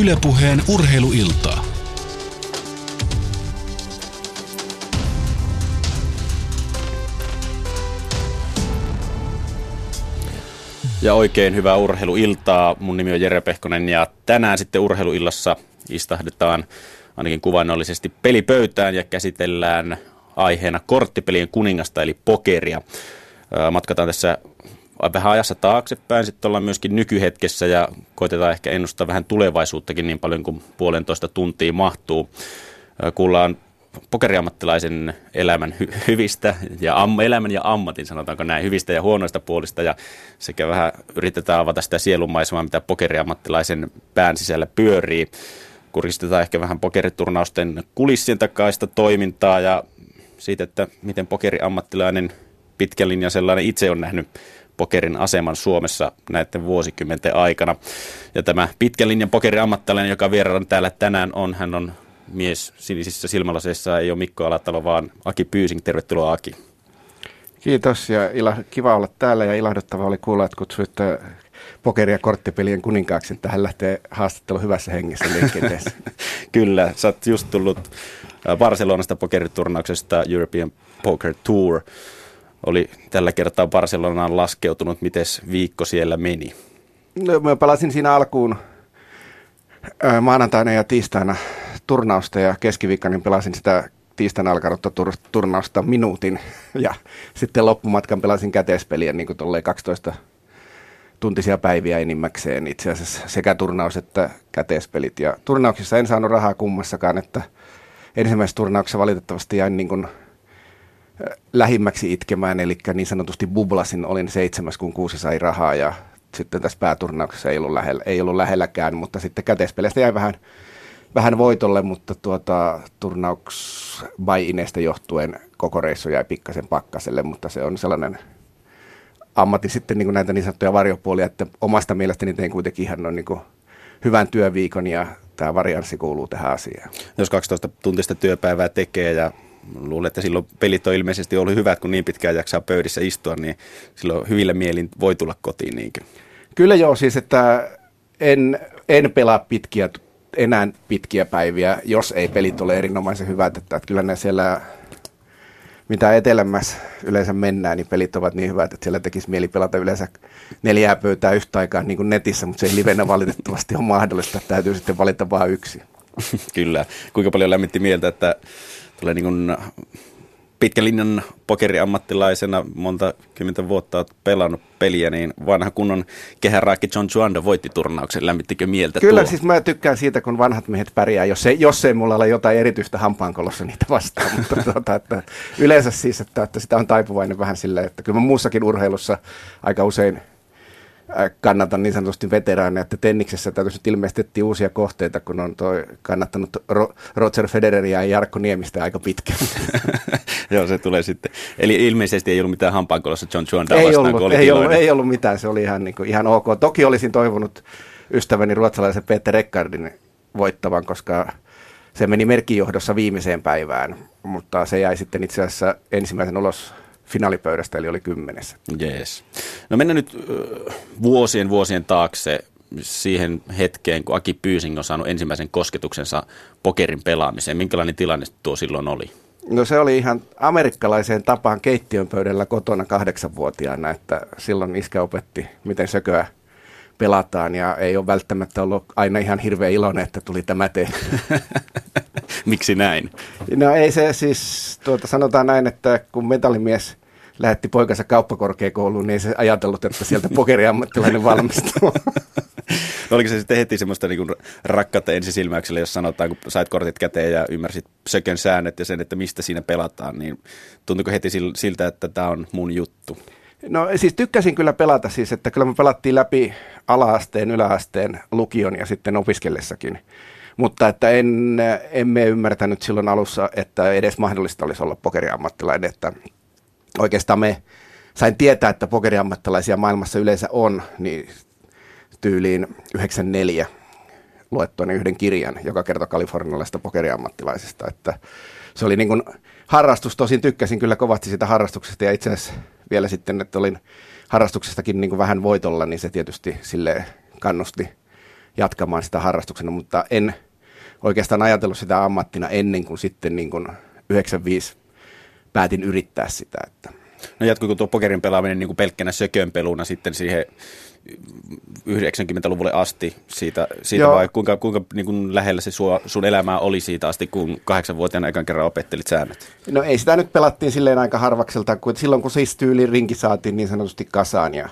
Ylepuheen urheiluiltaa. Ja oikein hyvää urheiluiltaa. Mun nimi on Jere Pehkonen ja tänään sitten urheiluillassa istahdetaan ainakin kuvainnollisesti pelipöytään ja käsitellään aiheena korttipelien kuningasta eli pokeria. Matkataan tässä vähän ajassa taaksepäin, sitten ollaan myöskin nykyhetkessä ja koitetaan ehkä ennustaa vähän tulevaisuuttakin niin paljon kuin puolentoista tuntia mahtuu. Kuullaan pokeriammattilaisen elämän hy- hyvistä ja am- elämän ja ammatin, sanotaanko näin, hyvistä ja huonoista puolista ja sekä vähän yritetään avata sitä sielunmaisemaa, mitä pokeriammattilaisen pään sisällä pyörii. Kuristetaan ehkä vähän pokeriturnausten kulissien takaista toimintaa ja siitä, että miten pokeriammattilainen pitkä linja sellainen itse on nähnyt pokerin aseman Suomessa näiden vuosikymmenten aikana. Ja tämä pitkän linjan pokeriammattilainen, joka vieraan täällä tänään on, hän on mies sinisissä silmälaseissa, ei ole Mikko Alatalo, vaan Aki Pyysing. Tervetuloa Aki. Kiitos ja ila, kiva olla täällä ja ilahduttava oli kuulla, että kutsuitte pokeri- ja korttipelien kuninkaaksi. Tähän lähtee haastattelu hyvässä hengessä liikenteessä. Kyllä, sä oot just tullut äh, Barcelonasta pokeriturnauksesta European Poker Tour. Oli tällä kertaa Barcelonaan laskeutunut. Miten viikko siellä meni? No, mä pelasin siinä alkuun maanantaina ja tiistaina turnausta ja keskiviikkona pelasin sitä tiistaina alkanutta tur- turnausta minuutin ja sitten loppumatkan pelasin käteispeliä niin kuin 12 tuntisia päiviä enimmäkseen itse asiassa sekä turnaus että käteispelit. Ja turnauksissa en saanut rahaa kummassakaan, että ensimmäisessä turnauksessa valitettavasti jäin niin kuin lähimmäksi itkemään, eli niin sanotusti bublasin, olin seitsemäs, kun kuusi sai rahaa ja sitten tässä pääturnauksessa ei ollut, lähellä, ei ollut lähelläkään, mutta sitten käteispeleistä jäi vähän, vähän voitolle, mutta tuota, turnauks by johtuen koko reissu jäi pikkasen pakkaselle, mutta se on sellainen ammatti sitten niin kuin näitä niin sanottuja varjopuolia, että omasta mielestäni tein kuitenkin ihan noin niin kuin hyvän työviikon ja tämä varianssi kuuluu tähän asiaan. Jos 12 tuntista työpäivää tekee ja luulen, että silloin pelit on ilmeisesti ollut hyvät, kun niin pitkään jaksaa pöydissä istua, niin silloin hyvillä mielin voi tulla kotiin niinkö? Kyllä joo, siis että en, en pelaa pitkiä, enää pitkiä päiviä, jos ei pelit ole erinomaisen hyvät, että, että kyllä ne siellä mitä etelämässä yleensä mennään, niin pelit ovat niin hyvät, että siellä tekisi mieli pelata yleensä neljää pöytää yhtä aikaa niin kuin netissä, mutta se ei livenä valitettavasti ole mahdollista. Täytyy sitten valita vain yksi. Kyllä. Kuinka paljon lämmitti mieltä, että tulee niin kuin pitkän linjan pokeriammattilaisena monta kymmentä vuotta olet pelannut peliä, niin vanha kunnon kehäraakki John Chuanda voitti turnauksen. Lämmittikö mieltä Kyllä, tuo? siis mä tykkään siitä, kun vanhat miehet pärjää, jos ei, jos ei mulla ole jotain erityistä hampaankolossa niitä vastaan. Mutta tuota, että yleensä siis, että, että sitä on taipuvainen vähän silleen, että kyllä mä muussakin urheilussa aika usein – Äh, kannatan niin sanotusti veteraaneja, että tenniksessä täytyy nyt ilmeisesti uusia kohteita, kun on toi kannattanut Ro- Roger Federeria ja Jarkko Niemistä aika pitkään. Joo, se tulee sitten. Eli ilmeisesti ei ollut mitään hampaankolossa John Juan ei vastaan, ollut, ei, ollut, ei ollut mitään, se oli ihan, niin kuin, ihan ok. Toki olisin toivonut ystäväni ruotsalaisen Peter Reckardin voittavan, koska se meni merkijohdossa viimeiseen päivään, mutta se jäi sitten itse asiassa ensimmäisen ulos finaalipöydästä, eli oli kymmenes. Jees. No mennään nyt vuosien vuosien taakse siihen hetkeen, kun Aki Pyysing on saanut ensimmäisen kosketuksensa pokerin pelaamiseen. Minkälainen tilanne tuo silloin oli? No se oli ihan amerikkalaiseen tapaan keittiön pöydällä kotona kahdeksanvuotiaana, että silloin iskä opetti, miten sököä pelataan ja ei ole välttämättä ollut aina ihan hirveän iloinen, että tuli tämä te. Miksi näin? No ei se siis, tuota, sanotaan näin, että kun metallimies lähetti poikansa kauppakorkeakouluun, niin ei se ajatellut, että sieltä pokeriammattilainen valmistuu. Oliko se sitten heti semmoista niin rakkautta ensisilmäyksellä, jos sanotaan, kun sait kortit käteen ja ymmärsit sökön säännöt ja sen, että mistä siinä pelataan, niin tuntuiko heti siltä, että tämä on mun juttu? No siis tykkäsin kyllä pelata siis, että kyllä me pelattiin läpi alaasteen, yläasteen, lukion ja sitten opiskellessakin. Mutta että en, emme ymmärtänyt silloin alussa, että edes mahdollista olisi olla pokeriammattilainen, että oikeastaan me sain tietää, että pokeriammattilaisia maailmassa yleensä on, niin tyyliin 94 luettuani yhden kirjan, joka kertoo kalifornialaisesta pokeriammattilaisesta, että se oli niin kuin harrastus, tosin tykkäsin kyllä kovasti sitä harrastuksesta ja itse asiassa vielä sitten, että olin harrastuksestakin niin kuin vähän voitolla, niin se tietysti sille kannusti jatkamaan sitä harrastuksena, mutta en oikeastaan ajatellut sitä ammattina ennen kuin sitten niin kuin 95 päätin yrittää sitä. Että. No jatkuiko tuo pokerin pelaaminen niin kuin pelkkänä sökönpeluna sitten siihen 90-luvulle asti siitä, siitä vai kuinka, kuinka niin kuin lähellä se sua, sun elämää oli siitä asti, kun kahdeksanvuotiaana ekan kerran opettelit säännöt? No ei sitä nyt pelattiin silleen aika harvakselta, kun silloin kun siis tyyli rinki saatiin niin sanotusti kasaan ja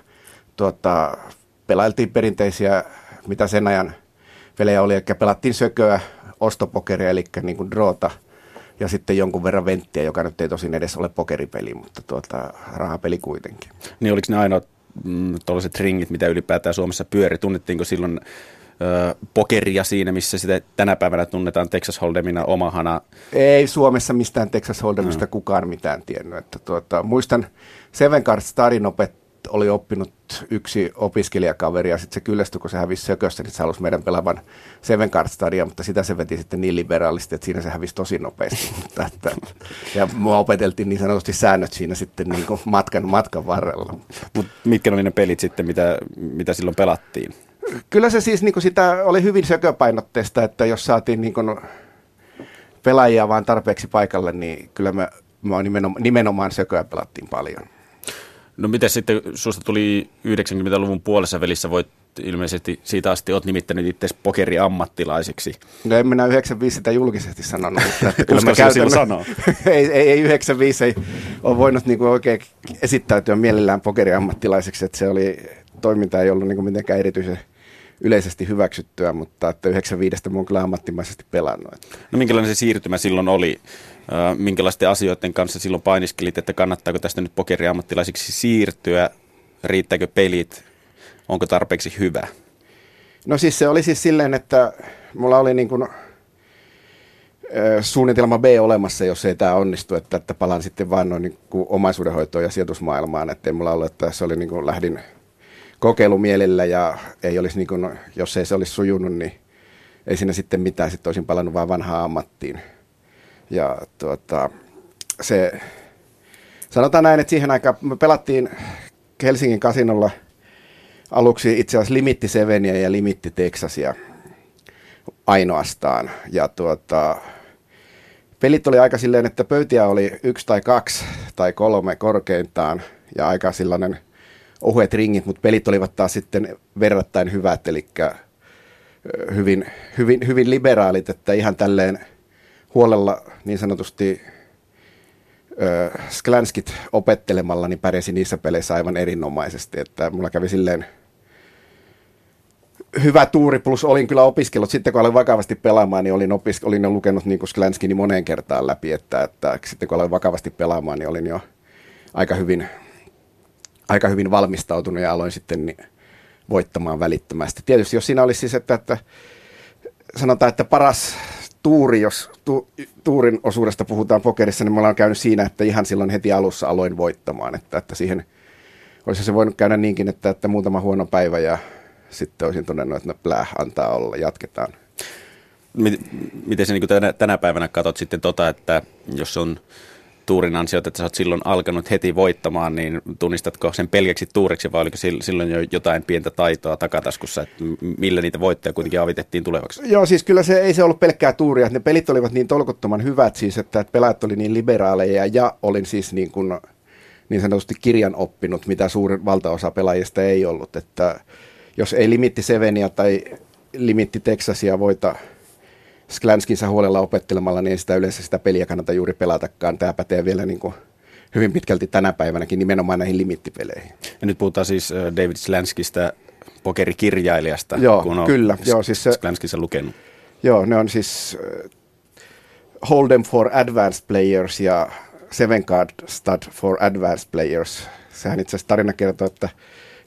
tuota, pelailtiin perinteisiä, mitä sen ajan pelejä oli, eli pelattiin sököä, ostopokeria, eli niin kuin droota, ja sitten jonkun verran venttiä, joka nyt ei tosin edes ole pokeripeli, mutta tuota, rahapeli kuitenkin. Niin oliko ne ainoat mm, tuollaiset ringit, mitä ylipäätään Suomessa pyöri? Tunnettiinko silloin ö, pokeria siinä, missä sitä tänä päivänä tunnetaan Texas Hold'emina omahana? Ei Suomessa mistään Texas Hold'emista no. kukaan mitään tiennyt. Että tuota, muistan Seven Card Starin opet, oli oppinut yksi opiskelijakaveri ja sitten se kyllästyi, kun se hävisi sökössä, niin se halusi meidän pelaavan Seven Card Stadia, mutta sitä se veti sitten niin liberaalisti, että siinä se hävisi tosi nopeasti. mutta, että, ja mua opeteltiin niin sanotusti säännöt siinä sitten niin kuin matkan, matkan varrella. Mut mitkä oli ne pelit sitten, mitä, mitä silloin pelattiin? Kyllä se siis niin kuin sitä oli hyvin sököpainotteista, että jos saatiin niin kuin pelaajia vaan tarpeeksi paikalle, niin kyllä me, me nimenomaan, nimenomaan sököä pelattiin paljon. No miten sitten, susta tuli 90-luvun puolessa välissä, voit ilmeisesti siitä asti olet nimittänyt itse pokeriammattilaiseksi. No en minä 95 sitä julkisesti sanonut, mutta kyllä mä käytän, sanoa. ei, ei, ei 95 ei ole voinut niin kuin oikein esittäytyä mielellään pokeriammattilaiseksi, että se oli, toiminta ei ollut niin kuin mitenkään erityisen yleisesti hyväksyttyä, mutta että 95 mä oon kyllä ammattimaisesti pelannut. No minkälainen se siirtymä silloin oli? Minkälaisten asioiden kanssa silloin painiskelit, että kannattaako tästä nyt pokeriammattilaisiksi siirtyä, riittääkö pelit, onko tarpeeksi hyvä? No siis se oli siis silleen, että mulla oli niin kuin, suunnitelma B olemassa, jos ei tämä onnistu, että, että palaan sitten vaan noin niin kuin omaisuudenhoitoon ja sijoitusmaailmaan, että ei mulla ollut, että se oli niin kuin lähdin kokeilumielellä ja ei olisi niin kuin, jos ei se olisi sujunut, niin ei siinä sitten mitään, sitten olisin palannut vaan vanhaan ammattiin. Ja tuota, se, sanotaan näin, että siihen aikaan me pelattiin Helsingin kasinolla aluksi itse asiassa Limitti Seveniä ja Limitti Texasia ainoastaan. Ja tuota, pelit oli aika silleen, että pöytiä oli yksi tai kaksi tai kolme korkeintaan ja aika sellainen ohuet ringit, mutta pelit olivat taas sitten verrattain hyvät, eli hyvin, hyvin, hyvin liberaalit, että ihan tälleen – huolella niin sanotusti ö, Sklanskit opettelemalla, niin pärjäsin niissä peleissä aivan erinomaisesti. Että mulla kävi silleen hyvä tuuri, plus olin kyllä opiskellut. Sitten kun aloin vakavasti pelaamaan, niin olin, opisk- olin jo lukenut niin Sklanskini moneen kertaan läpi, että, että sitten kun aloin vakavasti pelaamaan, niin olin jo aika hyvin, aika hyvin valmistautunut ja aloin sitten niin voittamaan välittömästi. Tietysti jos siinä olisi siis, että, että sanotaan, että paras tuuri, jos tu, tuurin osuudesta puhutaan pokerissa, niin me ollaan käynyt siinä, että ihan silloin heti alussa aloin voittamaan, että, että siihen olisi se voinut käydä niinkin, että, että muutama huono päivä ja sitten olisin todennut, että no plää, antaa olla, jatketaan. Miten se niin tänä, tänä päivänä katsot sitten tota, että jos on tuurin ansiot, että sä oot silloin alkanut heti voittamaan, niin tunnistatko sen pelkäksi tuuriksi vai oliko silloin jo jotain pientä taitoa takataskussa, että millä niitä voittoja kuitenkin avitettiin tulevaksi? Joo, siis kyllä se ei se ollut pelkkää tuuria, ne pelit olivat niin tolkuttoman hyvät siis, että pelaajat oli niin liberaaleja ja olin siis niin kuin niin sanotusti kirjan oppinut, mitä suurin valtaosa pelaajista ei ollut, että jos ei limitti Sevenia tai limitti Texasia voita Sklanskinsa huolella opettelemalla, niin ei sitä yleensä sitä peliä kannata juuri pelatakaan. Tämä pätee vielä niin kuin hyvin pitkälti tänä päivänäkin nimenomaan näihin limittipeleihin. Ja nyt puhutaan siis David Slanskista, pokerikirjailijasta, joo, kun on kyllä. Joo, siis Slanskissa lukenut. Joo, ne on siis Hold'em for Advanced Players ja Seven Card Stud for Advanced Players. Sehän itse asiassa tarina kertoo, että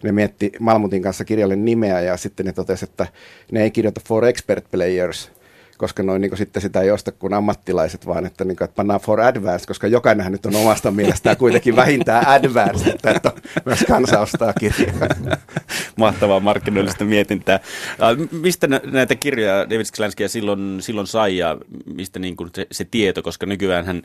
ne mietti Malmutin kanssa kirjalle nimeä ja sitten ne totesi, että ne ei kirjoita for expert players, koska noin niin sitten sitä ei osta kuin ammattilaiset, vaan että, niin kuin, että pannaan for advanced, koska jokainenhan nyt on omasta mielestään kuitenkin vähintään advanced, että, että myös kansa ostaa kirjaa. Mahtavaa markkinoillista mietintää. Mistä näitä kirjoja David Sklanskia silloin, silloin sai ja mistä niin kuin se, se tieto, koska nykyään hän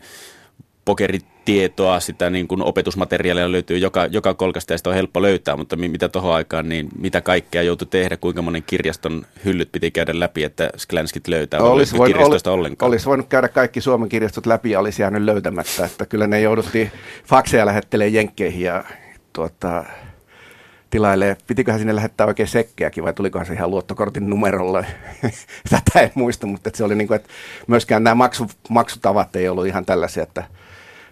pokeritietoa, sitä niin kuin opetusmateriaalia löytyy joka, joka kolkasta ja sitä on helppo löytää, mutta mitä tuohon aikaan, niin mitä kaikkea joutui tehdä, kuinka monen kirjaston hyllyt piti käydä läpi, että Sklanskit löytää, olisi voinut, kirjastoista ollenkaan? Olisi voinut käydä kaikki Suomen kirjastot läpi ja olisi jäänyt löytämättä, että kyllä ne jouduttiin fakseja lähettelemään jenkkeihin ja tuota, tilailee, pitiköhän sinne lähettää oikein sekkejäkin vai tulikohan se ihan luottokortin numerolla. Tätä ei muista, mutta se oli niin kuin, että myöskään nämä maksu, maksutavat ei ollut ihan tällaisia, että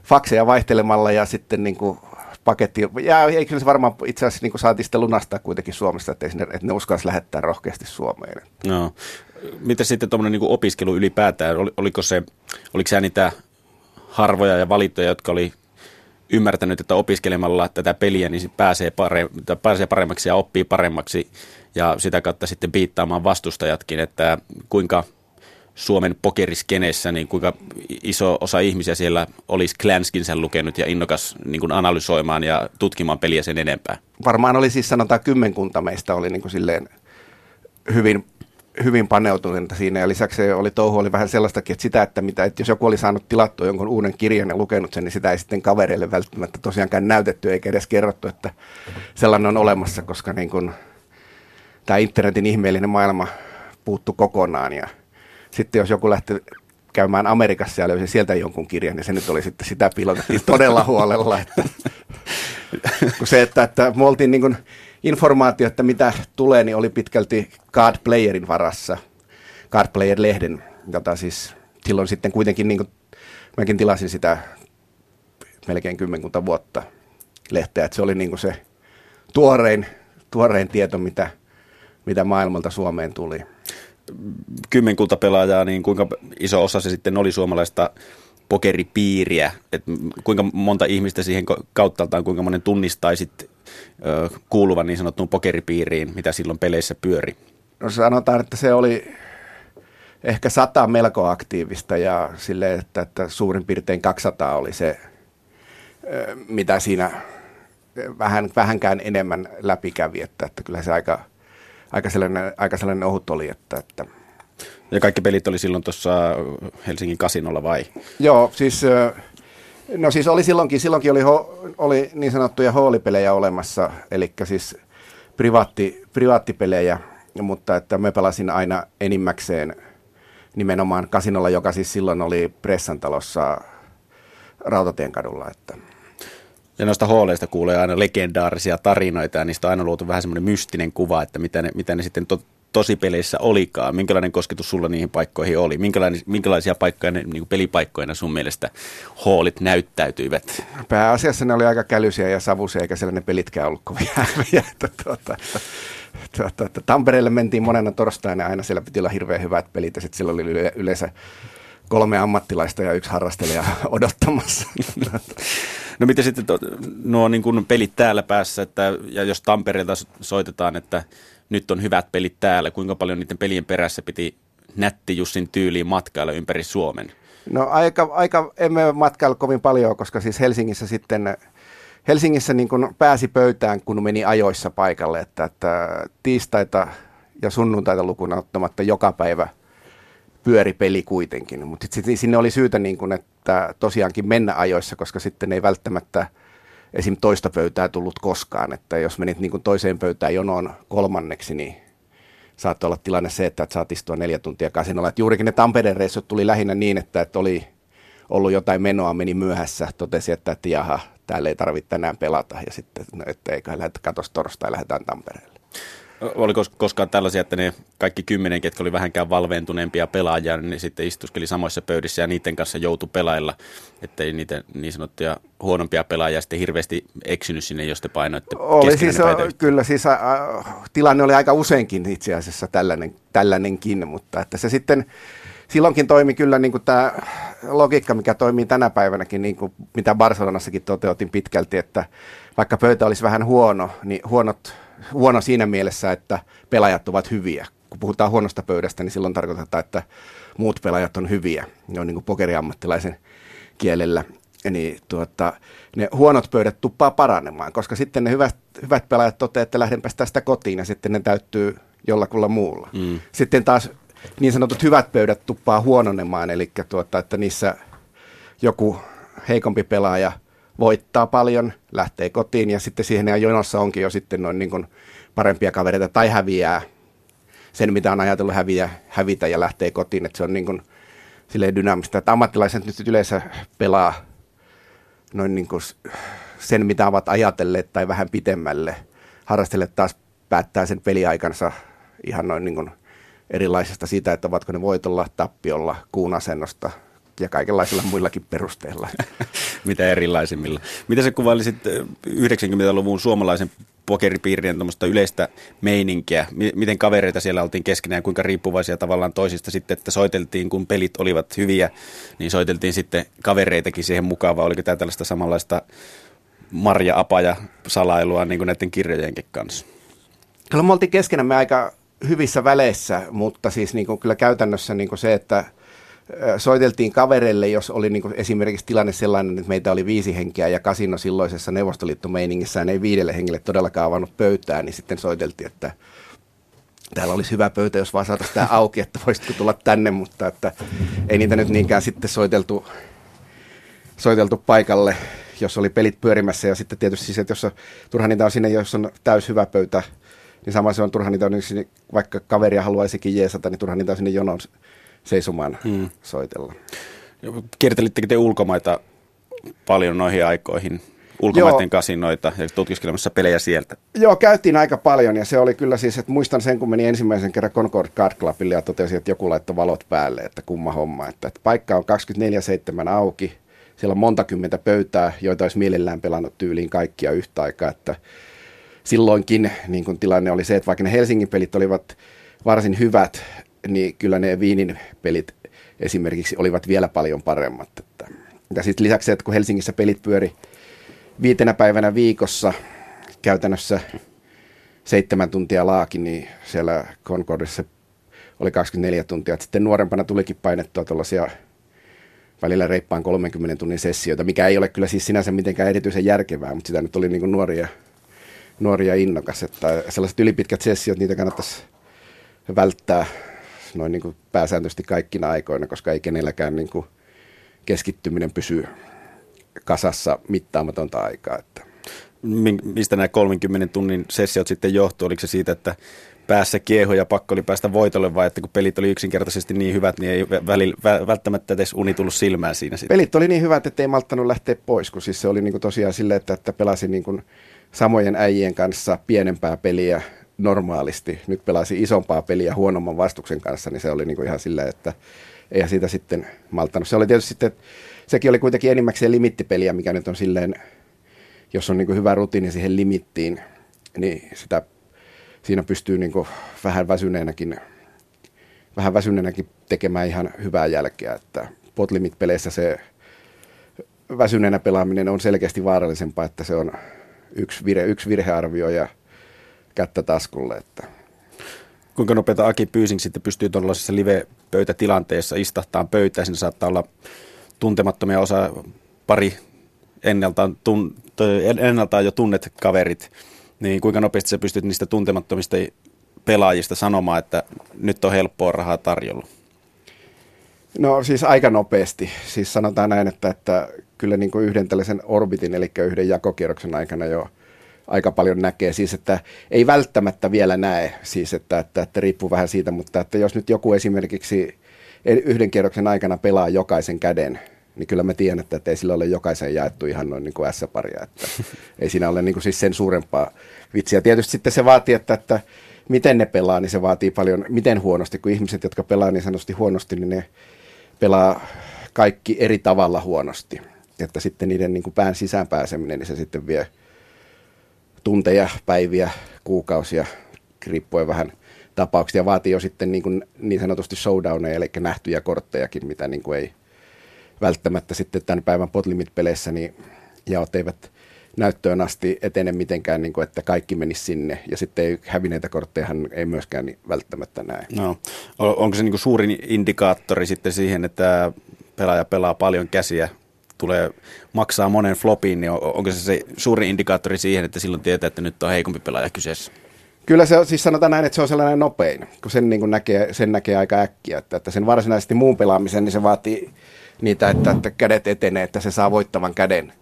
fakseja vaihtelemalla ja sitten niin kuin paketti, ja eikö se varmaan itse asiassa niin saatiin sitten lunastaa kuitenkin Suomesta, että, sinne, että ne uskalsi lähettää rohkeasti Suomeen. No. Miten sitten tuommoinen niin opiskelu ylipäätään, oliko se, oliko se niitä harvoja ja valittuja, jotka oli ymmärtänyt, että opiskelemalla tätä peliä niin pääsee, pare, pääsee paremmaksi ja oppii paremmaksi ja sitä kautta sitten piittaamaan vastustajatkin, että kuinka Suomen pokeriskeneessä, niin kuinka iso osa ihmisiä siellä olisi Clanskinsä lukenut ja innokas niin kuin analysoimaan ja tutkimaan peliä sen enempää? Varmaan oli siis sanotaan kymmenkunta meistä oli niin kuin silleen hyvin hyvin paneutuneita siinä ja lisäksi oli touhu oli vähän sellaistakin, että sitä, että, mitä, että jos joku oli saanut tilattua jonkun uuden kirjan ja lukenut sen, niin sitä ei sitten kavereille välttämättä tosiaankaan näytetty eikä edes kerrottu, että sellainen on olemassa, koska niin kuin, tämä internetin ihmeellinen maailma puuttu kokonaan ja sitten jos joku lähti käymään Amerikassa ja löysi sieltä jonkun kirjan, niin se nyt oli sitten sitä pilotettiin todella huolella. Että, kun se, että, että me oltiin niin kuin, informaatio, että mitä tulee, niin oli pitkälti Card Playerin varassa, Card Player-lehden, jota siis silloin sitten kuitenkin, niin kuin, mäkin tilasin sitä melkein kymmenkunta vuotta lehteä, että se oli niin kuin se tuorein, tuorein tieto, mitä, mitä maailmalta Suomeen tuli. Kymmenkunta pelaajaa, niin kuinka iso osa se sitten oli suomalaista pokeripiiriä, että kuinka monta ihmistä siihen kauttaltaan, kuinka monen tunnistaisit kuuluvan niin sanottuun pokeripiiriin, mitä silloin peleissä pyöri? No sanotaan, että se oli ehkä sata melko aktiivista ja sille, että, että suurin piirtein 200 oli se, mitä siinä vähän, vähänkään enemmän läpikävi, että, että kyllä se aika, aika, sellainen, aika sellainen ohut oli, että, että ja kaikki pelit oli silloin tuossa Helsingin kasinolla vai? Joo, siis No siis oli silloinkin, silloinkin oli, ho, oli niin sanottuja hoolipelejä olemassa, eli siis privaatti, privaattipelejä, mutta että me pelasin aina enimmäkseen nimenomaan kasinolla, joka siis silloin oli Pressantalossa Rautatien kadulla. Että. Ja noista hooleista kuulee aina legendaarisia tarinoita ja niistä on aina luotu vähän semmoinen mystinen kuva, että mitä ne, mitä ne sitten to, tosipeleissä olikaan? Minkälainen kosketus sulla niihin paikkoihin oli? minkälaisia paikkoja ne, niin pelipaikkoina sun mielestä hoolit näyttäytyivät? Pääasiassa ne oli aika kälysiä ja savusia, eikä sellainen pelitkään ollut kovin häviä. Tuota, tuota, tuota, Tampereelle mentiin monena torstaina aina siellä piti olla hirveän hyvät pelit ja sitten siellä oli yleensä kolme ammattilaista ja yksi harrastelija odottamassa. No miten sitten to, nuo niin kuin pelit täällä päässä, että, ja jos Tampereelta soitetaan, että nyt on hyvät pelit täällä, kuinka paljon niiden pelien perässä piti nätti Jussin tyyliin matkailla ympäri Suomen? No aika, aika emme matkailla kovin paljon, koska siis Helsingissä sitten Helsingissä niin kuin pääsi pöytään, kun meni ajoissa paikalle, että, että tiistaita ja sunnuntaita lukuna ottamatta joka päivä pyöri peli kuitenkin. Mutta sitten sinne oli syytä, niin kuin, että tosiaankin mennä ajoissa, koska sitten ei välttämättä – esim. toista pöytää tullut koskaan, että jos menit niin kuin toiseen pöytään jonoon kolmanneksi, niin saattoi olla tilanne se, että saat istua neljä tuntia kasinolla. Että juurikin ne Tampereen reissut tuli lähinnä niin, että, että oli ollut jotain menoa, meni myöhässä, totesi, että, että jaha, täällä ei tarvitse tänään pelata, ja sitten, no, että eikä lähdetä katos torstai, lähdetään Tampereelle. Oliko koskaan tällaisia, että ne kaikki kymmenen, ketkä oli vähänkään valveentuneempia pelaajia, niin sitten istuskeli samoissa pöydissä ja niiden kanssa joutu pelailla, ettei niitä niin sanottuja huonompia pelaajia sitten hirveästi eksynyt sinne, jos te painoitte Oli siis, kyllä siis ä, tilanne oli aika useinkin itse asiassa tällainen, tällainenkin, mutta että se sitten silloinkin toimi kyllä niin kuin tämä logiikka, mikä toimii tänä päivänäkin, niin kuin mitä Barcelonassakin toteutin pitkälti, että vaikka pöytä olisi vähän huono, niin huonot huono siinä mielessä, että pelaajat ovat hyviä. Kun puhutaan huonosta pöydästä, niin silloin tarkoitetaan, että muut pelaajat on hyviä. Ne on niin kuin pokeriammattilaisen kielellä. Niin tuota, ne huonot pöydät tuppaa paranemaan, koska sitten ne hyvät, hyvät pelaajat toteavat, että lähdenpä tästä kotiin ja sitten ne täyttyy jollakulla muulla. Mm. Sitten taas niin sanotut hyvät pöydät tuppaa huononemaan, eli tuota, että niissä joku heikompi pelaaja voittaa paljon, lähtee kotiin ja sitten siihen jonossa onkin jo sitten noin niin kuin parempia kavereita tai häviää sen, mitä on ajatellut häviä, hävitä ja lähtee kotiin. Että se on niin kuin silleen dynaamista. Että ammattilaiset nyt yleensä pelaa noin niin kuin sen, mitä ovat ajatelleet tai vähän pitemmälle. Harrastelleet taas päättää sen peliaikansa ihan noin niin kuin erilaisesta siitä, että ovatko ne voitolla, tappiolla, kuun asennosta ja kaikenlaisilla muillakin perusteilla. Mitä erilaisimmilla. Mitä sä kuvailisit 90-luvun suomalaisen pokeripiirien yleistä meininkiä? Miten kavereita siellä oltiin keskenään, kuinka riippuvaisia tavallaan toisista sitten, että soiteltiin, kun pelit olivat hyviä, niin soiteltiin sitten kavereitakin siihen mukaan, vai oliko tämä tällaista samanlaista marja apaja salailua niin kuin näiden kirjojenkin kanssa? Kyllä me oltiin keskenämme aika hyvissä väleissä, mutta siis niin kuin kyllä käytännössä niin kuin se, että soiteltiin kavereille, jos oli niin esimerkiksi tilanne sellainen, että meitä oli viisi henkeä ja kasino silloisessa neuvostoliittomeiningissään ei viidelle hengelle todellakaan avannut pöytää, niin sitten soiteltiin, että täällä olisi hyvä pöytä, jos vaan saataisiin tämä auki, että voisitko tulla tänne, mutta että ei niitä nyt niinkään sitten soiteltu, soiteltu paikalle, jos oli pelit pyörimässä. Ja sitten tietysti siis, että jos on, turha niitä on sinne, jos on täys hyvä pöytä, niin sama se on turha niitä on, vaikka kaveria haluaisikin jeesata, niin turha niitä on sinne jonon seisomaan hmm. soitella. Kiertelittekö te ulkomaita paljon noihin aikoihin? ulkomaiden Joo. kasinoita ja tutkiskelemassa pelejä sieltä. Joo, käytiin aika paljon ja se oli kyllä siis, että muistan sen, kun meni ensimmäisen kerran Concord Card Clubille ja totesin, että joku laittoi valot päälle, että kumma homma. Että, että paikka on 24-7 auki, siellä on monta kymmentä pöytää, joita olisi mielellään pelannut tyyliin kaikkia yhtä aikaa, että silloinkin niin kun tilanne oli se, että vaikka ne Helsingin pelit olivat varsin hyvät, niin kyllä ne Viinin pelit esimerkiksi olivat vielä paljon paremmat. Että, ja sitten lisäksi että kun Helsingissä pelit pyöri viitenä päivänä viikossa käytännössä seitsemän tuntia laaki, niin siellä Concordissa oli 24 tuntia. Et sitten nuorempana tulikin painettua tuollaisia välillä reippaan 30 tunnin sessioita, mikä ei ole kyllä siis sinänsä mitenkään erityisen järkevää, mutta sitä nyt oli niin nuoria, nuoria innokas. Että sellaiset ylipitkät sessiot, niitä kannattaisi välttää noin niin kuin pääsääntöisesti kaikkina aikoina, koska ei kenelläkään niin kuin keskittyminen pysy kasassa mittaamatonta aikaa. Että. Mistä nämä 30 tunnin sessiot sitten johtuu? Oliko se siitä, että päässä kieho ja pakko oli päästä voitolle vai että kun pelit oli yksinkertaisesti niin hyvät, niin ei välillä, välttämättä edes uni tullut silmään siinä sitten? Pelit oli niin hyvät, että ei malttanut lähteä pois, kun siis se oli niin kuin tosiaan silleen, että, että pelasin niin kuin samojen äijien kanssa pienempää peliä normaalisti. Nyt pelasi isompaa peliä huonomman vastuksen kanssa, niin se oli niin kuin ihan silleen, että eihän siitä sitten malttanut. Se oli tietysti sitten, sekin oli kuitenkin enimmäkseen limittipeliä, mikä nyt on silleen, jos on niin kuin hyvä rutiini siihen limittiin, niin sitä, siinä pystyy niin kuin vähän väsyneenäkin, vähän väsyneenäkin tekemään ihan hyvää jälkeä, että potlimit-peleissä se väsyneenä pelaaminen on selkeästi vaarallisempaa, että se on yksi, vire, yksi virhearvio ja kättä taskulle. Että. Kuinka nopeita Aki Pyysing sitten pystyy tuollaisessa live-pöytätilanteessa istahtaan pöytään? Siinä saattaa olla tuntemattomia osa pari ennaltaan, tun, ennaltaan jo tunnet kaverit. Niin kuinka nopeasti sä pystyt niistä tuntemattomista pelaajista sanomaan, että nyt on helppoa rahaa tarjolla? No siis aika nopeasti. Siis sanotaan näin, että, että kyllä niin kuin yhden tällaisen orbitin, eli yhden jakokierroksen aikana jo aika paljon näkee. Siis, että ei välttämättä vielä näe, siis, että, että, että riippuu vähän siitä, mutta että jos nyt joku esimerkiksi yhden kierroksen aikana pelaa jokaisen käden, niin kyllä mä tiedän, että, että ei sillä ole jokaisen jaettu ihan noin niin kuin S-paria. Että ei siinä ole niin kuin siis sen suurempaa vitsiä. Tietysti sitten se vaatii, että, että miten ne pelaa, niin se vaatii paljon, miten huonosti, kun ihmiset, jotka pelaa niin sanotusti huonosti, niin ne pelaa kaikki eri tavalla huonosti. Että sitten niiden niin kuin pään sisään pääseminen, niin se sitten vie tunteja, päiviä, kuukausia, riippuen vähän tapauksia. Vaatii jo sitten niin, kuin niin sanotusti showdowneja, eli nähtyjä korttejakin, mitä niin kuin ei välttämättä sitten tämän päivän potlimit-peleissä, niin jaot eivät näyttöön asti etene mitenkään, niin kuin, että kaikki menisi sinne. Ja sitten ei, hävineitä korttejahan ei myöskään niin välttämättä näe. No. Onko se niin kuin suurin indikaattori sitten siihen, että pelaaja pelaa paljon käsiä tulee maksaa monen flopiin, niin onko se se suuri indikaattori siihen, että silloin tietää, että nyt on heikompi pelaaja kyseessä? Kyllä se on, siis sanotaan näin, että se on sellainen nopein, kun sen, niin kuin näkee, sen näkee aika äkkiä, että, että sen varsinaisesti muun pelaamisen, niin se vaatii, niitä, että, että kädet etenee, että se saa voittavan käden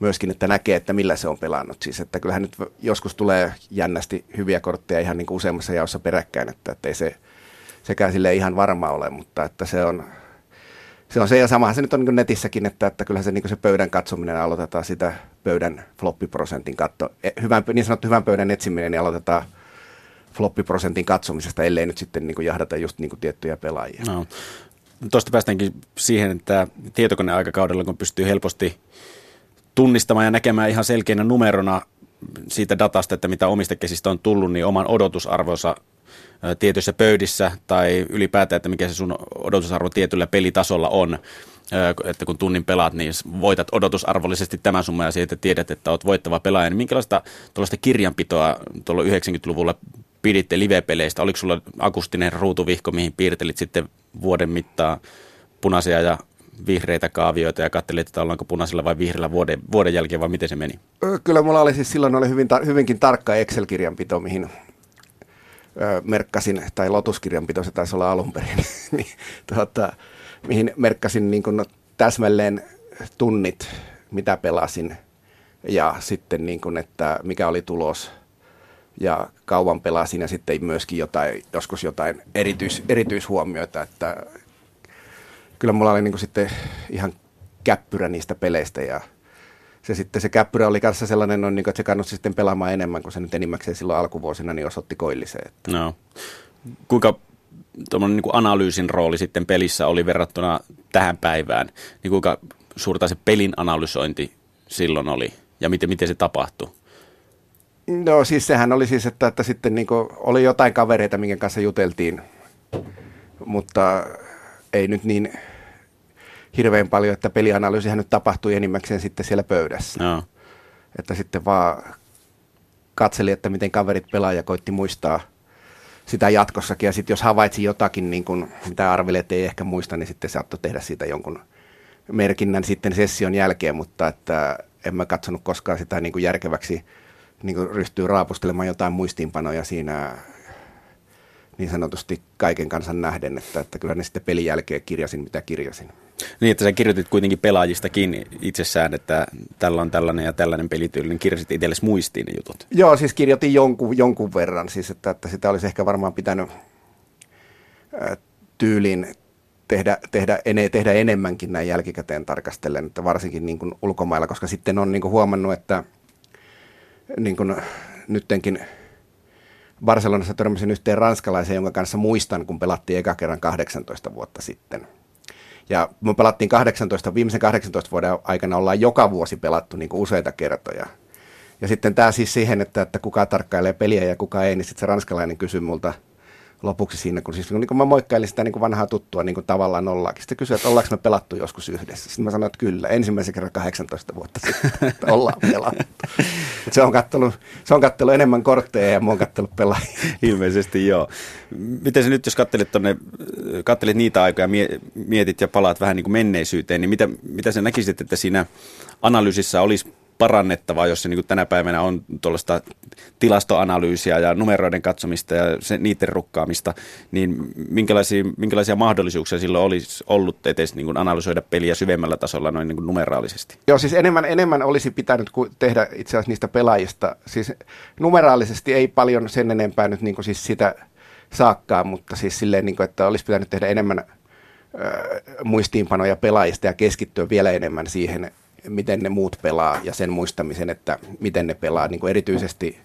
myöskin, että näkee, että millä se on pelannut. Siis, että kyllähän nyt joskus tulee jännästi hyviä kortteja ihan niin kuin useammassa jaossa peräkkäin, että, että ei se sekään sille ihan varma ole, mutta että se on, se on se ja samahan se nyt on niin netissäkin, että, että kyllähän se, niin se pöydän katsominen aloitetaan sitä pöydän floppiprosentin katto. E, hyvän, niin sanottu hyvän pöydän etsiminen niin aloitetaan floppiprosentin katsomisesta, ellei nyt sitten niin jahdata just niin tiettyjä pelaajia. No. Tuosta päästäänkin siihen, että tietokoneaikakaudella, kun pystyy helposti tunnistamaan ja näkemään ihan selkeänä numerona siitä datasta, että mitä omista kesistä on tullut, niin oman odotusarvonsa tietyissä pöydissä tai ylipäätään, että mikä se sun odotusarvo tietyllä pelitasolla on. Että kun tunnin pelaat, niin voitat odotusarvollisesti tämän summan ja siitä tiedät, että olet voittava pelaaja. Niin minkälaista tuollaista kirjanpitoa tuolla 90-luvulla piditte live-peleistä? Oliko sulla akustinen ruutuvihko, mihin piirtelit sitten vuoden mittaan punaisia ja vihreitä kaavioita ja katselit, että ollaanko punaisella vai vihreällä vuoden, vuoden jälkeen vai miten se meni? Kyllä mulla oli siis silloin oli hyvin, hyvinkin tarkka Excel-kirjanpito, mihin merkkasin, tai lotuskirjanpito se taisi olla alun perin, niin, tuota, mihin merkkasin niin kuin täsmälleen tunnit, mitä pelasin ja sitten niin kuin, että mikä oli tulos ja kauan pelasin ja sitten myöskin jotain, joskus jotain erityis, erityishuomioita, että kyllä mulla oli niin kuin sitten ihan käppyrä niistä peleistä ja se sitten se käppyrä oli kanssa sellainen, no, niin kuin, että se kannusti sitten pelaamaan enemmän, kun se nyt enimmäkseen silloin alkuvuosina niin osoitti koilliseen. Että. No. Kuinka tuommoinen niin analyysin rooli sitten pelissä oli verrattuna tähän päivään, niin kuinka suurta se pelin analysointi silloin oli ja miten, miten se tapahtui? No siis sehän oli siis, että, että sitten niin oli jotain kavereita, minkä kanssa juteltiin, mutta ei nyt niin hirveän paljon, että pelianalyysihän nyt tapahtui enimmäkseen sitten siellä pöydässä. No. Että sitten vaan katseli, että miten kaverit pelaa ja koitti muistaa sitä jatkossakin. Ja sitten jos havaitsi jotakin, niin kun, mitä arveli, että ei ehkä muista, niin sitten saattoi tehdä siitä jonkun merkinnän sitten session jälkeen, mutta että en mä katsonut koskaan sitä niin kuin järkeväksi niin kuin ryhtyä raapustelemaan jotain muistiinpanoja siinä niin sanotusti kaiken kansan nähden, että, että kyllä ne sitten pelin jälkeen kirjasin, mitä kirjasin. Niin, että sä kirjoitit kuitenkin pelaajistakin itsessään, että tällä on tällainen ja tällainen pelityyli, niin kirjasit itsellesi muistiin ne jutut. Joo, siis kirjoitin jonkun, jonkun verran, siis että, että sitä olisi ehkä varmaan pitänyt äh, tyylin tehdä, tehdä, ene, tehdä enemmänkin näin jälkikäteen tarkastellen, että varsinkin niin kuin ulkomailla, koska sitten on niin kuin huomannut, että niin kuin nyttenkin – Barcelonassa törmäsin yhteen ranskalaiseen, jonka kanssa muistan, kun pelattiin eka kerran 18 vuotta sitten. Ja me pelattiin 18, viimeisen 18 vuoden aikana ollaan joka vuosi pelattu niin useita kertoja. Ja sitten tämä siis siihen, että, että kuka tarkkailee peliä ja kuka ei, niin sitten se ranskalainen kysyi multa – lopuksi siinä, kun, siis, niin kun mä moikkailin sitä niin kuin vanhaa tuttua niin kuin tavallaan ollaakin. Sitten kysyi, että ollaanko me pelattu joskus yhdessä. Sitten mä sanoin, että kyllä, ensimmäisen kerran 18 vuotta sitten, että ollaan pelattu. se, on kattellut, se on kattellut enemmän kortteja ja mä oon kattellut pelaajia. Ilmeisesti joo. Miten se nyt, jos kattelit, tonne, kattelit niitä aikoja, mietit ja palaat vähän niin kuin menneisyyteen, niin mitä, mitä sä näkisit, että siinä analyysissä olisi parannettavaa, jos se niin tänä päivänä on tuollaista tilastoanalyysiä ja numeroiden katsomista ja se, niiden rukkaamista, niin minkälaisia, minkälaisia mahdollisuuksia silloin olisi ollut edes niin analysoida peliä syvemmällä tasolla noin niin numeraalisesti? Joo, siis enemmän, enemmän olisi pitänyt tehdä itse asiassa niistä pelaajista. Siis numeraalisesti ei paljon sen enempää nyt niin siis sitä saakkaa, mutta siis silleen, niin kuin, että olisi pitänyt tehdä enemmän muistiinpanoja pelaajista ja keskittyä vielä enemmän siihen, miten ne muut pelaa ja sen muistamisen, että miten ne pelaa niin kuin erityisesti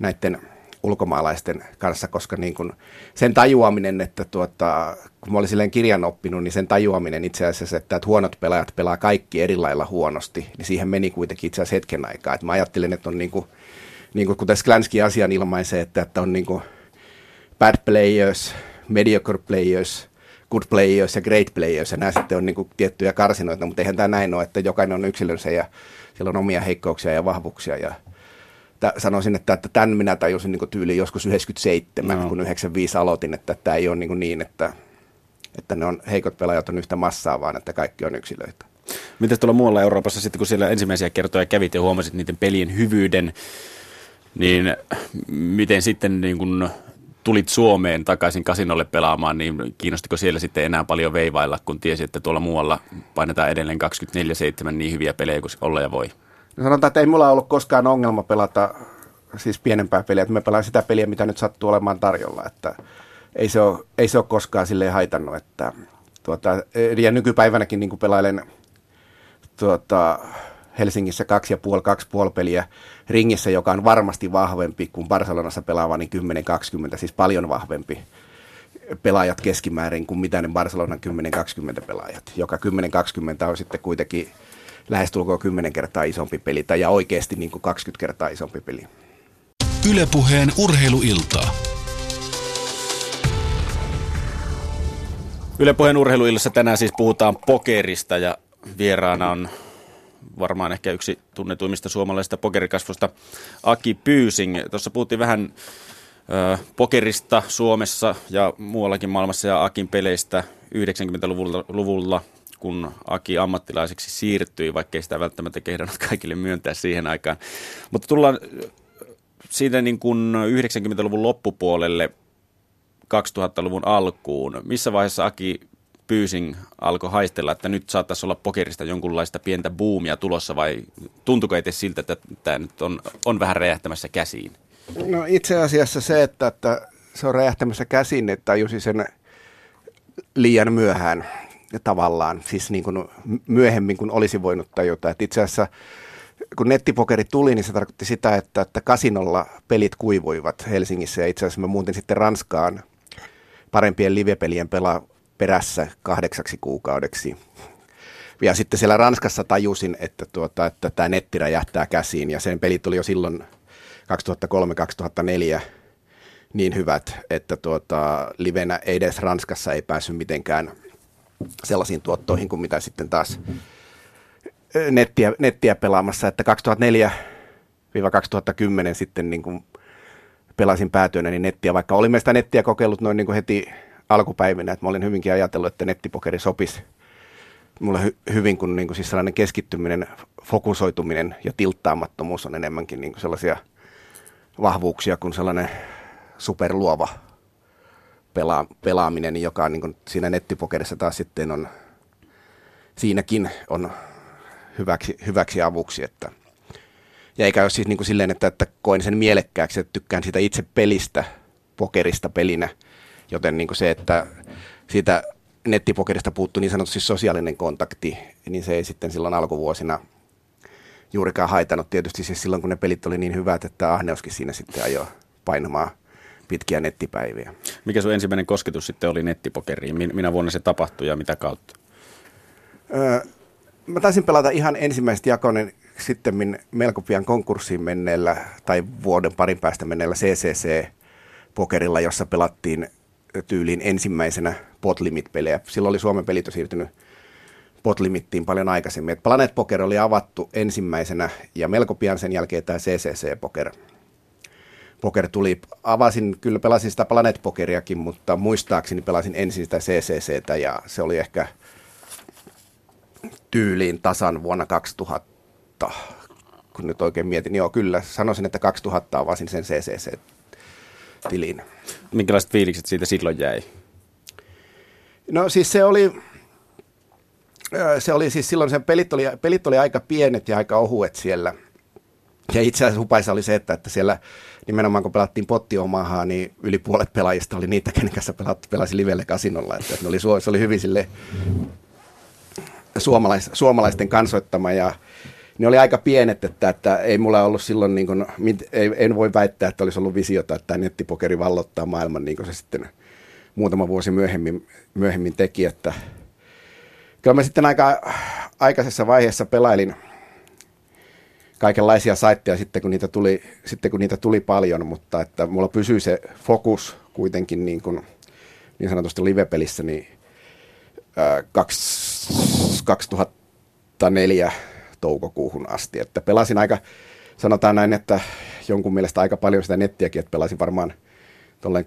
näiden ulkomaalaisten kanssa, koska niin kuin sen tajuaminen, että tuota, kun mä olin silleen kirjan oppinut, niin sen tajuaminen itse asiassa, että, että huonot pelaajat pelaa kaikki eri lailla huonosti, niin siihen meni kuitenkin itse asiassa hetken aikaa. Että mä ajattelin, että on niin kuin, niin kuin kuten Sklansky asian ilmaisee, että, että on niin kuin bad players, mediocre players – good players ja great players, ja nämä sitten on niin kuin tiettyjä karsinoita, mutta eihän tämä näin ole, että jokainen on yksilönsä ja sillä on omia heikkouksia ja vahvuuksia, ja t- sanoisin, että, että tämän minä tajusin niin tyyliin joskus 97, no. kun 95 aloitin, että tämä ei ole niin, niin että, että ne on heikot pelaajat on yhtä massaa, vaan että kaikki on yksilöitä. Miten tuolla muualla Euroopassa sitten, kun siellä ensimmäisiä kertoja kävit ja huomasit niiden pelien hyvyyden, niin miten sitten niin kuin tulit Suomeen takaisin kasinolle pelaamaan, niin kiinnostiko siellä sitten enää paljon veivailla, kun tiesi, että tuolla muualla painetaan edelleen 24-7 niin hyviä pelejä kuin olla ja voi? No sanotaan, että ei mulla ollut koskaan ongelma pelata siis pienempää peliä, että me pelaan sitä peliä, mitä nyt sattuu olemaan tarjolla, että ei se ole, ei se ole koskaan silleen haitannut, että tuota, ja nykypäivänäkin niin pelailen tuota, Helsingissä kaksi ja puoli, kaksi puoli peliä ringissä, joka on varmasti vahvempi kuin Barcelonassa pelaava, niin 10-20, siis paljon vahvempi pelaajat keskimäärin kuin mitä ne Barcelonan 10-20 pelaajat, joka 10-20 on sitten kuitenkin lähestulkoon 10 kertaa isompi peli, tai ja oikeasti niin kuin 20 kertaa isompi peli. Ylepuheen urheiluiltaa. Ylepuheen urheiluillassa tänään siis puhutaan pokerista ja vieraana on varmaan ehkä yksi tunnetuimmista suomalaisista pokerikasvusta Aki Pyysing. Tuossa puhuttiin vähän ö, pokerista Suomessa ja muuallakin maailmassa ja Akin peleistä 90-luvulla, luvulla, kun Aki ammattilaiseksi siirtyi, vaikkei sitä välttämättä kehdannut kaikille myöntää siihen aikaan. Mutta tullaan siitä niin kuin 90-luvun loppupuolelle 2000-luvun alkuun. Missä vaiheessa Aki Pyysing alkoi haistella, että nyt saattaisi olla pokerista jonkunlaista pientä buumia tulossa vai tuntuuko edes siltä, että tämä nyt on, on vähän räjähtämässä käsiin? No itse asiassa se, että, että se on räjähtämässä käsiin, että tajusi sen liian myöhään tavallaan, siis niin kuin myöhemmin kuin olisi voinut tajuta. Että itse asiassa kun nettipokeri tuli, niin se tarkoitti sitä, että, että kasinolla pelit kuivuivat Helsingissä ja itse asiassa mä muutin sitten Ranskaan parempien livepelien pelaa perässä kahdeksaksi kuukaudeksi. Ja sitten siellä Ranskassa tajusin, että, tuota, että tämä netti räjähtää käsiin ja sen pelit oli jo silloin 2003-2004 niin hyvät, että tuota, livenä edes Ranskassa ei päässyt mitenkään sellaisiin tuottoihin kuin mitä sitten taas nettiä, nettiä pelaamassa, että 2004-2010 sitten niin kuin pelasin päätyönä niin nettiä, vaikka olimme sitä nettiä kokeillut noin niin kuin heti alkupäivinä, että mä olin hyvinkin ajatellut, että nettipokeri sopisi mulle hy- hyvin, kun niin kuin siis sellainen keskittyminen, fokusoituminen ja tilttaamattomuus on enemmänkin niin kuin sellaisia vahvuuksia kuin sellainen superluova pela- pelaaminen, joka on niin kuin siinä nettipokerissa taas sitten on, siinäkin on hyväksi, hyväksi avuksi, että ja eikä ole siis niin kuin silleen, että, että koen sen mielekkääksi, että tykkään sitä itse pelistä, pokerista pelinä, Joten niin kuin se, että siitä nettipokerista puuttuu niin sanotusti sosiaalinen kontakti, niin se ei sitten silloin alkuvuosina juurikaan haitannut. Tietysti siis silloin, kun ne pelit oli niin hyvät, että ahneuskin siinä sitten ajoi painamaan pitkiä nettipäiviä. Mikä sun ensimmäinen kosketus sitten oli nettipokeriin? Minä vuonna se tapahtui ja mitä kautta? Öö, mä taisin pelata ihan ensimmäistä jakonen sitten melko pian konkurssiin menneellä tai vuoden parin päästä menneellä CCC-pokerilla, jossa pelattiin tyyliin ensimmäisenä potlimit-pelejä. Silloin oli Suomen pelit jo siirtynyt potlimittiin paljon aikaisemmin. Et Planet Poker oli avattu ensimmäisenä ja melko pian sen jälkeen tämä CCC Poker. Poker tuli, avasin, kyllä pelasin sitä Planet Pokeriakin, mutta muistaakseni pelasin ensin sitä CCCtä ja se oli ehkä tyyliin tasan vuonna 2000, kun nyt oikein mietin. Joo, kyllä, sanoisin, että 2000 avasin sen CCC tiliin. Minkälaiset fiilikset siitä silloin jäi? No siis se oli, se oli siis silloin sen pelit oli, pelit oli aika pienet ja aika ohuet siellä. Ja itse asiassa hupaisa oli se, että, että siellä nimenomaan kun pelattiin pottiomahaa, niin yli puolet pelaajista oli niitä, kenen kanssa pelat, pelasi livelle kasinolla. Että, että ne oli, se oli hyvin sille suomalais, suomalaisten kansoittama ja ne oli aika pienet, että, että ei mulla ollut silloin, niin kuin, ei, en voi väittää, että olisi ollut visiota, että nettipokeri vallottaa maailman, niin kuin se sitten muutama vuosi myöhemmin, myöhemmin teki, että kyllä mä sitten aika aikaisessa vaiheessa pelailin kaikenlaisia saitteja sitten kun niitä tuli, sitten kun niitä tuli paljon, mutta että mulla pysyi se fokus kuitenkin niin, kuin, niin sanotusti livepelissä niin, ää, 2004 toukokuuhun asti. Että pelasin aika, sanotaan näin, että jonkun mielestä aika paljon sitä nettiäkin, että pelasin varmaan tolleen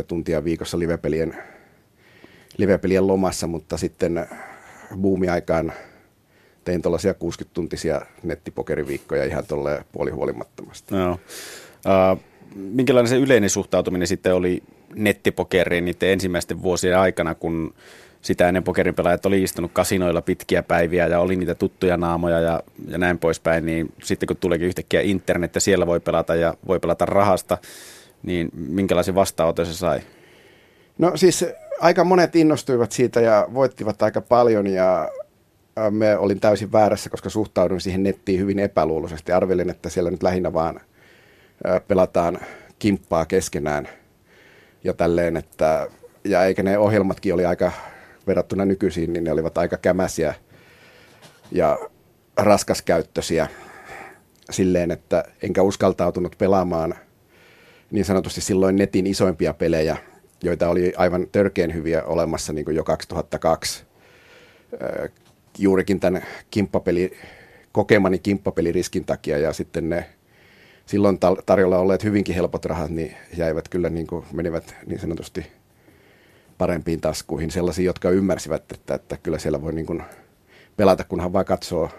10-20 tuntia viikossa livepelien, livepelien lomassa, mutta sitten buumiaikaan tein tuollaisia 60-tuntisia nettipokeriviikkoja ihan tolleen puolihuolimattomasti. No. Uh, minkälainen se yleinen suhtautuminen sitten oli nettipokeriin niiden ensimmäisten vuosien aikana, kun sitä ennen pokerinpelaajat oli istunut kasinoilla pitkiä päiviä ja oli niitä tuttuja naamoja ja, ja näin poispäin, niin sitten kun tuleekin yhtäkkiä internet ja siellä voi pelata ja voi pelata rahasta, niin minkälaisen vastaanoton se sai? No siis aika monet innostuivat siitä ja voittivat aika paljon ja me olin täysin väärässä, koska suhtaudun siihen nettiin hyvin epäluuloisesti. Arvelin, että siellä nyt lähinnä vaan pelataan kimppaa keskenään ja tälleen, että ja eikä ne ohjelmatkin oli aika verrattuna nykyisiin, niin ne olivat aika kämäsiä ja raskaskäyttöisiä silleen, että enkä uskaltautunut pelaamaan niin sanotusti silloin netin isoimpia pelejä, joita oli aivan törkeän hyviä olemassa niin kuin jo 2002 juurikin tämän kimppapeli, kokemani kimppapeliriskin takia ja sitten ne silloin tarjolla olleet hyvinkin helpot rahat, niin jäivät kyllä niin kuin, menivät niin sanotusti parempiin taskuihin, sellaisiin, jotka ymmärsivät, että, että kyllä siellä voi niin kuin pelata, kunhan vaan katsoo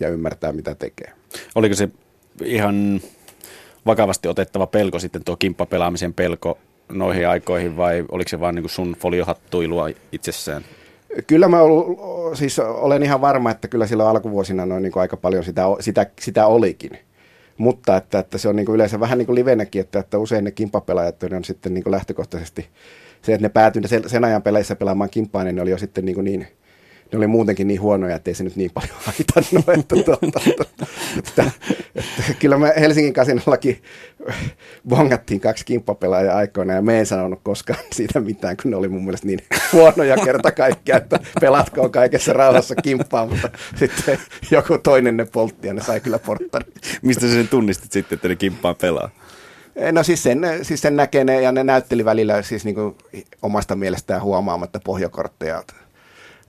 ja ymmärtää, mitä tekee. Oliko se ihan vakavasti otettava pelko sitten tuo kimppapelaamisen pelko noihin aikoihin vai oliko se vaan niin kuin sun foliohattuilua itsessään? Kyllä mä ol, siis olen ihan varma, että kyllä silloin alkuvuosina noin niin kuin aika paljon sitä, sitä, sitä olikin. Mutta että, että se on niin kuin yleensä vähän niin kuin livenäkin, että, että usein ne kimppapelaajat on sitten niin kuin lähtökohtaisesti se, että ne päätyi sen, sen ajan peleissä pelaamaan kimppaa, niin ne oli jo sitten niin, niin ne oli muutenkin niin huonoja, ettei se nyt niin paljon haitannut. Että, tuota, että, että, että, kyllä me Helsingin kasinollakin bongattiin kaksi kimppapelaajaa aikoina ja me en sanonut koskaan siitä mitään, kun ne oli mun mielestä niin huonoja kerta kaikkea, että pelatkoon kaikessa rauhassa kimppaa, mutta sitten joku toinen ne poltti ja ne sai kyllä porttari. Mistä sä sen tunnistit sitten, että ne kimppaa pelaa? No siis sen, siis sen näkee ne, ja ne näytteli välillä siis niin kuin omasta mielestään huomaamatta pohjakortteja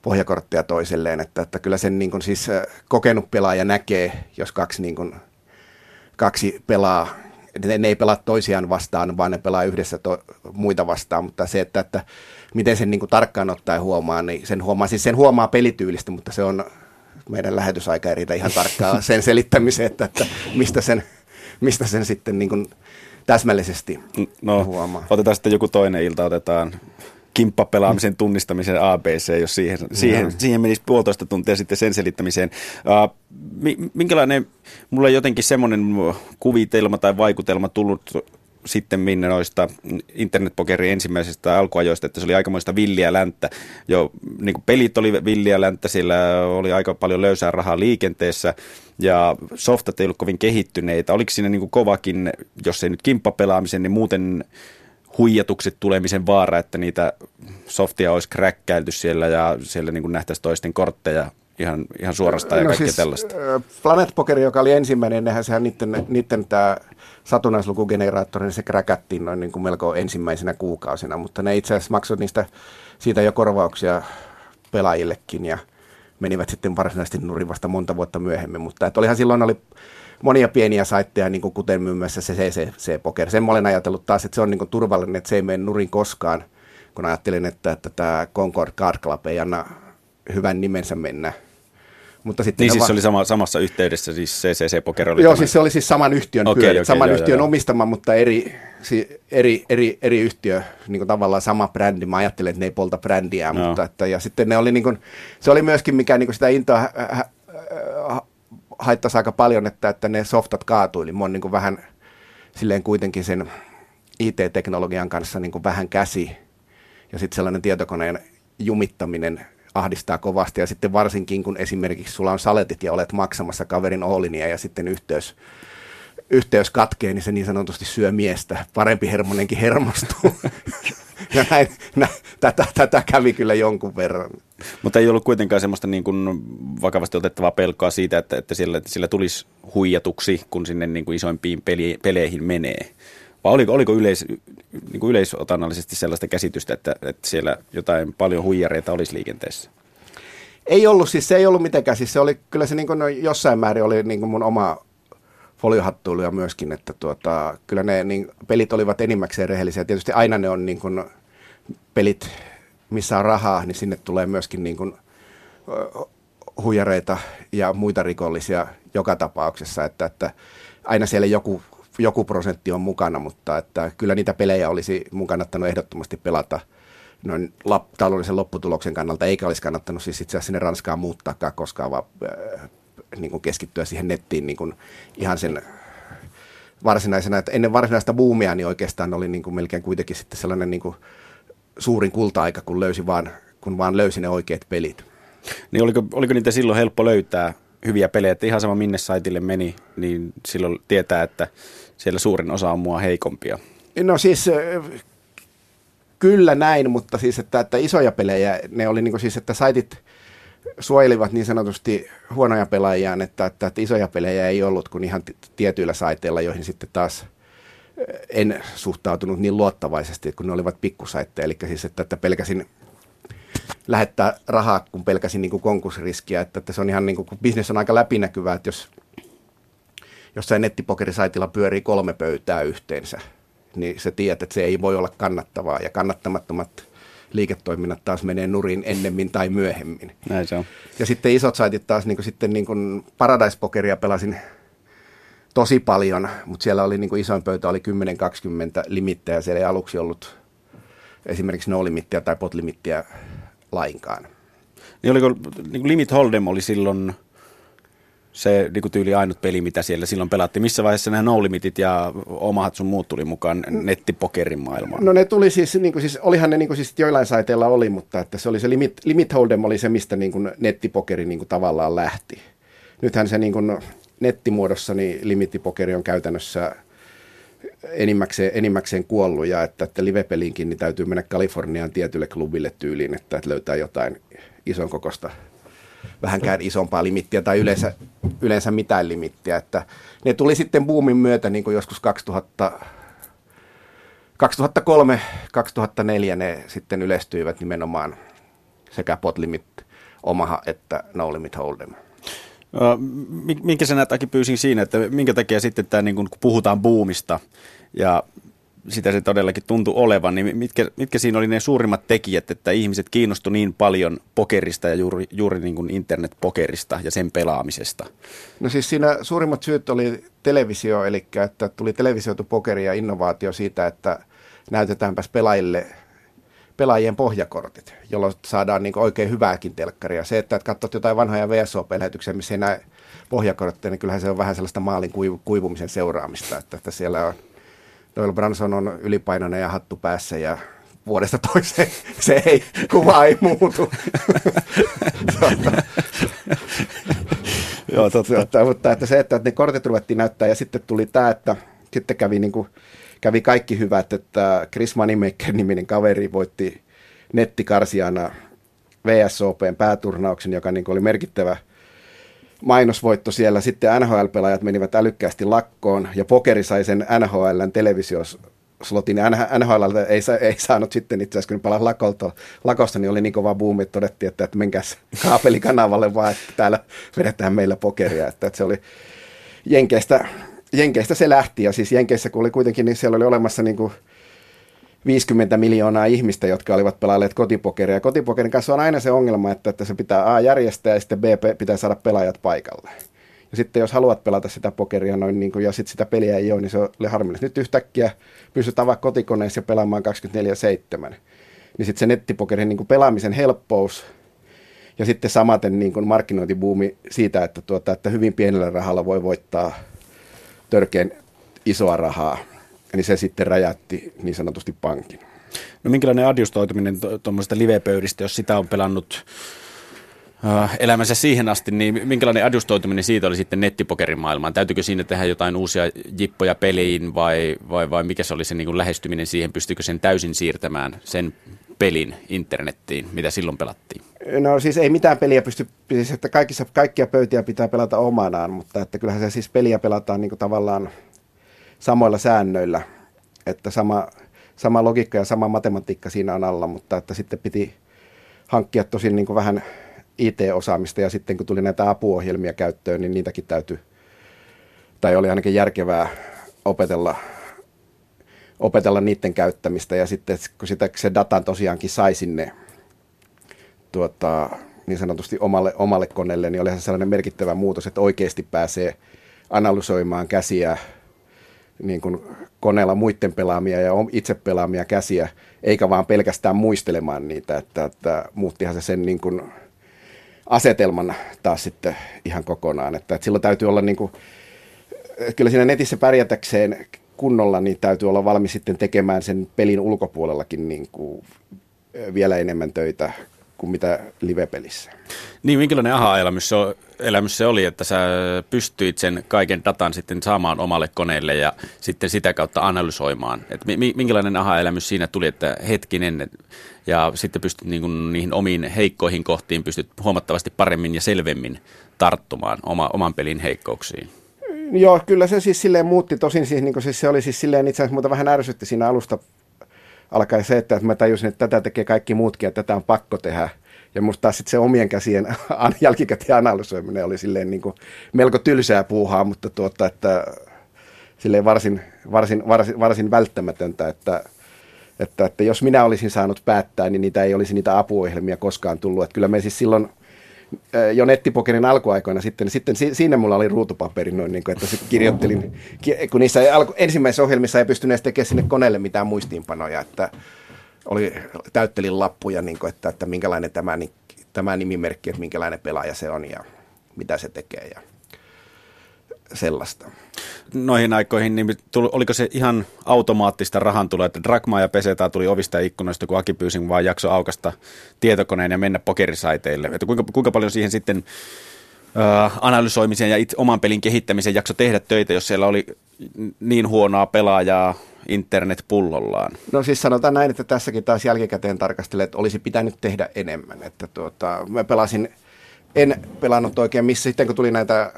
pohjakortteja toiselleen, että, että kyllä sen niin kuin siis kokenut pelaaja näkee, jos kaksi, niin kuin, kaksi pelaa, ne, ne ei pelaa toisiaan vastaan, vaan ne pelaa yhdessä to, muita vastaan, mutta se, että, että miten sen niin kuin tarkkaan ottaen huomaa, niin sen huomaa, siis sen huomaa pelityylistä, mutta se on meidän lähetysaika ei riitä ihan tarkkaan sen selittämiseen, että, että mistä, sen, mistä sen sitten niin kuin täsmällisesti no, huomaa. Otetaan sitten joku toinen ilta, otetaan kimppapelaamisen tunnistamisen ABC, jos siihen, siihen, siihen menisi puolitoista tuntia sitten sen selittämiseen. Uh, minkälainen, mulla on jotenkin semmoinen kuvitelma tai vaikutelma tullut sitten minne noista internetpokerin ensimmäisestä alkuajoista, että se oli aikamoista villiä länttä. Jo niin kuin pelit oli villiä länttä, sillä oli aika paljon löysää rahaa liikenteessä ja softat ei ollut kovin kehittyneitä. Oliko siinä niin kuin kovakin, jos ei nyt kimppapelaamisen, niin muuten huijatukset tulemisen vaara, että niitä softia olisi kräkkäilty siellä ja siellä niin kuin nähtäisi toisten kortteja ihan, ihan suorastaan ja no kaikkea siis, tällaista. Planet Poker, joka oli ensimmäinen, nehän sehän niiden, niiden tämä satunnaislukugeneraattori, niin se kräkättiin noin niin kuin melko ensimmäisenä kuukausina, mutta ne itse asiassa maksoivat niistä, siitä jo korvauksia pelaajillekin ja menivät sitten varsinaisesti nurin vasta monta vuotta myöhemmin, mutta että olihan silloin oli monia pieniä saitteja, niin kuin kuten muun muassa se CCC Poker. Sen mä olen ajatellut taas, että se on niin kuin turvallinen, että se ei mene nurin koskaan, kun ajattelin, että, että tämä Concord Card Club ei anna hyvän nimensä mennä. Mutta sitten niin siis va- se oli sama, samassa yhteydessä, siis CCC Poker oli Joo, tämä. siis se oli siis saman yhtiön okay, pyöri, okay, saman joo, yhtiön joo, omistama, mutta eri, si, eri, eri, eri yhtiö, niin kuin tavallaan sama brändi. Mä ajattelin, että ne ei polta brändiä, no. mutta että, ja sitten ne oli niin kuin, se oli myöskin mikä niin kuin sitä intoa hä, hä, haittaisi aika paljon, että, että ne softat kaatuili. Mä oon niin vähän silleen kuitenkin sen IT-teknologian kanssa niin kuin vähän käsi. Ja sitten sellainen tietokoneen jumittaminen ahdistaa kovasti. Ja sitten varsinkin, kun esimerkiksi sulla on saletit ja olet maksamassa kaverin Ollinia ja sitten yhteys, yhteys katkee, niin se niin sanotusti syö miestä. Parempi hermonenkin hermostuu. ja näin, näin, tätä, tätä kävi kyllä jonkun verran. Mutta ei ollut kuitenkaan semmoista niin kuin vakavasti otettavaa pelkoa siitä, että, että sillä, sillä tulisi huijatuksi, kun sinne niin kuin isoimpiin peli, peleihin menee. Vai oliko, oliko yleis, niin kuin yleisotannallisesti sellaista käsitystä, että, että siellä jotain paljon huijareita olisi liikenteessä? Ei ollut, siis se ei ollut mitenkään. Siis se oli, kyllä se niin kuin, no, jossain määrin oli niin kuin mun oma foliohattuiluja myöskin, että tuota, kyllä ne niin, pelit olivat enimmäkseen rehellisiä. Tietysti aina ne on niin kuin, pelit, missä on rahaa, niin sinne tulee myöskin niin kuin, huijareita ja muita rikollisia joka tapauksessa, että, että aina siellä joku joku prosentti on mukana, mutta että kyllä niitä pelejä olisi mun kannattanut ehdottomasti pelata noin lap, taloudellisen lopputuloksen kannalta, eikä olisi kannattanut siis itse asiassa sinne Ranskaan muuttaakaan koskaan, vaan äh, niin kuin keskittyä siihen nettiin niin kuin ihan sen varsinaisena, että ennen varsinaista buumia niin oikeastaan oli niin kuin melkein kuitenkin sitten sellainen niin kuin suurin kulta-aika, kun, löysi vaan, kun vaan löysi ne oikeat pelit. Niin oliko, oliko niitä silloin helppo löytää hyviä pelejä, että ihan sama minne saitille meni, niin silloin tietää, että siellä suurin osa on mua heikompia. No siis kyllä näin, mutta siis että, että isoja pelejä, ne oli niin kuin siis, että saitit suojelivat niin sanotusti huonoja pelaajia, että, että, että isoja pelejä ei ollut kuin ihan tietyillä saiteilla, joihin sitten taas en suhtautunut niin luottavaisesti, kun ne olivat pikkusaitteja. Eli siis, että, että pelkäsin lähettää rahaa, kun pelkäsin niin kuin konkurssiriskiä. Että, että se on ihan niin kuin, kun bisnes on aika läpinäkyvää, että jos jossain nettipokerisaitilla pyörii kolme pöytää yhteensä, niin se tiedät, että se ei voi olla kannattavaa. Ja kannattamattomat liiketoiminnat taas menee nurin ennemmin tai myöhemmin. Näin se on. Ja sitten isot saitit taas, niin kuin, sitten niin kuin Paradise-pokeria pelasin tosi paljon, mutta siellä oli niin kuin isoin pöytä oli 10-20 limittejä, siellä ei aluksi ollut esimerkiksi no-limittiä tai pot-limittiä lainkaan. Niin oliko, niin Limit Hold'em oli silloin se niin kuin tyyli ainut peli, mitä siellä silloin pelattiin. Missä vaiheessa nämä no limitit ja omat sun muut tuli mukaan nettipokerin maailmaan? No ne tuli siis, niin kuin siis olihan ne niin kuin siis joillain saiteilla oli, mutta että se oli se Limit, limit Hold'em oli se, mistä niin kuin nettipokeri niin kuin tavallaan lähti. Nythän se niin kuin nettimuodossa niin limittipokeri on käytännössä enimmäkseen, enimmäkseen kuollut ja että, että live-peliinkin niin täytyy mennä Kaliforniaan tietylle klubille tyyliin, että, että löytää jotain ison kokosta vähänkään isompaa limittiä tai yleensä, yleensä mitään limittiä. Että ne tuli sitten boomin myötä niin kuin joskus 2000, 2003-2004 ne sitten yleistyivät nimenomaan sekä pot limit Omaha että no limit hold'em. Minkä sen takia pyysin siinä, että minkä takia sitten tämä, niin kun puhutaan buumista ja sitä se todellakin tuntui olevan, niin mitkä, mitkä siinä oli ne suurimmat tekijät, että ihmiset kiinnostu niin paljon pokerista ja juuri, juuri niin kuin internetpokerista ja sen pelaamisesta? No siis siinä suurimmat syyt oli televisio, eli että tuli televisioitu pokeri ja innovaatio siitä, että näytetäänpäs pelaajille pelaajien pohjakortit, jolloin saadaan niin oikein hyvääkin telkkaria. Se, että katsot jotain vanhoja VSOP-lähetyksiä, missä ei näe pohjakortteja, niin kyllähän se on vähän sellaista maalin kuivumisen seuraamista, että, että siellä on Doyle Branson on ylipainoinen ja hattu päässä ja vuodesta toiseen se ei, kuva ei muutu. Joo, totta. mutta että se, että ne kortit ruvettiin näyttää ja sitten tuli tämä, että sitten kävi, niin kuin, kävi kaikki hyvät, että Chris Moneymaker-niminen kaveri voitti nettikarsiana VSOPn pääturnauksen, joka niin oli merkittävä – mainosvoitto siellä. Sitten NHL-pelaajat menivät älykkäästi lakkoon ja pokeri sai sen NHLn televisioslotin. NHL ei, ei saanut sitten itse asiassa, kun palasi lakolta, lakosta, niin oli niin kova buumi, että todettiin, että, että menkääs kaapelikanavalle vaan, että täällä vedetään meillä pokeria. Että, että se oli Jenkeistä, Jenkeistä se lähti ja siis Jenkeissä kun oli kuitenkin, niin siellä oli olemassa niin kuin 50 miljoonaa ihmistä, jotka olivat pelailleet kotipokeria. Kotipokerin kanssa on aina se ongelma, että, että se pitää A järjestää ja sitten B pitää saada pelaajat paikalle. Ja sitten jos haluat pelata sitä pokeria noin niin kuin, ja sitten sitä peliä ei ole, niin se oli harmillista. Nyt yhtäkkiä pystyt avaa kotikoneessa ja pelaamaan 24-7. Niin sitten se nettipokerin niin kuin pelaamisen helppous ja sitten samaten niin kuin markkinointibuumi siitä, että, tuota, että hyvin pienellä rahalla voi voittaa törkeän isoa rahaa niin se sitten räjätti niin sanotusti pankin. No minkälainen adjustoituminen tuommoisesta livepöydistä, jos sitä on pelannut elämänsä siihen asti, niin minkälainen adjustoituminen siitä oli sitten nettipokerin maailmaan? Täytyykö siinä tehdä jotain uusia jippoja peliin vai, vai, vai mikä se oli se niin kuin lähestyminen siihen? Pystyykö sen täysin siirtämään sen pelin internettiin, mitä silloin pelattiin? No siis ei mitään peliä pysty, siis että kaikissa, kaikkia pöytiä pitää pelata omanaan, mutta että kyllähän se siis peliä pelataan niin kuin tavallaan samoilla säännöillä, että sama, sama logiikka ja sama matematiikka siinä on alla, mutta että sitten piti hankkia tosin niin kuin vähän IT-osaamista ja sitten kun tuli näitä apuohjelmia käyttöön, niin niitäkin täytyy, tai oli ainakin järkevää opetella, opetella niiden käyttämistä. Ja sitten kun sitä, se datan tosiaankin sai sinne tuota, niin sanotusti omalle, omalle koneelle, niin oli sellainen merkittävä muutos, että oikeasti pääsee analysoimaan käsiä niin kuin koneella muiden pelaamia ja itse pelaamia käsiä, eikä vaan pelkästään muistelemaan niitä, että, että muuttihan se sen niin kuin asetelman taas sitten ihan kokonaan, että, että silloin täytyy olla niin kuin, kyllä siinä netissä pärjätäkseen kunnolla, niin täytyy olla valmis sitten tekemään sen pelin ulkopuolellakin niin kuin vielä enemmän töitä kuin mitä live-pelissä. Niin, minkälainen aha-elämys se, elämys se oli, että sä pystyit sen kaiken datan sitten saamaan omalle koneelle ja sitten sitä kautta analysoimaan? Et minkälainen aha-elämys siinä tuli, että hetkinen, ja sitten pystyt niin kuin niihin omiin heikkoihin kohtiin pystyt huomattavasti paremmin ja selvemmin tarttumaan oma, oman pelin heikkouksiin? Joo, kyllä se siis silleen muutti. Tosin siis, niin siis se oli siis silleen itse asiassa muuta vähän ärsytti siinä alusta alkaen se, että mä tajusin, että tätä tekee kaikki muutkin ja tätä on pakko tehdä. Ja musta taas se omien käsien jälkikäteen analysoiminen oli silleen niin kuin melko tylsää puuhaa, mutta tuota, että silleen varsin, varsin, varsin, varsin välttämätöntä, että, että, että, jos minä olisin saanut päättää, niin niitä ei olisi niitä apuohjelmia koskaan tullut. Että kyllä me siis silloin jo nettipokerin alkuaikoina sitten, niin sitten siinä mulla oli ruutupaperi noin, niin kuin, että kirjoittelin, kun niissä alku, ensimmäisissä ohjelmissa ei pystynyt edes tekemään sinne koneelle mitään muistiinpanoja, että oli, täyttelin lappuja, niin kuin, että, että minkälainen tämä, tämä nimimerkki, että minkälainen pelaaja se on ja mitä se tekee ja sellaista. Noihin aikoihin, niin tuli, oliko se ihan automaattista rahantuloa, että Drakmaa ja Peseta tuli ovista ja ikkunoista, kun Aki pyysin vaan jakso aukasta tietokoneen ja mennä pokerisaiteille. Että kuinka, kuinka paljon siihen sitten äh, analysoimisen ja itse, oman pelin kehittämisen jakso tehdä töitä, jos siellä oli niin huonoa pelaajaa internet pullollaan? No siis sanotaan näin, että tässäkin taas jälkikäteen tarkastelee, että olisi pitänyt tehdä enemmän. Että tuota, mä pelasin, en pelannut oikein missä, sitten kun tuli näitä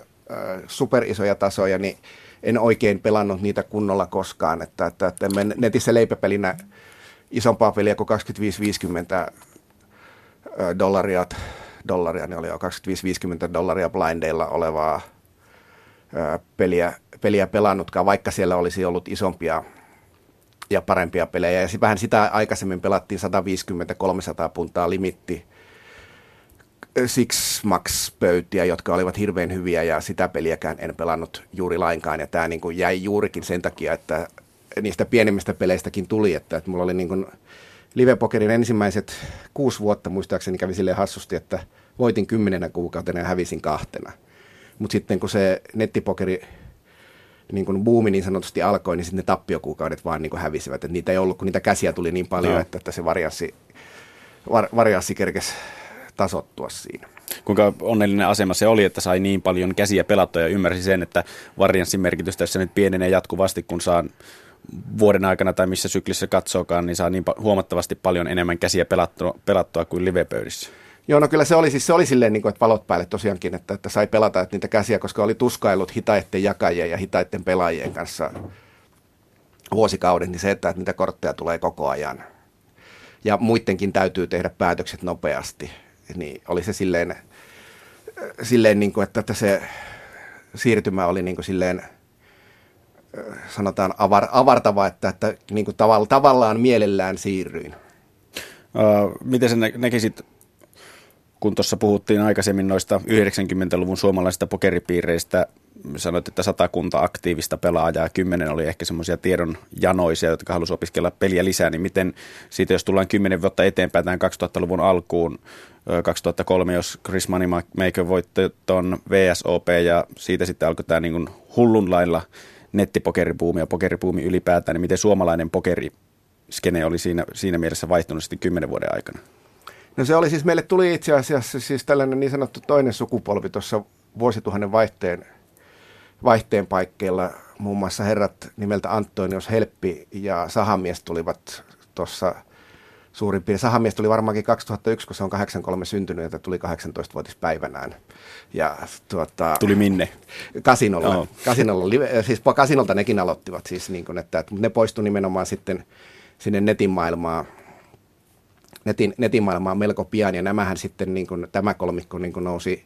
superisoja tasoja, niin en oikein pelannut niitä kunnolla koskaan. Että, että, että netissä leipäpelinä isompaa peliä kuin 25-50 dollaria, dollaria, niin oli jo 25-50 dollaria blindeilla olevaa peliä, peliä pelannutkaan, vaikka siellä olisi ollut isompia ja parempia pelejä. Ja vähän sitä aikaisemmin pelattiin 150-300 puntaa limitti Six Max-pöytiä, jotka olivat hirveän hyviä ja sitä peliäkään en pelannut juuri lainkaan. Ja tämä niin kuin jäi juurikin sen takia, että niistä pienemmistä peleistäkin tuli, että, että mulla oli niin kuin livepokerin ensimmäiset kuusi vuotta muistaakseni kävi silleen hassusti, että voitin kymmenenä kuukautena ja hävisin kahtena. Mutta sitten kun se nettipokeri niin kuin buumi niin sanotusti alkoi, niin sitten ne tappiokuukaudet vaan niin kuin hävisivät. Et niitä ei ollut, kun niitä käsiä tuli niin paljon, no. että, että se varianssi, var, varianssi kerkesi tasottua siinä. Kuinka onnellinen asema se oli, että sai niin paljon käsiä pelattua ja ymmärsi sen, että varianssin merkitys tässä nyt pienenee jatkuvasti, kun saa vuoden aikana tai missä syklissä katsookaan, niin saa niin huomattavasti paljon enemmän käsiä pelattua, pelattua kuin livepöydissä. Joo, no kyllä se oli, siis se oli silleen, niin kuin, että valot päälle tosiaankin, että, että sai pelata että niitä käsiä, koska oli tuskailut hitaitten jakajien ja hitaitten pelaajien kanssa vuosikaudet, niin se, että, että niitä kortteja tulee koko ajan. Ja muidenkin täytyy tehdä päätökset nopeasti niin oli se silleen, silleen niin kuin, että, se siirtymä oli niin kuin silleen, sanotaan avar, avartava, että, että niin kuin tavalla, tavallaan mielellään siirryin. Uh, miten sä näkisit, kun tuossa puhuttiin aikaisemmin noista 90-luvun suomalaisista pokeripiireistä, sanoit, että satakunta aktiivista pelaajaa, kymmenen oli ehkä semmoisia tiedon janoisia, jotka halusivat opiskella peliä lisää, niin miten siitä, jos tullaan kymmenen vuotta eteenpäin tähän 2000-luvun alkuun, 2003, jos Chris Moneymaker voitti tuon VSOP ja siitä sitten alkoi tämä niin hullun lailla nettipokeripuumi ja pokeripuumi ylipäätään, niin miten suomalainen pokeriskene oli siinä, siinä mielessä vaihtunut sitten kymmenen vuoden aikana? No se oli siis, meille tuli itse asiassa siis tällainen niin sanottu toinen sukupolvi tuossa vuosituhannen vaihteen, vaihteen paikkeilla. Muun muassa herrat nimeltä Antonios Helppi ja Sahamies tulivat tuossa – suurin piirtein. Sahamies tuli varmaankin 2001, kun se on 83 syntynyt, että tuli 18-vuotispäivänään. Ja, tuota, tuli minne? Kasinolla. Oh. Kasinolla siis kasinolta nekin aloittivat, siis niin kuin, että, että ne poistu nimenomaan sitten sinne netin maailmaan, netin, netin maailmaan melko pian, ja nämähän sitten, niin kuin, tämä kolmikko niin kuin nousi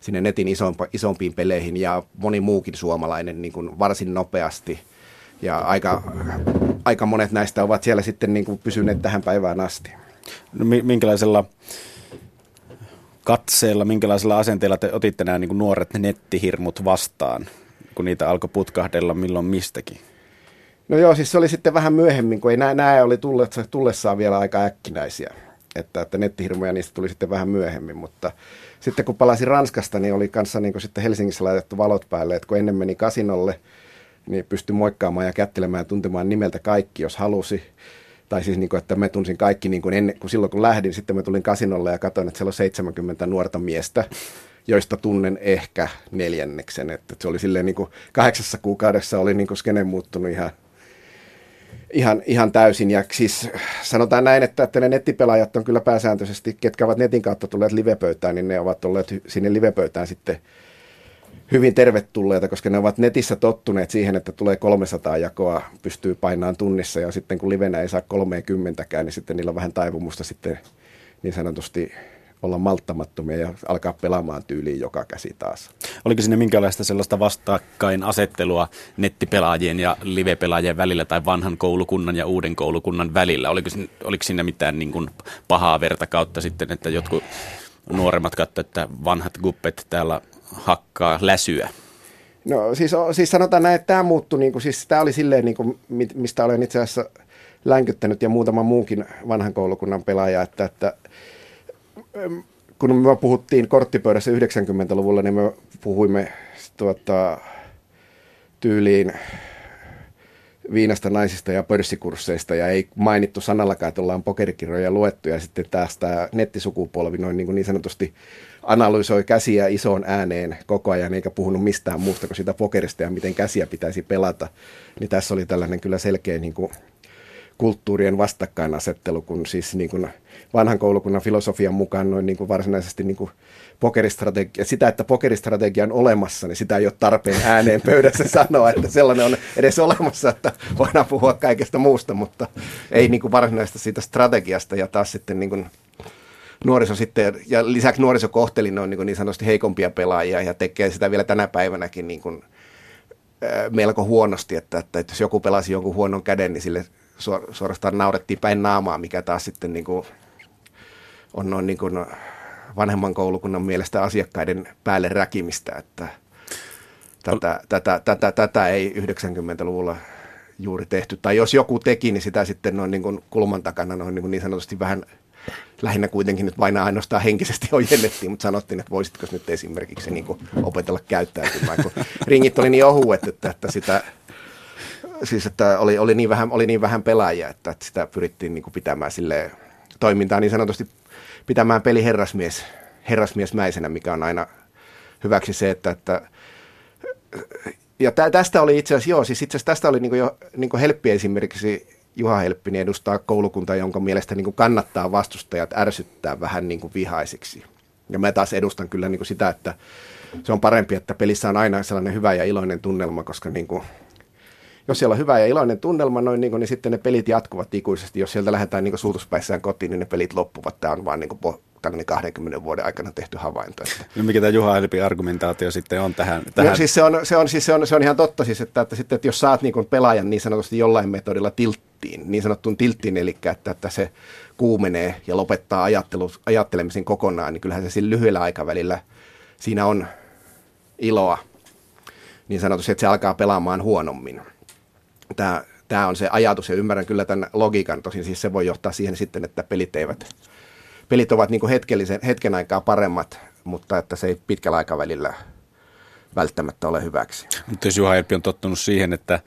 sinne netin isompa, isompiin peleihin, ja moni muukin suomalainen niin kuin varsin nopeasti – ja aika, aika monet näistä ovat siellä sitten niin kuin pysyneet tähän päivään asti. No, minkälaisella katseella, minkälaisella asenteella te otitte nämä niin kuin nuoret nettihirmut vastaan, kun niitä alkoi putkahdella milloin mistäkin? No joo, siis se oli sitten vähän myöhemmin, kun ei nämä, nämä oli tullessaan vielä aika äkkinäisiä. Että, että nettihirmoja niistä tuli sitten vähän myöhemmin, mutta sitten kun palasin Ranskasta, niin oli kanssa niin kuin sitten Helsingissä laitettu valot päälle, että kun ennen meni kasinolle, niin pystyi moikkaamaan ja kättelemään ja tuntemaan nimeltä kaikki, jos halusi. Tai siis, niin kuin, että mä tunsin kaikki niin kuin ennen, kun silloin kun lähdin, sitten mä tulin kasinolle ja katsoin, että siellä on 70 nuorta miestä, joista tunnen ehkä neljänneksen. Että se oli silleen niin kuin kahdeksassa kuukaudessa oli niin kuin skene muuttunut ihan ihan, ihan täysin. Ja siis sanotaan näin, että, että ne nettipelaajat on kyllä pääsääntöisesti, ketkä ovat netin kautta tulleet livepöytään, niin ne ovat olleet sinne livepöytään sitten hyvin tervetulleita, koska ne ovat netissä tottuneet siihen, että tulee 300 jakoa, pystyy painaan tunnissa ja sitten kun livenä ei saa 30 niin sitten niillä on vähän taipumusta sitten niin sanotusti olla malttamattomia ja alkaa pelaamaan tyyliin joka käsi taas. Oliko sinne minkälaista sellaista vastakkainasettelua nettipelaajien ja livepelaajien välillä tai vanhan koulukunnan ja uuden koulukunnan välillä? Oliko, oliko siinä mitään niin kuin pahaa verta kautta sitten, että jotkut nuoremmat katsoivat, että vanhat guppet täällä hakkaa läsyä? No siis, siis sanotaan näin, että tämä muuttui, niin kuin, siis tämä oli silleen, niin kuin, mistä olen itse asiassa länkyttänyt ja muutama muunkin vanhan koulukunnan pelaaja, että, että kun me puhuttiin korttipöydässä 90-luvulla, niin me puhuimme tuota, tyyliin viinasta, naisista ja pörssikursseista ja ei mainittu sanallakaan, että ollaan pokerikirjoja luettu ja sitten taas tämä nettisukupolvi noin niin, niin sanotusti analysoi käsiä isoon ääneen koko ajan eikä puhunut mistään muusta kuin sitä pokerista ja miten käsiä pitäisi pelata. Niin tässä oli tällainen kyllä selkeä niin kuin kulttuurien vastakkainasettelu, kun siis niin kuin vanhan koulukunnan filosofian mukaan noin niin kuin varsinaisesti niin kuin pokeristrategia, sitä, että pokeristrategia on olemassa, niin sitä ei ole tarpeen ääneen pöydässä sanoa, että sellainen on edes olemassa, että voidaan puhua kaikesta muusta, mutta ei niin kuin varsinaista siitä strategiasta ja taas sitten niin kuin nuoriso sitten, ja lisäksi nuoriso kohteli noin niin, niin sanotusti heikompia pelaajia ja tekee sitä vielä tänä päivänäkin niin kuin, melko huonosti, että, että jos joku pelasi jonkun huonon käden, niin sille suorastaan naurettiin päin naamaa, mikä taas sitten niin kuin on noin niin kuin vanhemman koulukunnan mielestä asiakkaiden päälle räkimistä, että tätä, tätä, tätä, tätä ei 90-luvulla juuri tehty. Tai jos joku teki, niin sitä sitten noin niin kuin kulman takana noin niin, kuin niin sanotusti vähän lähinnä kuitenkin nyt vain ainoastaan henkisesti ojennettiin, mutta sanottiin, että voisitko nyt esimerkiksi niin kuin opetella käyttäytymään, kun ringit oli niin ohuet, että, että sitä siis että oli, oli, niin vähän, oli niin vähän pelaajia, että, että sitä pyrittiin niin kuin pitämään sille toimintaa niin sanotusti pitämään peli herrasmies, herrasmiesmäisenä, mikä on aina hyväksi se, että, että ja tä, tästä oli itse asiassa, joo, siis itse asiassa tästä oli niin jo niin Helppi esimerkiksi, Juha Helppi, niin edustaa koulukuntaa, jonka mielestä niin kannattaa vastustajat ärsyttää vähän niin kuin vihaisiksi. Ja mä taas edustan kyllä niin kuin sitä, että se on parempi, että pelissä on aina sellainen hyvä ja iloinen tunnelma, koska niin kuin jos siellä on hyvä ja iloinen tunnelma, noin, niin kuin, niin sitten ne pelit jatkuvat ikuisesti. Jos sieltä lähdetään niin suutuspäissään kotiin, niin ne pelit loppuvat. Tämä on vaan niin kuin, tällainen 20 vuoden aikana tehty havainto. Että. No mikä tämä Juha Elpi argumentaatio sitten on tähän? tähän? No, siis se, on, se, on, siis se, on, se on ihan totta, siis, että, että, sitten, että jos saat niin pelaajan niin sanotusti jollain metodilla tilttiin, niin sanottuun tilttiin, eli että, että se kuumenee ja lopettaa ajattelu, ajattelemisen kokonaan, niin kyllähän se sillä lyhyellä aikavälillä siinä on iloa, niin sanotusti, että se alkaa pelaamaan huonommin tämä, tämä on se ajatus ja ymmärrän kyllä tämän logiikan. Tosin siis se voi johtaa siihen sitten, että pelit eivät, pelit ovat niin hetkellisen, hetken aikaa paremmat, mutta että se ei pitkällä aikavälillä välttämättä ole hyväksi. Mutta jos Juha Elpi on tottunut siihen, että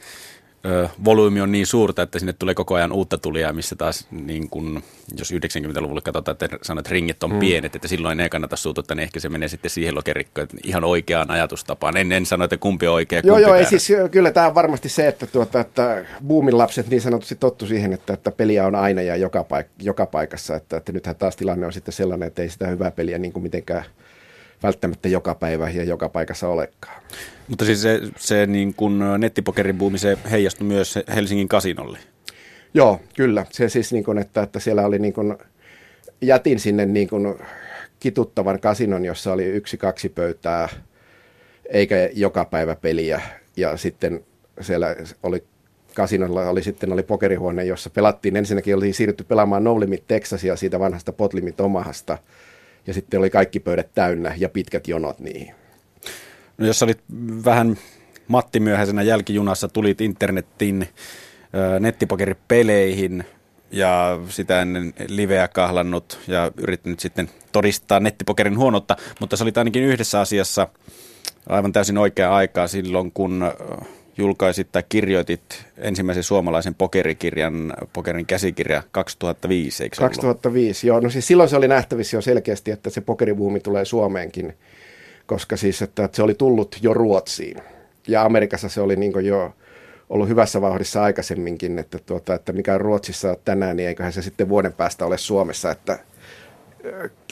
ö, volyymi on niin suurta, että sinne tulee koko ajan uutta tulijaa, missä taas niin kun, jos 90-luvulla katsotaan, että sanot, että ringit on hmm. pienet, että silloin ei kannata suututtaa, niin ehkä se menee sitten siihen lokerikkoon, että ihan oikeaan ajatustapaan. En, en sano, että kumpi on oikea, Joo, joo, ei siis, kyllä tämä on varmasti se, että, tuota, että boomin lapset niin sanotusti tottu siihen, että, että peliä on aina ja joka, paik- joka paikassa, että, että nythän taas tilanne on sitten sellainen, että ei sitä hyvää peliä niin kuin mitenkään välttämättä joka päivä ja joka paikassa olekaan. Mutta siis se, se niin kuin nettipokerin buumi, se heijastui myös Helsingin kasinolle. Joo, kyllä. Se siis, niin kuin, että, että siellä oli niin kuin, jätin sinne niin kuin kituttavan kasinon, jossa oli yksi, kaksi pöytää, eikä joka päivä peliä. Ja sitten siellä oli kasinolla oli sitten oli pokerihuone, jossa pelattiin. Ensinnäkin oli siirrytty pelaamaan No Limit Texasia siitä vanhasta Pot Limit Omahasta. Ja sitten oli kaikki pöydät täynnä ja pitkät jonot niihin. No jos olit vähän Matti myöhäisenä jälkijunassa, tulit internetin nettipokeripeleihin ja sitä ennen liveä kahlannut ja yrittänyt sitten todistaa nettipokerin huonoutta, mutta se oli ainakin yhdessä asiassa aivan täysin oikea aikaa silloin, kun julkaisit tai kirjoitit ensimmäisen suomalaisen pokerikirjan, pokerin käsikirja 2005, eikö 2005, ollut? joo. No siis silloin se oli nähtävissä jo selkeästi, että se pokeribuumi tulee Suomeenkin, koska siis että, että se oli tullut jo Ruotsiin. Ja Amerikassa se oli niin jo ollut hyvässä vauhdissa aikaisemminkin, että, tuota, että mikä on Ruotsissa tänään, niin eiköhän se sitten vuoden päästä ole Suomessa, että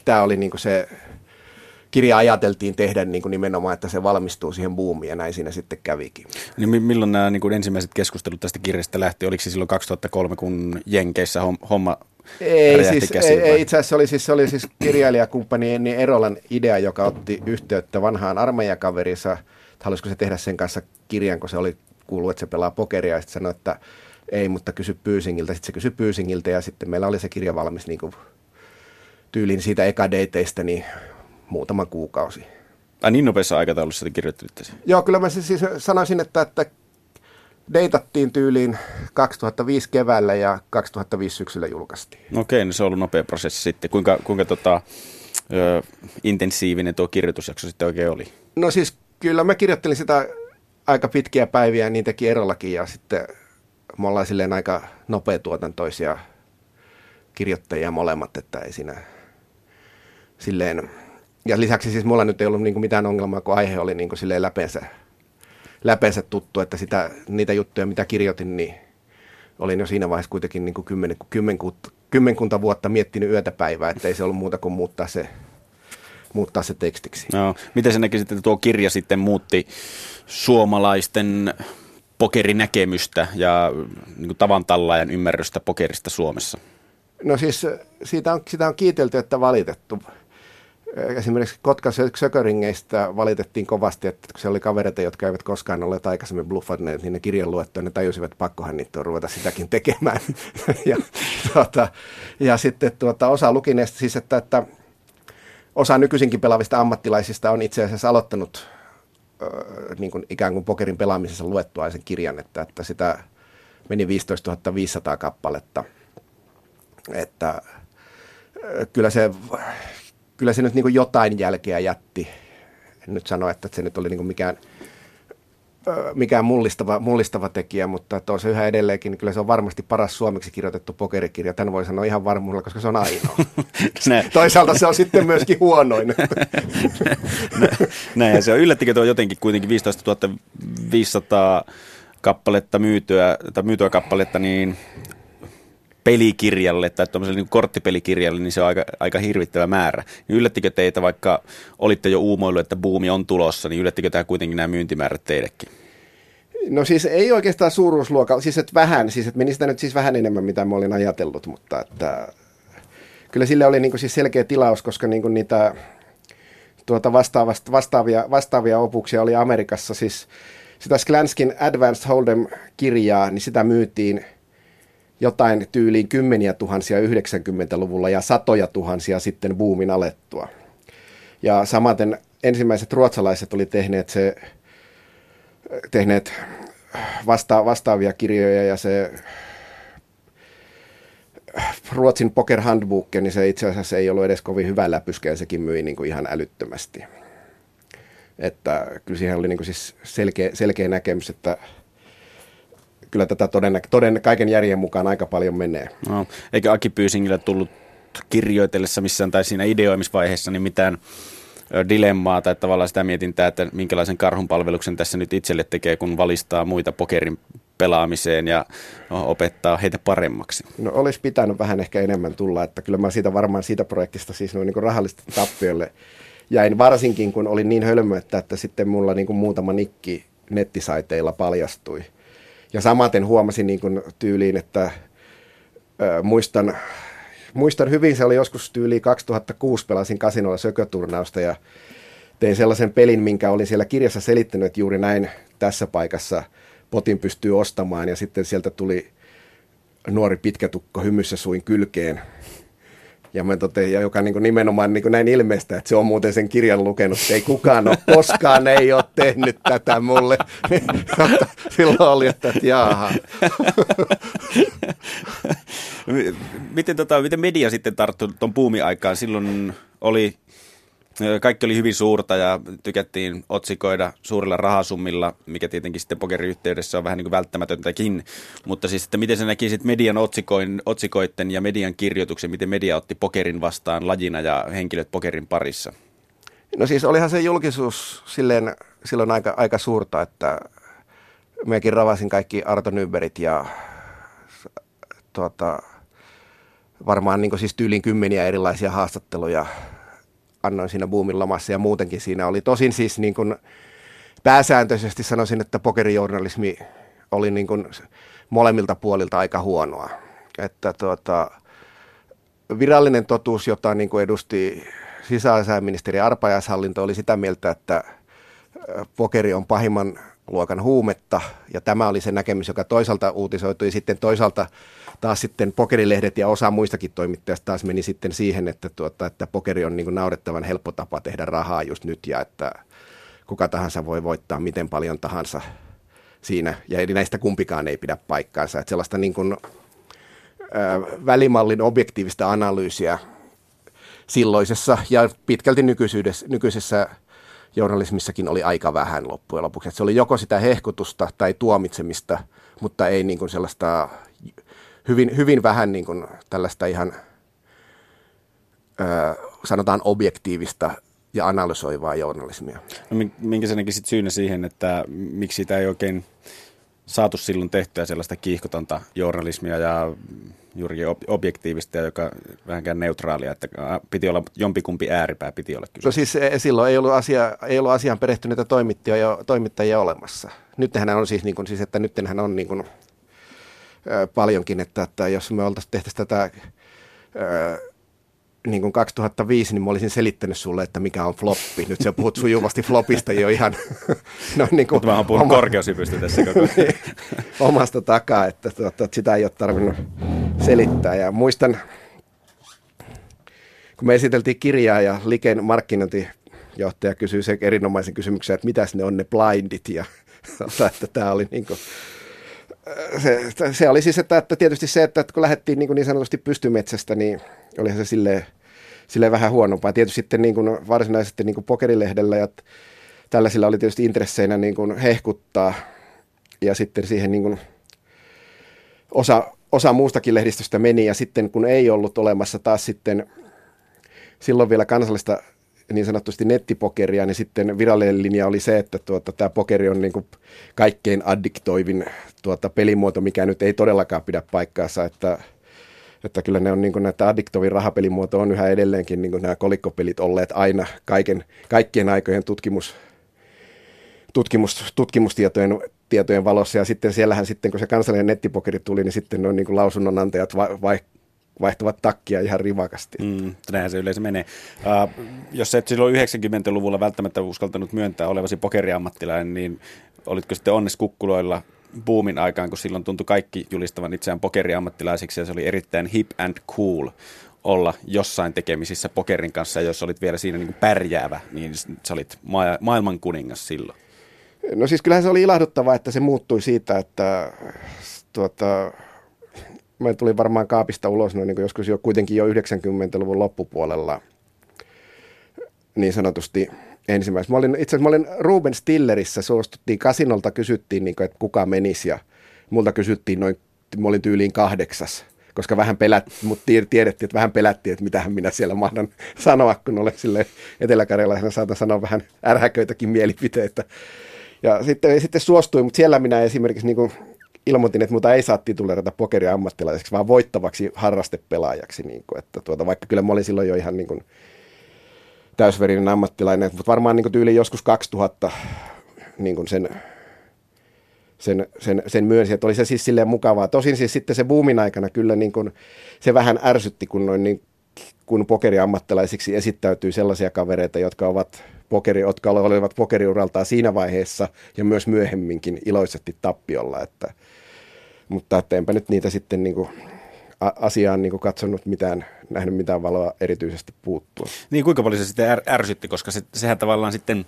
tämä oli niin se kirja ajateltiin tehdä niin kuin nimenomaan, että se valmistuu siihen buumiin ja näin siinä sitten kävikin. Niin milloin nämä niin kuin ensimmäiset keskustelut tästä kirjasta lähti? Oliko se silloin 2003, kun Jenkeissä homma ei, siis, ei, ei, itse asiassa se oli siis, se oli siis kirjailijakumppani Enni Erolan idea, joka otti yhteyttä vanhaan armeijakaverinsa, että halusiko se tehdä sen kanssa kirjan, kun se oli kuullut, että se pelaa pokeria, ja sitten sanoi, että ei, mutta kysy Pyysingiltä. Sitten se kysyi Pyysingiltä, ja sitten meillä oli se kirja valmis niin kuin tyylin siitä ekadeiteistä, niin muutama kuukausi. Ai niin nopeassa aikataulussa te kirjoittelitte sen? Joo, kyllä mä siis sanoisin, että, että deitattiin tyyliin 2005 keväällä ja 2005 syksyllä julkaistiin. No okei, niin se on ollut nopea prosessi sitten. Kuinka, kuinka tota, ö, intensiivinen tuo kirjoitusjakso sitten oikein oli? No siis kyllä mä kirjoittelin sitä aika pitkiä päiviä, niin teki erollakin ja sitten me ollaan silleen aika nopea tuotantoisia kirjoittajia molemmat, että ei siinä silleen ja lisäksi siis mulla nyt ei ollut niinku mitään ongelmaa, kun aihe oli niinku silleen läpeensä, läpeensä tuttu, että sitä, niitä juttuja, mitä kirjoitin, niin olin jo siinä vaiheessa kuitenkin niin kuin kymmen, kymmenkunta, kymmenkunta vuotta miettinyt yötä päivää, että ei se ollut muuta kuin muuttaa se, muuttaa se tekstiksi. No, miten se näki että tuo kirja sitten muutti suomalaisten pokerinäkemystä ja niin kuin tavan tallaajan ymmärrystä pokerista Suomessa? No siis siitä on, sitä on kiitelty, että valitettu esimerkiksi Kotkan sököringeistä valitettiin kovasti, että kun se oli kavereita, jotka eivät koskaan olleet aikaisemmin bluffanneet, niin ne kirjan luettua, ne tajusivat, että pakkohan niitä on ruveta sitäkin tekemään. ja, tuota, ja sitten tuota, osa lukineista siis, että, että osa nykyisinkin pelaavista ammattilaisista on itse asiassa aloittanut äh, niin kuin ikään kuin pokerin pelaamisessa luettua sen kirjan, että, että sitä meni 15 500 kappaletta. Että kyllä se kyllä se nyt niin kuin jotain jälkeä jätti. En nyt sano, että se nyt oli niin kuin mikään, mikään mullistava, mullistava tekijä, mutta että on se yhä edelleenkin, niin kyllä se on varmasti paras suomeksi kirjoitettu pokerikirja. Tämän voi sanoa ihan varmuudella, koska se on ainoa. Toisaalta se on sitten myöskin huonoin. Näin, se on yllättikö tuo jotenkin kuitenkin 15 500 kappaletta myytyä, tai myytyä kappaletta, niin pelikirjalle tai tuollaiselle niin korttipelikirjalle, niin se on aika, aika hirvittävä määrä. Niin yllättikö teitä, vaikka olitte jo uumoillut, että buumi on tulossa, niin yllättikö tämä kuitenkin nämä myyntimäärät teillekin? No siis ei oikeastaan suuruusluokalla, siis että vähän, siis että meni sitä nyt siis vähän enemmän, mitä mä olin ajatellut, mutta että kyllä sille oli niin kuin siis selkeä tilaus, koska niin kuin niitä tuota vastaavia, vastaavia opuksia oli Amerikassa, siis sitä Sklanskin Advanced Hold'em-kirjaa, niin sitä myytiin – jotain tyyliin kymmeniä tuhansia 90-luvulla ja satoja tuhansia sitten buumin alettua. Ja samaten ensimmäiset ruotsalaiset oli tehneet, se, tehneet vasta, vastaavia kirjoja ja se Ruotsin Poker Handbook, niin se itse asiassa ei ollut edes kovin hyvä läpyskä ja sekin myi niin kuin ihan älyttömästi. Että kyllä siihen oli niin kuin siis selkeä, selkeä näkemys, että kyllä tätä toden, toden kaiken järjen mukaan aika paljon menee. No, eikä Aki Pyysingillä tullut kirjoitellessa missään tai siinä ideoimisvaiheessa niin mitään dilemmaa tai tavallaan sitä mietintää, että minkälaisen karhunpalveluksen tässä nyt itselle tekee, kun valistaa muita pokerin pelaamiseen ja opettaa heitä paremmaksi? No olisi pitänyt vähän ehkä enemmän tulla, että kyllä mä siitä varmaan siitä projektista siis noin niin rahallisesti tappiolle jäin varsinkin, kun olin niin hölmö, että, että sitten mulla niin kuin muutama nikki nettisaiteilla paljastui – ja samaten huomasin niin kuin tyyliin, että ö, muistan, muistan hyvin, se oli joskus tyyliin 2006 pelasin kasinolla sököturnausta ja tein sellaisen pelin, minkä olin siellä kirjassa selittänyt, että juuri näin tässä paikassa potin pystyy ostamaan. Ja sitten sieltä tuli nuori pitkätukko hymyssä suin kylkeen Ja, mä ja joka niin kuin nimenomaan niin kuin näin ilmeistä, että se on muuten sen kirjan lukenut, että ei kukaan ole koskaan ei ole tehnyt tätä mulle. Silloin oli, että jaaha. miten, tota, miten media sitten tarttui tuon puumiaikaan? Silloin oli kaikki oli hyvin suurta ja tykättiin otsikoida suurilla rahasummilla, mikä tietenkin sitten pokeriyhteydessä on vähän niin kuin välttämätöntäkin. Mutta siis, että miten sä näkisit median otsikoin, otsikoiden ja median kirjoituksen, miten media otti pokerin vastaan lajina ja henkilöt pokerin parissa? No siis olihan se julkisuus silleen, silloin aika, aika suurta, että mekin ravasin kaikki Arto Nyberit ja tuota, varmaan niin siis tyylin kymmeniä erilaisia haastatteluja annoin siinä Boomin lomassa ja muutenkin siinä oli. Tosin siis niin kuin pääsääntöisesti sanoisin, että pokerijournalismi oli niin kuin molemmilta puolilta aika huonoa. Että tuota, virallinen totuus, jota niin kuin edusti sisäasiainministeri Arpajaishallinto, oli sitä mieltä, että pokeri on pahimman luokan huumetta, ja tämä oli se näkemys, joka toisaalta uutisoitui, sitten toisaalta taas sitten pokerilehdet ja osa muistakin toimittajista taas meni sitten siihen, että, tuota, että pokeri on niin kuin naurettavan helppo tapa tehdä rahaa just nyt, ja että kuka tahansa voi voittaa miten paljon tahansa siinä, ja eli näistä kumpikaan ei pidä paikkaansa, että sellaista niin kuin, äh, välimallin objektiivista analyysiä silloisessa ja pitkälti nykyisessä, nykyisessä journalismissakin oli aika vähän loppujen lopuksi. Että se oli joko sitä hehkutusta tai tuomitsemista, mutta ei niin kuin sellaista hyvin, hyvin vähän niin kuin tällaista ihan ö, sanotaan objektiivista ja analysoivaa journalismia. No, minkä sä näkisit syynä siihen, että miksi sitä ei oikein saatu silloin tehtyä sellaista kiihkotonta journalismia ja juurikin objektiivista ja joka vähänkään neutraalia, että piti olla jompikumpi ääripää, piti olla kyse. No siis e, silloin ei ollut, asia, ei ollut asiaan perehtyneitä toimittajia, toimittajia olemassa. Nythän on siis, niin kuin, siis että nythän on niin kuin, paljonkin, että, että jos me oltaisiin tehty tätä niin kuin 2005, niin mä olisin selittänyt sulle, että mikä on floppi. Nyt sä puhut sujuvasti flopista jo ihan... no, niin kuin, Mutta mä oon puhunut oma... korkeushypystä tässä koko ajan. omasta takaa, että, tuota, että sitä ei ole tarvinnut selittää. Ja muistan, kun me esiteltiin kirjaa ja Liken markkinointijohtaja kysyi sen erinomaisen kysymyksen, että mitä ne on ne blindit ja että tämä oli niin kuin, se, se oli siis, että, että tietysti se, että kun lähdettiin niin, niin sanotusti pystymetsästä, niin olihan se silleen, silleen vähän huonompaa. Tietysti sitten niin kuin varsinaisesti niin kuin pokerilehdellä ja tällaisilla oli tietysti intresseinä niin kuin hehkuttaa ja sitten siihen niin kuin osa, osa muustakin lehdistöstä meni ja sitten kun ei ollut olemassa taas sitten silloin vielä kansallista niin sanotusti nettipokeria, niin sitten virallinen linja oli se, että tuota, tämä pokeri on niin kuin kaikkein addiktoivin tuota, pelimuoto, mikä nyt ei todellakaan pidä paikkaansa, että, että kyllä ne on niin kuin, näitä addiktoivin rahapelimuoto on yhä edelleenkin niin kuin nämä kolikkopelit olleet aina kaiken, kaikkien aikojen tutkimus, tutkimus, tutkimustietojen tietojen valossa. Ja sitten siellähän sitten, kun se kansallinen nettipokeri tuli, niin sitten on niin lausunnonantajat vai, vai, vaihtavat takkia ihan rivakasti. Mm, näinhän se yleensä menee. Uh, jos et silloin 90-luvulla välttämättä uskaltanut myöntää olevasi pokeriammattilainen, niin olitko sitten onnes kukkuloilla boomin aikaan, kun silloin tuntui kaikki julistavan itseään pokeriammattilaisiksi ja se oli erittäin hip and cool olla jossain tekemisissä pokerin kanssa, ja jos olit vielä siinä niin kuin pärjäävä, niin sä olit ma- maailman kuningas silloin. No siis kyllähän se oli ilahduttavaa, että se muuttui siitä, että tuota, mä tulin varmaan kaapista ulos no, niin joskus jo kuitenkin jo 90-luvun loppupuolella niin sanotusti ensimmäisenä. Itse asiassa mä olin Ruben Stillerissä, suostuttiin kasinolta, kysyttiin, niin kuin, että kuka menisi ja multa kysyttiin noin, mä olin tyyliin kahdeksas koska vähän pelätti, mutta tiedettiin, että vähän pelättiin, että mitähän minä siellä mahdan sanoa, kun olen sille eteläkarjalaisena saatan sanoa vähän ärhäköitäkin mielipiteitä. Ja sitten, sitten suostuin, mutta siellä minä esimerkiksi niin kuin ilmoitin, että muuta ei saa tituleerata pokeriammattilaiseksi, vaan voittavaksi harrastepelaajaksi. Niin kuin, että tuota, vaikka kyllä mä olin silloin jo ihan niin kuin täysverinen ammattilainen, mutta varmaan niin kuin tyyli joskus 2000 niin kuin sen, sen, sen, sen myönsi, että oli se siis silleen mukavaa. Tosin siis sitten se boomin aikana kyllä niin kuin, se vähän ärsytti, kun, noin, niin, kun pokeriammattilaisiksi esittäytyy sellaisia kavereita, jotka ovat pokeri, jotka olivat pokeriuraltaan siinä vaiheessa ja myös myöhemminkin iloisesti tappiolla. Että, mutta että enpä nyt niitä sitten niin kuin asiaan niin kuin katsonut mitään, nähnyt mitään valoa erityisesti puuttua. Niin kuinka paljon se sitten är, ärsytti, koska se, sehän tavallaan sitten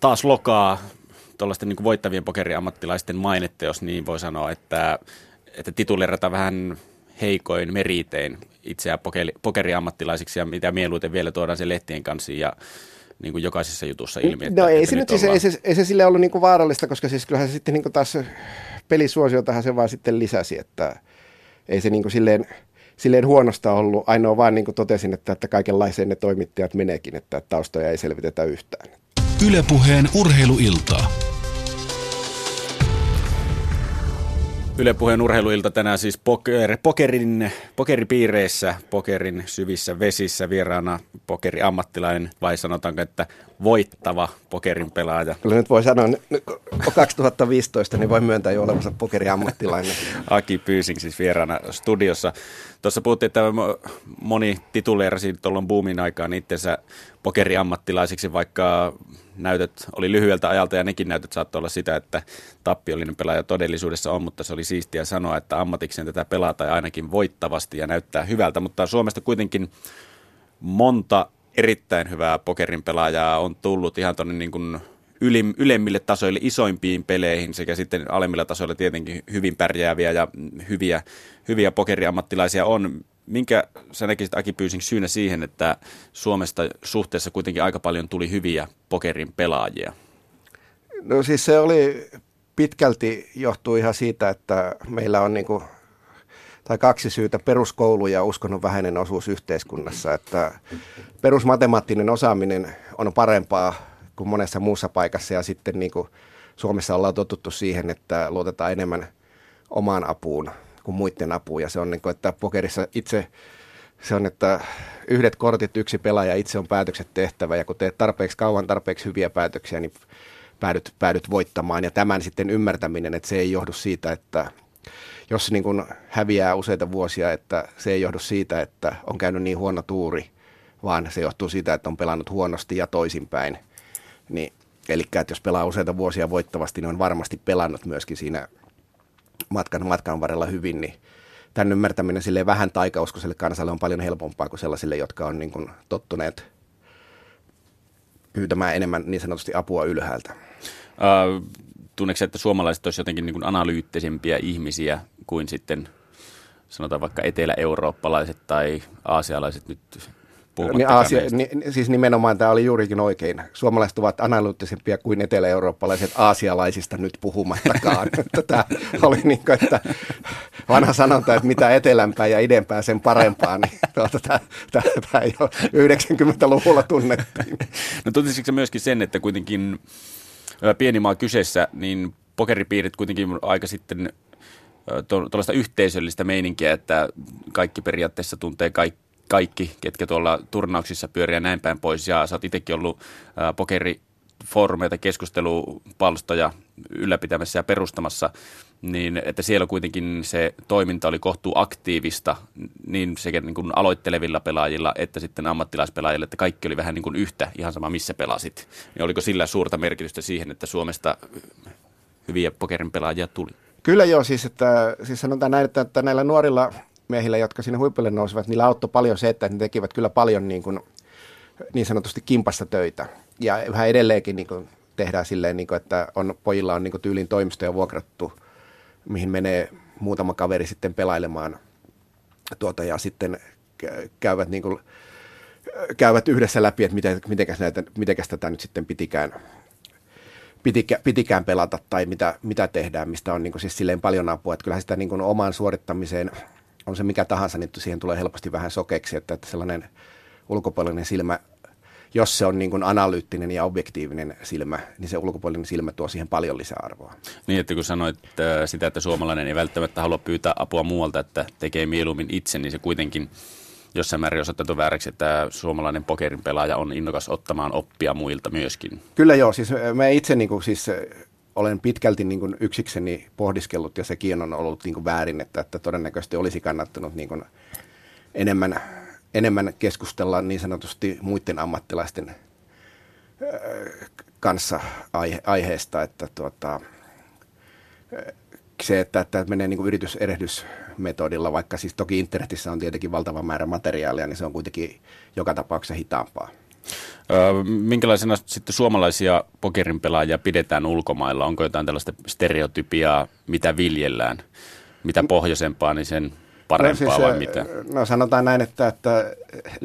taas lokaa tuollaisten niin voittavien pokeriammattilaisten mainetta, jos niin voi sanoa, että, että tituleerataan vähän heikoin meritein itseään pokeri, pokeriammattilaisiksi ja mitä mieluiten vielä tuodaan se lehtien kanssa ja niin kuin jokaisessa jutussa ilmi. Että, no ei, että se nyt, siis, ei, se, ei se sille ollut niin kuin vaarallista, koska siis kyllähän se sitten niin kuin taas pelisuosiotahan se vaan sitten lisäsi, että ei se niin kuin silleen, silleen huonosta ollut. Ainoa vaan niin kuin totesin, että, että kaikenlaiseen ne toimittajat meneekin, että taustoja ei selvitetä yhtään. Ylepuheen urheiluiltaa. Yle Puheen urheiluilta tänään siis poker, pokerin, pokeripiireissä, pokerin syvissä vesissä vieraana pokeriammattilainen vai sanotaanko, että voittava pokerin pelaaja? Kyllä nyt voi sanoa, nyt 2015 niin voi myöntää jo olevansa pokeriammattilainen. Aki Pyysing siis vieraana studiossa. Tuossa puhuttiin, että moni tituleerasi tuolloin boomin aikaan itsensä pokeriammattilaisiksi, vaikka näytöt oli lyhyeltä ajalta ja nekin näytöt saattoi olla sitä, että tappiollinen pelaaja todellisuudessa on, mutta se oli siistiä sanoa, että ammatikseen tätä pelaa tai ainakin voittavasti ja näyttää hyvältä, mutta Suomesta kuitenkin monta erittäin hyvää pokerin pelaajaa on tullut ihan tuonne niin kuin ylemmille tasoille, isoimpiin peleihin sekä sitten alemmilla tasoilla tietenkin hyvin pärjääviä ja hyviä, hyviä pokeriammattilaisia on. Minkä sä näkisit Aki Pyysing syynä siihen, että Suomesta suhteessa kuitenkin aika paljon tuli hyviä pokerin pelaajia? No siis se oli pitkälti johtuu ihan siitä, että meillä on niin kuin, tai kaksi syytä, peruskoulu ja uskonnon vähäinen osuus yhteiskunnassa. Että perusmatemaattinen osaaminen on parempaa kuin monessa muussa paikassa ja sitten niin kuin Suomessa ollaan totuttu siihen, että luotetaan enemmän omaan apuun kuin muiden apuun. Ja se on niin kuin, että pokerissa itse se on, että yhdet kortit, yksi pelaaja, itse on päätökset tehtävä ja kun teet tarpeeksi kauan, tarpeeksi hyviä päätöksiä, niin päädyt, päädyt voittamaan. Ja tämän sitten ymmärtäminen, että se ei johdu siitä, että jos niin kuin häviää useita vuosia, että se ei johdu siitä, että on käynyt niin huono tuuri, vaan se johtuu siitä, että on pelannut huonosti ja toisinpäin. Niin, eli että jos pelaa useita vuosia voittavasti, niin on varmasti pelannut myöskin siinä matkan, matkan varrella hyvin, niin tämän ymmärtäminen sille vähän taikauskoiselle kansalle on paljon helpompaa kuin sellaisille, jotka on niin kuin tottuneet pyytämään enemmän niin sanotusti apua ylhäältä. Uh, tunneeko että suomalaiset olisivat jotenkin niin kuin analyyttisempiä ihmisiä kuin sitten sanotaan vaikka etelä-eurooppalaiset tai aasialaiset nyt niin Aasia, ni, siis nimenomaan tämä oli juurikin oikein. Suomalaiset ovat analyyttisempia kuin etelä-eurooppalaiset aasialaisista nyt puhumattakaan. tämä oli niin kuin, että vanha sanonta, että mitä etelämpää ja idempää sen parempaa, niin tuota, tämä, tämä jo 90-luvulla tunnettiin. No tuntisitko myöskin sen, että kuitenkin pieni maa kyseessä, niin pokeripiirit kuitenkin aika sitten tuollaista yhteisöllistä meininkiä, että kaikki periaatteessa tuntee kaikki kaikki, ketkä tuolla turnauksissa pyörii ja näin päin pois. Ja sä oot itsekin ollut ää, pokerifoorumeita, keskustelupalstoja ylläpitämässä ja perustamassa, niin että siellä kuitenkin se toiminta oli kohtuu aktiivista niin sekä niin kuin aloittelevilla pelaajilla että sitten ammattilaispelaajilla, että kaikki oli vähän niin kuin yhtä, ihan sama missä pelasit. Niin oliko sillä suurta merkitystä siihen, että Suomesta hyviä pokerin pelaajia tuli? Kyllä joo, siis, että, siis sanotaan näin, että, että näillä nuorilla miehillä, jotka sinne huipulle nousivat, niillä auttoi paljon se, että ne tekivät kyllä paljon niin, kuin, niin sanotusti kimpasta töitä. Ja yhä edelleenkin niin kuin, tehdään silleen, niin kuin, että on, pojilla on niin kuin, tyylin toimistoja vuokrattu, mihin menee muutama kaveri sitten pelailemaan tuota, ja sitten käyvät, niin kuin, käyvät yhdessä läpi, että miten, mitenkäs, näitä, mitenkäs tätä nyt sitten pitikään, pitikään, pitikään pelata tai mitä, mitä tehdään, mistä on niin kuin, siis silleen paljon apua. Että kyllähän sitä niin kuin, omaan suorittamiseen – on se mikä tahansa, niin siihen tulee helposti vähän sokeksi, että, että sellainen ulkopuolinen silmä, jos se on niin kuin analyyttinen ja objektiivinen silmä, niin se ulkopuolinen silmä tuo siihen paljon lisäarvoa. Niin, että kun sanoit että sitä, että suomalainen ei välttämättä halua pyytää apua muualta, että tekee mieluummin itse, niin se kuitenkin jossain määrin osoitettu vääräksi, että suomalainen pokerin pelaaja on innokas ottamaan oppia muilta myöskin. Kyllä joo, siis me itse niin kuin, siis olen pitkälti niin kuin yksikseni pohdiskellut ja sekin on ollut niin kuin väärin, että, että todennäköisesti olisi kannattanut niin kuin enemmän, enemmän keskustella niin sanotusti muiden ammattilaisten kanssa aihe, aiheesta, että tuota, se, että, että menee niin yrityserehdysmetodilla, vaikka siis toki internetissä on tietenkin valtava määrä materiaalia, niin se on kuitenkin joka tapauksessa hitaampaa. Minkälaisena sitten suomalaisia pokerin pelaajia pidetään ulkomailla? Onko jotain tällaista stereotypiaa, mitä viljellään? Mitä pohjoisempaa, niin sen parempaa no siis, vai mitä? No sanotaan näin, että, että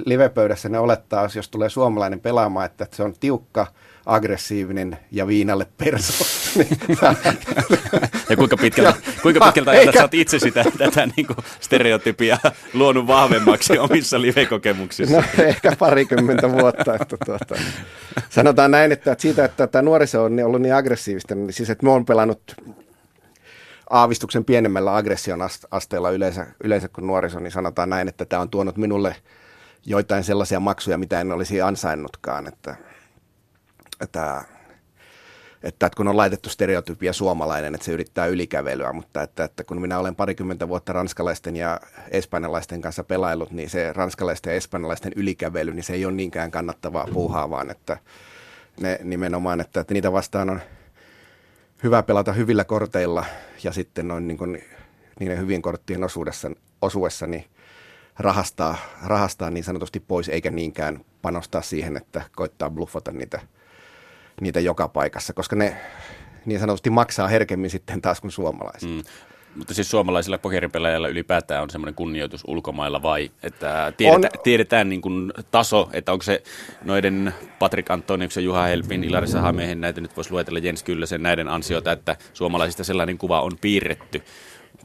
livepöydässä ne olettaa, jos tulee suomalainen pelaamaan, että, että se on tiukka, aggressiivinen ja viinalle perso. ja kuinka pitkältä, kuinka pitkältä ajalta sä oot itse sitä tätä niin kuin stereotypia luonut vahvemmaksi omissa live-kokemuksissa? No ehkä parikymmentä vuotta. Että tuota, sanotaan näin, että siitä, että tämä nuoriso on ollut niin aggressiivista, niin siis että me on pelannut aavistuksen pienemmällä aggression asteella yleensä, yleensä kuin nuoriso, niin sanotaan näin, että tämä on tuonut minulle joitain sellaisia maksuja, mitä en olisi ansainnutkaan. Että, että, että kun on laitettu stereotypia suomalainen, että se yrittää ylikävelyä, mutta että, että kun minä olen parikymmentä vuotta ranskalaisten ja espanjalaisten kanssa pelailut, niin se ranskalaisten ja espanjalaisten ylikävely, niin se ei ole niinkään kannattavaa puuhaa, vaan että ne nimenomaan, että, että niitä vastaan on hyvä pelata hyvillä korteilla ja sitten noin niin kuin niiden hyvien korttien osuudessa, osuessa niin rahastaa, rahastaa niin sanotusti pois, eikä niinkään panostaa siihen, että koittaa bluffata niitä, niitä joka paikassa, koska ne niin sanotusti maksaa herkemmin sitten taas kuin suomalaiset. Mm. Mutta siis suomalaisilla pokeripelaajilla ylipäätään on semmoinen kunnioitus ulkomailla vai, että tiedetään, on, tiedetään niin kuin taso, että onko se noiden Patrik Antoniuksen, Juha Helpin, Ilari Sahamiehen, näitä nyt voisi luetella Jens Kyllösen näiden ansiota, että suomalaisista sellainen kuva on piirretty.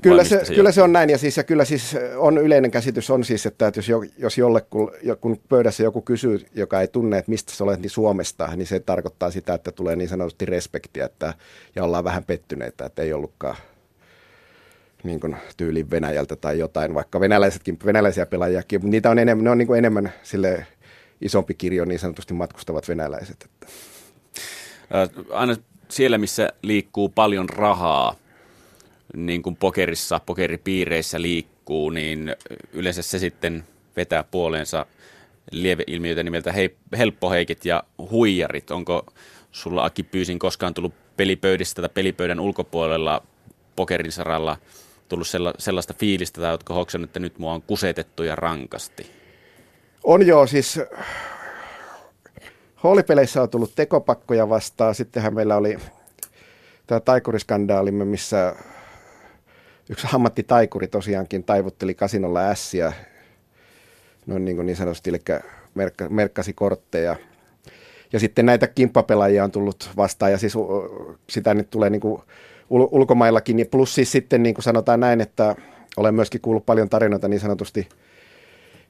Kyllä se, se kyllä se on näin ja, siis, ja kyllä siis on yleinen käsitys on siis, että, että jos, jo, jos jollekun, kun pöydässä joku kysyy, joka ei tunne, että mistä sä olet, niin Suomesta, niin se tarkoittaa sitä, että tulee niin sanotusti respektiä että, ja ollaan vähän pettyneitä, että ei ollutkaan niin kuin tyyliin Venäjältä tai jotain, vaikka venäläisetkin, venäläisiä pelaajiakin, mutta niitä on enemmän, ne on niin kuin enemmän sille isompi kirjo niin sanotusti matkustavat venäläiset. Että. Aina siellä, missä liikkuu paljon rahaa, niin kuin pokerissa, pokeripiireissä liikkuu, niin yleensä se sitten vetää puoleensa lieveilmiöitä nimeltä hei, helppoheikit ja huijarit. Onko sulla Aki Pyysin koskaan tullut pelipöydistä tai pelipöydän ulkopuolella pokerin saralla – tullut sellaista fiilistä, tai oletko hoksannut, että nyt mua on kusetettu ja rankasti? On joo, siis hoolipeleissä on tullut tekopakkoja vastaan. Sittenhän meillä oli tämä taikuriskandaalimme, missä yksi ammattitaikuri tosiaankin taivutteli kasinolla ässiä, noin niin, kuin niin sanotusti, eli merkka, merkkasi kortteja. Ja sitten näitä kimppapelaajia on tullut vastaan, ja siis sitä nyt tulee niin kuin ul- ulkomaillakin. Niin plus siis sitten niin kuin sanotaan näin, että olen myöskin kuullut paljon tarinoita niin sanotusti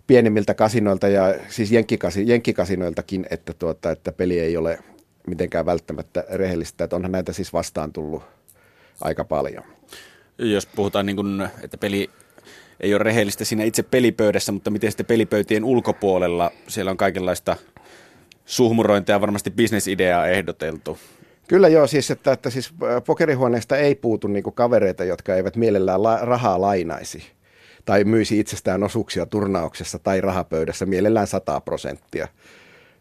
pienimmiltä kasinoilta ja siis jenkkikasi, jenkkikasinoiltakin, että, tuota, että peli ei ole mitenkään välttämättä rehellistä. Että onhan näitä siis vastaan tullut aika paljon. Jos puhutaan niin kuin, että peli ei ole rehellistä siinä itse pelipöydässä, mutta miten sitten pelipöytien ulkopuolella, siellä on kaikenlaista suhmurointia varmasti bisnesideaa ehdoteltu. Kyllä joo, siis että, että siis pokerihuoneesta ei puutu niinku kavereita, jotka eivät mielellään la- rahaa lainaisi tai myisi itsestään osuuksia turnauksessa tai rahapöydässä mielellään 100 prosenttia.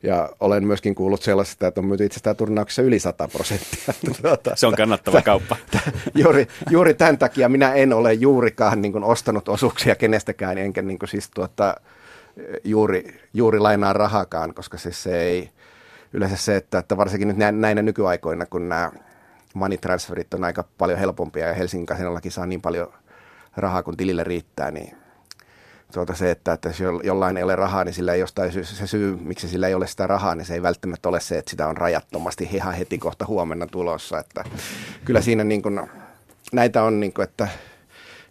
Ja olen myöskin kuullut sellaisesta, että on myyty itsestään turnauksessa yli 100 prosenttia. Tuota, Se on kannattava kauppa. juuri, juuri tämän takia minä en ole juurikaan niin kuin, ostanut osuuksia kenestäkään, enkä niin kuin, siis, tuota, juuri, juuri lainaa rahakaan, koska siis se ei, yleensä se, että, että varsinkin nyt näinä nykyaikoina, kun nämä money transferit on aika paljon helpompia ja Helsingin kasinollakin saa niin paljon rahaa, kun tilille riittää, niin tuota se, että, että jos jollain ei ole rahaa, niin sillä ei jostain syy, se syy, miksi sillä ei ole sitä rahaa, niin se ei välttämättä ole se, että sitä on rajattomasti ihan heti kohta huomenna tulossa. Että kyllä siinä niin kuin, näitä on, niin kuin, että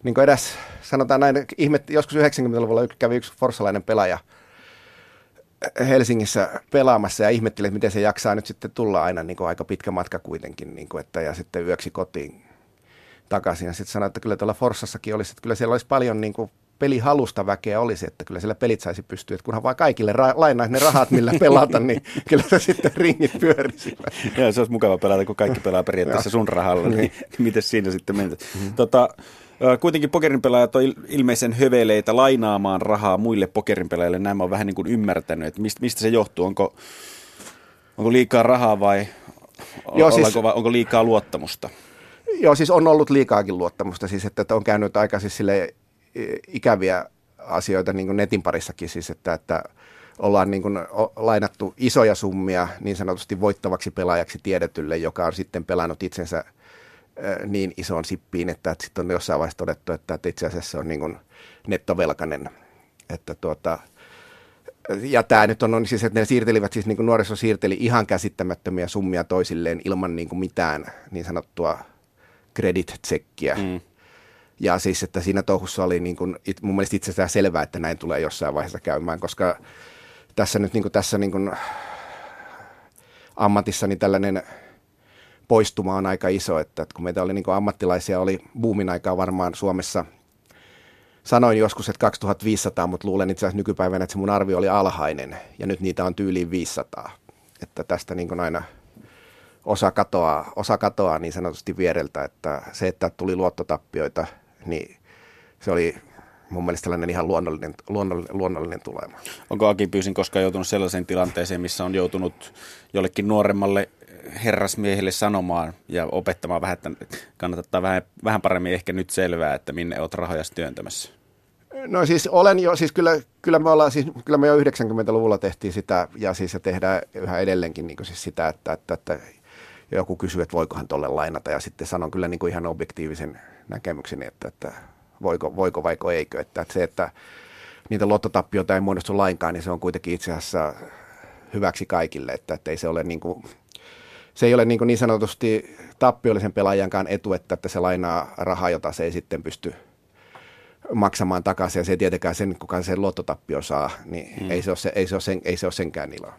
niin kuin edes sanotaan näin, ihmet, joskus 90-luvulla kävi yksi forsalainen pelaaja – Helsingissä pelaamassa ja ihmettelin, että miten se jaksaa nyt sitten tulla aina niin kuin aika pitkä matka kuitenkin, niin kuin, että, ja sitten yöksi kotiin takaisin. Ja sitten sanoin, että kyllä tuolla Forssassakin olisi, että kyllä siellä olisi paljon niin kuin pelihalusta väkeä olisi, että kyllä siellä pelit saisi pystyä, että kunhan vaan kaikille ra- lainaisi ne rahat, millä pelata, niin kyllä se sitten ringit pyörisi. Joo, se olisi mukava pelata, kun kaikki pelaa periaatteessa sun rahalla, niin, niin miten siinä sitten mentä? Mm-hmm. Tota, Kuitenkin pokerinpelaajat on ilmeisen höveleitä lainaamaan rahaa muille pokerinpelaajille. Nämä on vähän niin kuin ymmärtänyt, että mistä, mistä se johtuu. Onko, onko liikaa rahaa vai, Joo, siis, onko liikaa luottamusta? Joo, siis on ollut liikaakin luottamusta, siis että on käynyt aika siis sille ikäviä asioita niin kuin netin parissakin, siis että, että ollaan niin kuin lainattu isoja summia niin sanotusti voittavaksi pelaajaksi tiedetylle, joka on sitten pelannut itsensä niin isoon sippiin, että, sitten on jossain vaiheessa todettu, että, että itse asiassa se on niin kuin nettovelkainen. Että tuota, ja tämä nyt on, on siis, että ne siirtelivät, siis niin kuin nuoriso siirteli ihan käsittämättömiä summia toisilleen ilman niin kuin mitään niin sanottua credit-tsekkiä. Mm. Ja siis, että siinä touhussa oli niin kuin, mun mielestä itsestään selvää, että näin tulee jossain vaiheessa käymään, koska tässä nyt niin kuin, tässä niin kuin ammatissa niin tällainen poistuma on aika iso, että, että kun meitä oli niin kuin ammattilaisia, oli boomin aikaa varmaan Suomessa, sanoin joskus, että 2500, mutta luulen itse asiassa nykypäivänä, että se mun arvio oli alhainen, ja nyt niitä on tyyliin 500. Että tästä niin kuin aina osa katoaa, osa katoaa niin sanotusti viereltä, että se, että tuli luottotappioita, niin se oli mun mielestä tällainen ihan luonnollinen, luonnollinen, luonnollinen tulema. Onko Aki Pyysin koskaan joutunut sellaiseen tilanteeseen, missä on joutunut jollekin nuoremmalle herrasmiehelle sanomaan ja opettamaan vähän, että kannattaa vähän, vähän paremmin ehkä nyt selvää, että minne olet rahoja työntämässä? No siis olen jo, siis kyllä, kyllä me ollaan, siis kyllä me jo 90-luvulla tehtiin sitä ja siis se tehdään yhä edelleenkin niin siis sitä, että, että, että joku kysyy, että voikohan tuolle lainata ja sitten sanon kyllä niin kuin ihan objektiivisen näkemykseni, että, että voiko, voiko vaiko eikö. Että, että se, että niitä lottotappioita ei muodostu lainkaan, niin se on kuitenkin itse asiassa hyväksi kaikille, että, että ei se ole niin kuin, se ei ole niin, kuin niin sanotusti tappiollisen pelaajankaan etu, että, että se lainaa rahaa, jota se ei sitten pysty maksamaan takaisin, ja se ei tietenkään sen, kuka sen luottotappio saa, niin hmm. ei, se ole se, ei, se ole sen, ei se ole senkään iloa.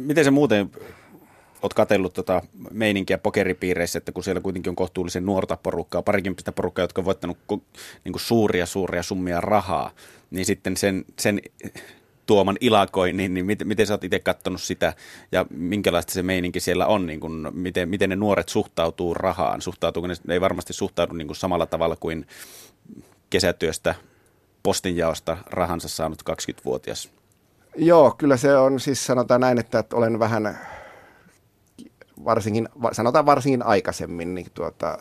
Miten se muuten oot katsellut tota meininkiä pokeripiireissä, että kun siellä kuitenkin on kohtuullisen nuorta porukkaa, parikymppistä porukkaa, jotka on voittanut niin kuin suuria, suuria summia rahaa, niin sitten sen, sen tuoman ilakoinnin, niin miten, miten sä oot itse katsonut sitä ja minkälaista se meininki siellä on, niin kuin, miten, miten ne nuoret suhtautuu rahaan, suhtautuuko ne, ei varmasti suhtaudu niin kuin samalla tavalla kuin kesätyöstä postinjaosta rahansa saanut 20-vuotias? Joo, kyllä se on, siis sanotaan näin, että olen vähän varsinkin, sanotaan varsinkin aikaisemmin, niin tuota,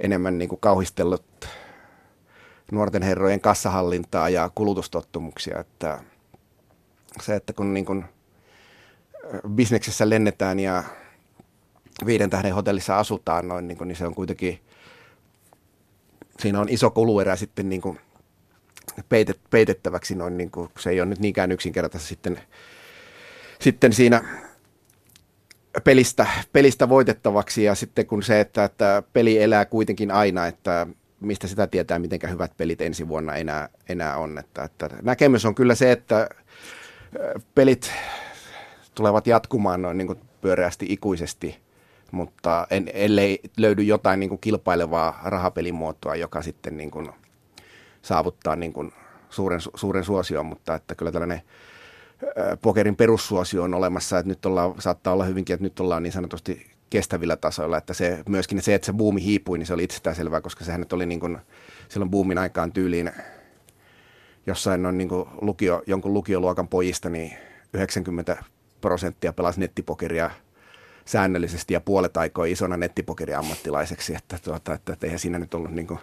enemmän niin kuin kauhistellut nuorten herrojen kassahallintaa ja kulutustottumuksia. Että se, että kun niin kuin bisneksessä lennetään ja viiden tähden hotellissa asutaan noin, niin, kuin, niin se on kuitenkin, siinä on iso kuluerä sitten niin kuin peitet, peitettäväksi noin, niin kuin, se ei ole nyt niinkään yksinkertaisesti sitten, sitten siinä pelistä, pelistä voitettavaksi ja sitten kun se, että, että peli elää kuitenkin aina, että mistä sitä tietää, miten hyvät pelit ensi vuonna enää, enää on. Että, että näkemys on kyllä se, että pelit tulevat jatkumaan noin niin kuin pyöreästi ikuisesti, mutta en, ellei löydy jotain niin kuin kilpailevaa rahapelimuotoa, joka sitten niin kuin saavuttaa niin kuin suuren, suuren suosion, mutta että kyllä tällainen pokerin perussuosio on olemassa, että nyt ollaan, saattaa olla hyvinkin, että nyt ollaan niin sanotusti kestävillä tasoilla, että se, myöskin se, että se buumi hiipui, niin se oli itsestään selvää, koska sehän nyt oli niin kuin, silloin boomin aikaan tyyliin jossain on niin kuin lukio, jonkun lukioluokan pojista, niin 90 prosenttia pelasi nettipokeria säännöllisesti ja puolet aikoi isona nettipokeria ammattilaiseksi, että, tuota, että, että eihän siinä nyt ollut niin kuin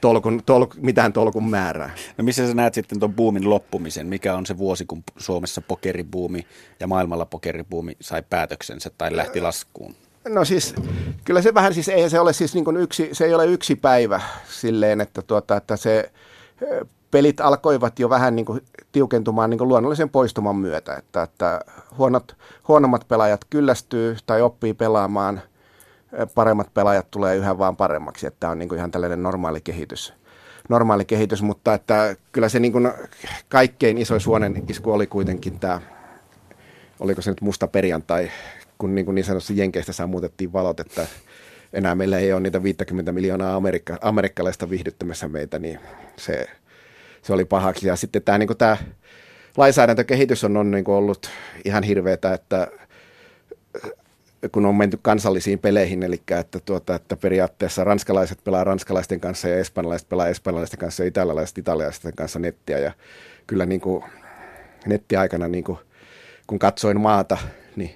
tolkun, tolk, mitään tolkun määrää. No missä sä näet sitten tuon boomin loppumisen? Mikä on se vuosi, kun Suomessa pokeribuumi ja maailmalla pokeribuumi sai päätöksensä tai lähti laskuun? No siis, kyllä se vähän siis, ei se ole siis niin yksi, se ei ole yksi päivä silleen, että, tuota, että se pelit alkoivat jo vähän niin kuin tiukentumaan niin kuin luonnollisen poistuman myötä, että, että huonot, huonommat pelaajat kyllästyy tai oppii pelaamaan – paremmat pelaajat tulee yhä vaan paremmaksi, että tämä on niin kuin ihan tällainen normaali kehitys. Normaali kehitys, mutta että kyllä se niin kuin kaikkein iso suonen isku oli kuitenkin tämä, oliko se nyt musta perjantai, kun niin, kuin niin sanotusti Jenkeistä sammutettiin valot, että enää meillä ei ole niitä 50 miljoonaa amerikka, amerikkalaista viihdyttämässä meitä, niin se, se oli pahaksi. Ja sitten tämä, niin kuin tämä lainsäädäntökehitys on, on niin kuin ollut ihan hirveätä, että kun on menty kansallisiin peleihin, eli että, tuota, että periaatteessa ranskalaiset pelaa ranskalaisten kanssa ja espanjalaiset pelaa espanjalaisten kanssa ja italialaiset italialaisten kanssa nettiä. Ja kyllä niin kuin nettiaikana, niin kuin, kun katsoin maata, niin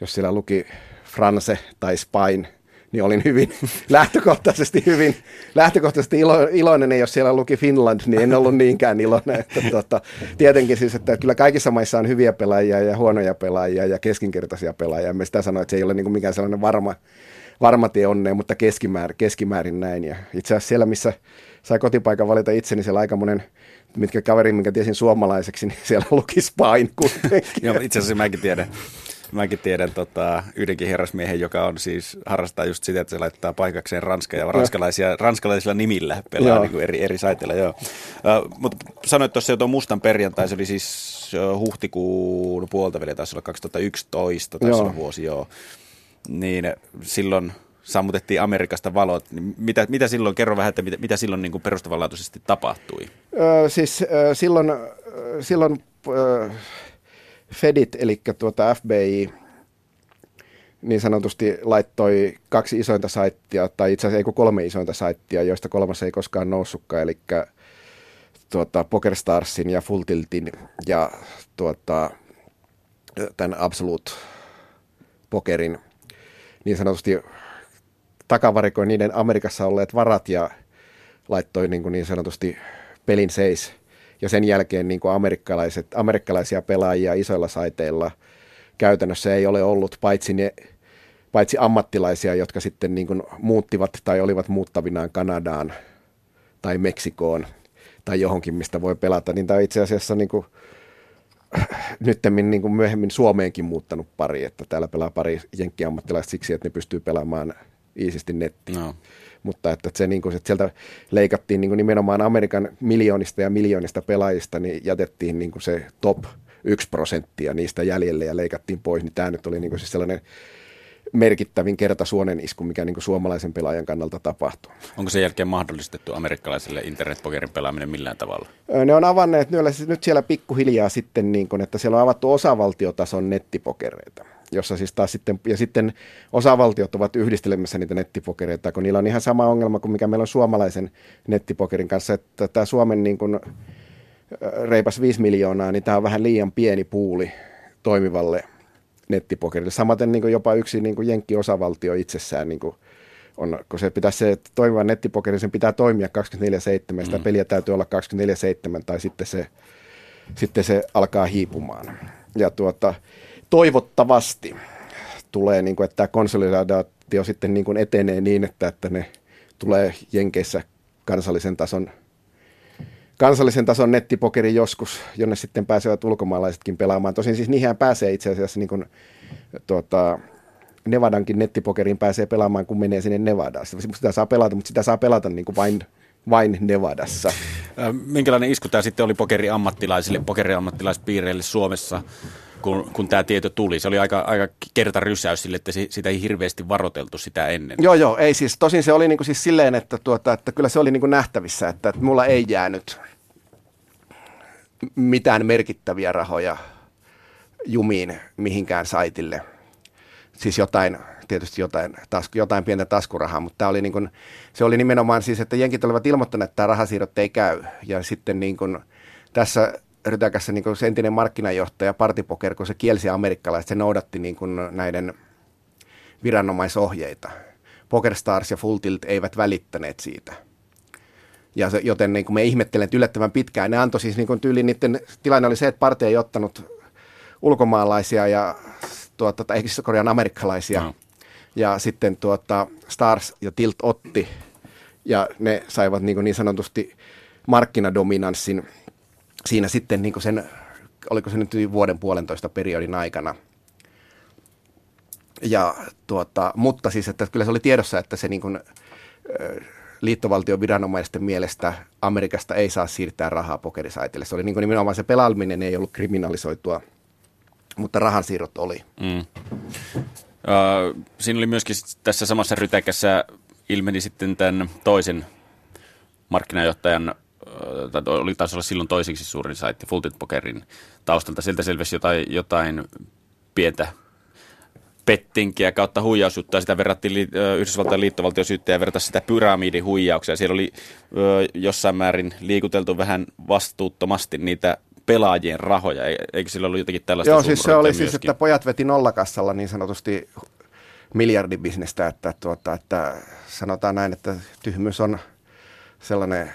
jos siellä luki France tai Spain, niin olin hyvin lähtökohtaisesti hyvin, lähtökohtaisesti ilo, iloinen, ja jos siellä luki Finland, niin en ollut niinkään iloinen. Että, tota, tietenkin siis, että kyllä kaikissa maissa on hyviä pelaajia ja huonoja pelaajia ja keskinkertaisia pelaajia. Me sitä sanoa, että se ei ole niin kuin mikään sellainen varma, varma tie onneen, mutta keskimäärin, keskimäärin näin. Ja itse asiassa siellä, missä sai kotipaikan valita itse, niin siellä aika monen mitkä kaveri, minkä tiesin suomalaiseksi, niin siellä luki Spain kuitenkin. Joo, itse asiassa mäkin tiedän. Mäkin tiedän tota, yhdenkin herrasmiehen, joka on siis harrastaa just sitä, että se laittaa paikakseen ranska ja ranskalaisia, ranskalaisilla nimillä pelaa niin kuin eri, eri saiteilla. Joo. Uh, mutta sanoit tuossa jo tuon mustan perjantai, se oli siis huhtikuun puolta vielä, taisi olla 2011, taisi olla vuosi, joo. Niin silloin sammutettiin Amerikasta valot. Niin mitä, mitä silloin, kerro vähän, että mitä, mitä silloin niin kuin perustavanlaatuisesti tapahtui? Öö, siis öö, silloin, silloin öö, Fedit, eli tuota FBI, niin sanotusti laittoi kaksi isointa saittia, tai itse asiassa ei kuin kolme isointa saittia, joista kolmas ei koskaan noussutkaan, eli tuota, PokerStarsin ja Full Tiltin ja tuota, tämän Absolute Pokerin niin sanotusti takavarikoi niiden Amerikassa olleet varat ja laittoi niin, kuin niin sanotusti pelin seis. Ja sen jälkeen niin kuin amerikkalaiset, amerikkalaisia pelaajia isoilla saiteilla käytännössä ei ole ollut, paitsi, ne, paitsi ammattilaisia, jotka sitten niin kuin muuttivat tai olivat muuttavinaan Kanadaan tai Meksikoon tai johonkin, mistä voi pelata. Niin tämä on itse asiassa niin kuin, nyttemmin niin kuin myöhemmin Suomeenkin muuttanut pari, että täällä pelaa pari jenkkiammattilaista siksi, että ne pystyy pelaamaan iisisti nettiin. No. Mutta että se, niin kuin, että sieltä leikattiin niin kuin nimenomaan Amerikan miljoonista ja miljoonista pelaajista, niin jätettiin niin kuin se top 1 prosenttia niistä jäljelle ja leikattiin pois. Niin tämä nyt oli niin kuin siis sellainen merkittävin kerta suonen isku, mikä niin kuin suomalaisen pelaajan kannalta tapahtuu. Onko sen jälkeen mahdollistettu amerikkalaisille internetpokerin pelaaminen millään tavalla? Ne on avanneet nyt siellä pikkuhiljaa sitten, niin kuin, että siellä on avattu osavaltiotason nettipokereita jossa siis taas sitten, ja sitten osavaltiot ovat yhdistelemässä niitä nettipokereita, kun niillä on ihan sama ongelma kuin mikä meillä on suomalaisen nettipokerin kanssa, että tämä Suomen niin kuin reipas 5 miljoonaa, niin tämä on vähän liian pieni puuli toimivalle nettipokerille. Samaten niin kuin jopa yksi niin kuin Jenkki-osavaltio itsessään niin kuin on, kun se pitää se toimiva nettipokeri, sen pitää toimia 24-7, sitä mm. peliä täytyy olla 24-7 tai sitten se, sitten se alkaa hiipumaan. Ja tuota, toivottavasti tulee, niin kuin, että tämä konsolidaatio sitten niin kuin etenee niin, että, että ne tulee Jenkeissä kansallisen tason kansallisen tason nettipokeri joskus, jonne sitten pääsevät ulkomaalaisetkin pelaamaan. Tosin siis niihin pääsee itse asiassa niin kuin, tuota, Nevadankin nettipokeriin pääsee pelaamaan, kun menee sinne Nevadaan. Sitä saa pelata, mutta sitä saa pelata niin kuin vain, vain Nevadassa. Minkälainen isku tämä sitten oli pokeriammattilaisille, pokeriammattilaispiireille Suomessa? Kun, kun tämä tieto tuli. Se oli aika, aika rysäys sille, että sitä ei hirveästi varoteltu sitä ennen. Joo, joo, ei siis. Tosin se oli niinku siis silleen, että, tuota, että kyllä se oli niinku nähtävissä, että, että mulla ei jäänyt mitään merkittäviä rahoja jumiin mihinkään saitille. Siis jotain, tietysti jotain, tasku, jotain pientä taskurahaa, mutta tämä oli niin kuin, se oli nimenomaan siis, että jenkit olivat ilmoittaneet, että tämä rahasiirrot ei käy. Ja sitten niin kuin, tässä rytäkässä niin kuin se entinen markkinajohtaja Partipoker, kun se kielsi amerikkalaiset, se noudatti niin kuin näiden viranomaisohjeita. PokerStars ja Full Tilt eivät välittäneet siitä. Ja se, joten niin kuin me ihmettelen, että yllättävän pitkään. Ne antoi siis niin kuin tyyli, niiden tilanne oli se, että parti ei ottanut ulkomaalaisia ja tuota, tai siis korjaan amerikkalaisia. No. Ja sitten tuota, Stars ja Tilt otti ja ne saivat niin, kuin niin sanotusti markkinadominanssin siinä sitten niin sen, oliko se nyt vuoden puolentoista periodin aikana. Ja tuota, mutta siis, että kyllä se oli tiedossa, että se niin kuin, liittovaltion viranomaisten mielestä Amerikasta ei saa siirtää rahaa pokerisaitille. Se oli niin kuin nimenomaan se pelaaminen ei ollut kriminalisoitua, mutta rahansiirrot oli. Mm. Uh, siinä oli myöskin tässä samassa rytäkässä ilmeni sitten tämän toisen markkinajohtajan tai oli taisi olla silloin toiseksi suurin saitti Full Pokerin taustalta. Sieltä selvisi jotain, jotain pientä pettinkiä kautta huijausjuttua. Sitä verrattiin li- Yhdysvaltain liittovaltiosyyttäjä verrata sitä pyramidihuijauksia. Siellä oli ö, jossain määrin liikuteltu vähän vastuuttomasti niitä pelaajien rahoja. Eikö sillä ollut jotakin tällaista Joo, siis se oli siis, myöskin? siis, että pojat veti nollakassalla niin sanotusti miljardibisnestä, että, tuota, että sanotaan näin, että tyhmyys on sellainen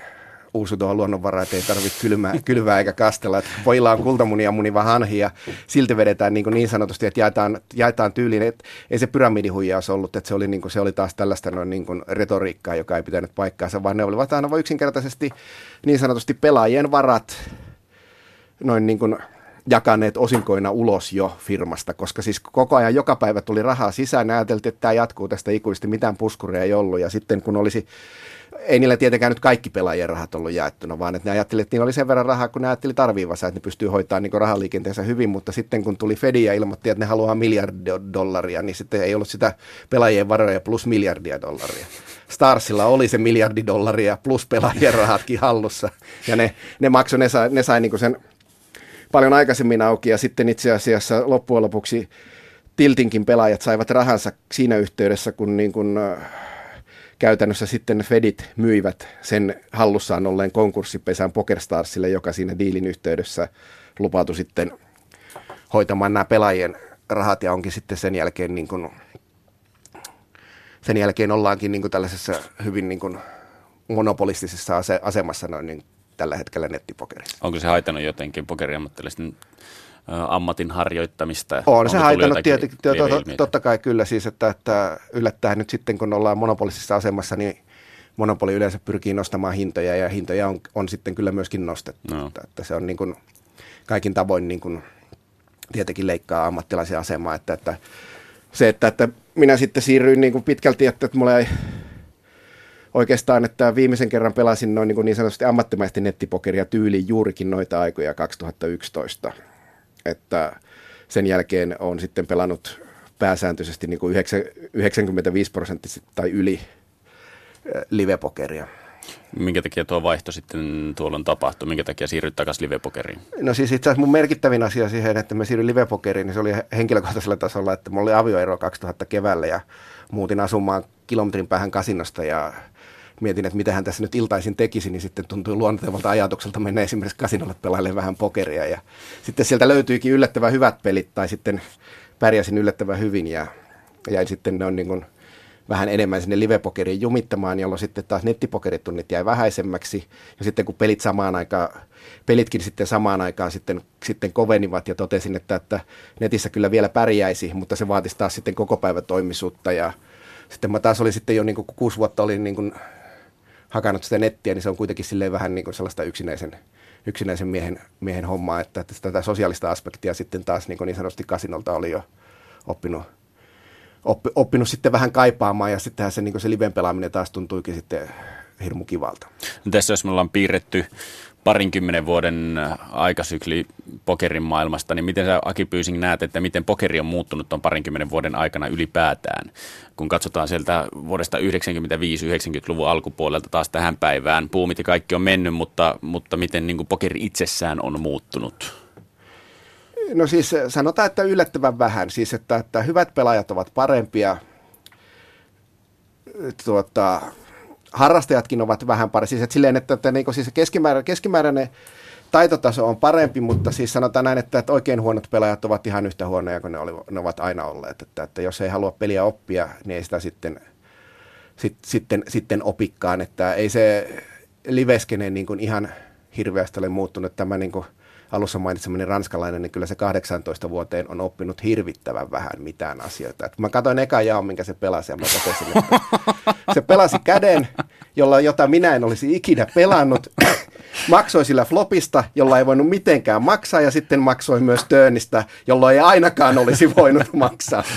uusiutuva luonnonvara, että ei tarvitse kylmää, kylvää eikä kastella. Että pojilla on kultamunia muniva hanhi ja silti vedetään niin, niin sanotusti, että jaetaan, jaetaan tyyliin. Että ei se pyramidihuijaus ollut, että se oli, niin kuin, se oli taas tällaista noin niin kuin retoriikkaa, joka ei pitänyt paikkaansa, vaan ne olivat aina vain yksinkertaisesti niin sanotusti pelaajien varat noin niin kuin jakaneet osinkoina ulos jo firmasta, koska siis koko ajan joka päivä tuli rahaa sisään ja ajateltiin, että tämä jatkuu tästä ikuisesti, mitään puskuria ei ollut. Ja sitten kun olisi ei niillä tietenkään nyt kaikki pelaajien rahat ollut jaettuna, vaan että ne ajattelivat, että niillä oli sen verran rahaa, kun ne ajatteli tarviivansa, että ne pystyy hoitamaan niin rahaliikenteensä hyvin, mutta sitten kun tuli Fedi ja ilmoitti, että ne haluaa miljardia dollaria, niin sitten ei ollut sitä pelaajien varoja plus miljardia dollaria. Starsilla oli se miljardi dollaria plus pelaajien rahatkin hallussa, ja ne, ne maksoi, ne sai, ne sai niin sen paljon aikaisemmin auki, ja sitten itse asiassa loppujen lopuksi Tiltinkin pelaajat saivat rahansa siinä yhteydessä, kun niin kuin, käytännössä sitten Fedit myivät sen hallussaan olleen konkurssipesän PokerStarsille, joka siinä diilin yhteydessä lupautui sitten hoitamaan nämä pelaajien rahat ja onkin sitten sen jälkeen niin kuin, sen jälkeen ollaankin niin kuin tällaisessa hyvin niin kuin monopolistisessa ase- asemassa noin niin tällä hetkellä nettipokerissa. Onko se haitannut jotenkin pokeriammattilaisten ammatin harjoittamista? On se haitannut tietenkin, to, totta kai kyllä siis, että, että yllättäen nyt sitten kun ollaan monopolisessa asemassa, niin monopoli yleensä pyrkii nostamaan hintoja ja hintoja on, on sitten kyllä myöskin nostettu. No. Että, että se on niin kuin kaikin tavoin niin kuin tietenkin leikkaa ammattilaisen asemaa, että, että se, että, että minä sitten siirryin niin kuin pitkälti, että, että mulla ei oikeastaan, että viimeisen kerran pelasin noin niin, niin sanotusti ammattimaisesti nettipokeria tyyliin juurikin noita aikoja 2011 että sen jälkeen on sitten pelannut pääsääntöisesti niin kuin 95 prosenttisesti tai yli livepokeria. Minkä takia tuo vaihto sitten tuolloin tapahtui? Minkä takia siirryt takaisin livepokeriin? No siis itse asiassa mun merkittävin asia siihen, että mä siirryin livepokeriin, niin se oli henkilökohtaisella tasolla, että mulla oli avioero 2000 keväällä ja muutin asumaan kilometrin päähän kasinosta ja mietin, että mitä hän tässä nyt iltaisin tekisi, niin sitten tuntui luontevalta ajatukselta mennä esimerkiksi kasinolle pelailemaan vähän pokeria. Ja sitten sieltä löytyikin yllättävän hyvät pelit, tai sitten pärjäsin yllättävän hyvin ja jäin sitten ne on niin kuin vähän enemmän sinne livepokeriin jumittamaan, jolloin sitten taas nettipokeritunnit jäi vähäisemmäksi. Ja sitten kun pelit samaan aikaan, pelitkin sitten samaan aikaan sitten, sitten kovenivat ja totesin, että, että netissä kyllä vielä pärjäisi, mutta se vaatisi taas sitten koko päivä toimisuutta ja sitten mä taas olin sitten jo niin kuin kuusi vuotta olin niin kuin hakannut sitä nettiä, niin se on kuitenkin silleen vähän niin kuin sellaista yksinäisen, yksinäisen miehen, miehen hommaa, että, että tätä sosiaalista aspektia sitten taas niin, niin sanotusti kasinolta oli jo oppinut, oppi, oppinut sitten vähän kaipaamaan ja sittenhän se, niin se liven pelaaminen taas tuntuikin sitten hirmu kivalta. No tässä jos me ollaan piirretty parinkymmenen vuoden aikasykli pokerin maailmasta, niin miten sä Aki Pyysing näet, että miten pokeri on muuttunut tuon parinkymmenen vuoden aikana ylipäätään? Kun katsotaan sieltä vuodesta 95-90-luvun alkupuolelta taas tähän päivään, puumit ja kaikki on mennyt, mutta, mutta miten niin pokeri itsessään on muuttunut? No siis sanotaan, että yllättävän vähän. Siis että, että hyvät pelaajat ovat parempia. Tuota, harrastajatkin ovat vähän parempi. Siis että silleen, että, että niin siis keskimäärä, keskimääräinen taitotaso on parempi, mutta siis sanotaan näin, että, että oikein huonot pelaajat ovat ihan yhtä huonoja kuin ne, oli, ne ovat aina olleet. Että, että jos ei halua peliä oppia, niin ei sitä sitten, sit, sitten, sitten opikkaan. Että ei se liveskene niin kuin ihan hirveästi ole muuttunut. Tämä niin kuin, alussa mainitsemani ranskalainen, niin kyllä se 18 vuoteen on oppinut hirvittävän vähän mitään asioita. Et mä katsoin eka jaon, minkä se pelasi, ja mä totesin, että se pelasi käden, jolla, jota minä en olisi ikinä pelannut, maksoi sillä flopista, jolla ei voinut mitenkään maksaa, ja sitten maksoi myös tönistä, jolla ei ainakaan olisi voinut maksaa.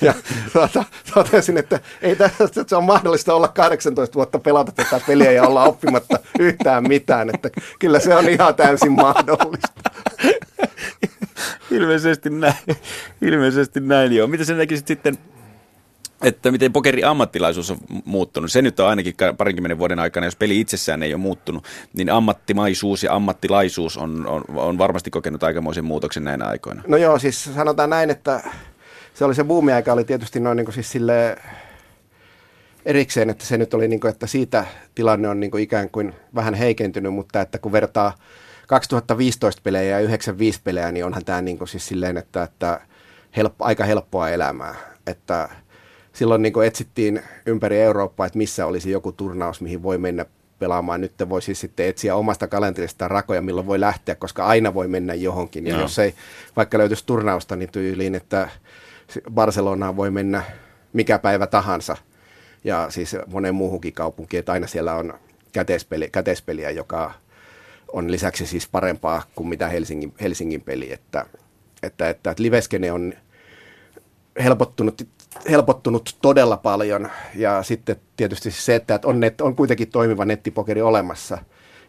ja tuota, totesin, että ei tässä, että se on mahdollista olla 18 vuotta pelata tätä peliä ja olla oppimatta yhtään mitään, että kyllä se on ihan täysin mahdollista. ilmeisesti näin, ilmeisesti näin joo. Mitä sä näkisit sitten että miten pokeri ammattilaisuus on muuttunut. Se nyt on ainakin parinkymmenen vuoden aikana, jos peli itsessään ei ole muuttunut, niin ammattimaisuus ja ammattilaisuus on, on, on varmasti kokenut aikamoisen muutoksen näinä aikoina. No joo, siis sanotaan näin, että se oli se buumiaika oli tietysti noin niin kuin siis sille erikseen, että se nyt oli niin kuin, että siitä tilanne on niin kuin ikään kuin vähän heikentynyt, mutta että kun vertaa 2015 pelejä ja 95 pelejä, niin onhan tämä niin kuin siis silleen, että, että helppo, aika helppoa elämää. Että silloin niin etsittiin ympäri Eurooppaa, että missä olisi joku turnaus, mihin voi mennä pelaamaan. Nyt voi siis sitten etsiä omasta kalenterista rakoja, milloin voi lähteä, koska aina voi mennä johonkin. Ja jos ei vaikka löytyisi turnausta, niin tyyliin, että Barcelonaan voi mennä mikä päivä tahansa. Ja siis monen muuhunkin kaupunkiin, että aina siellä on käteispeli, käteispeliä, joka on lisäksi siis parempaa kuin mitä Helsingin, Helsingin peli. Että, että, että, että liveskene on helpottunut, helpottunut todella paljon. Ja sitten tietysti se, että on, net, on kuitenkin toimiva nettipokeri olemassa,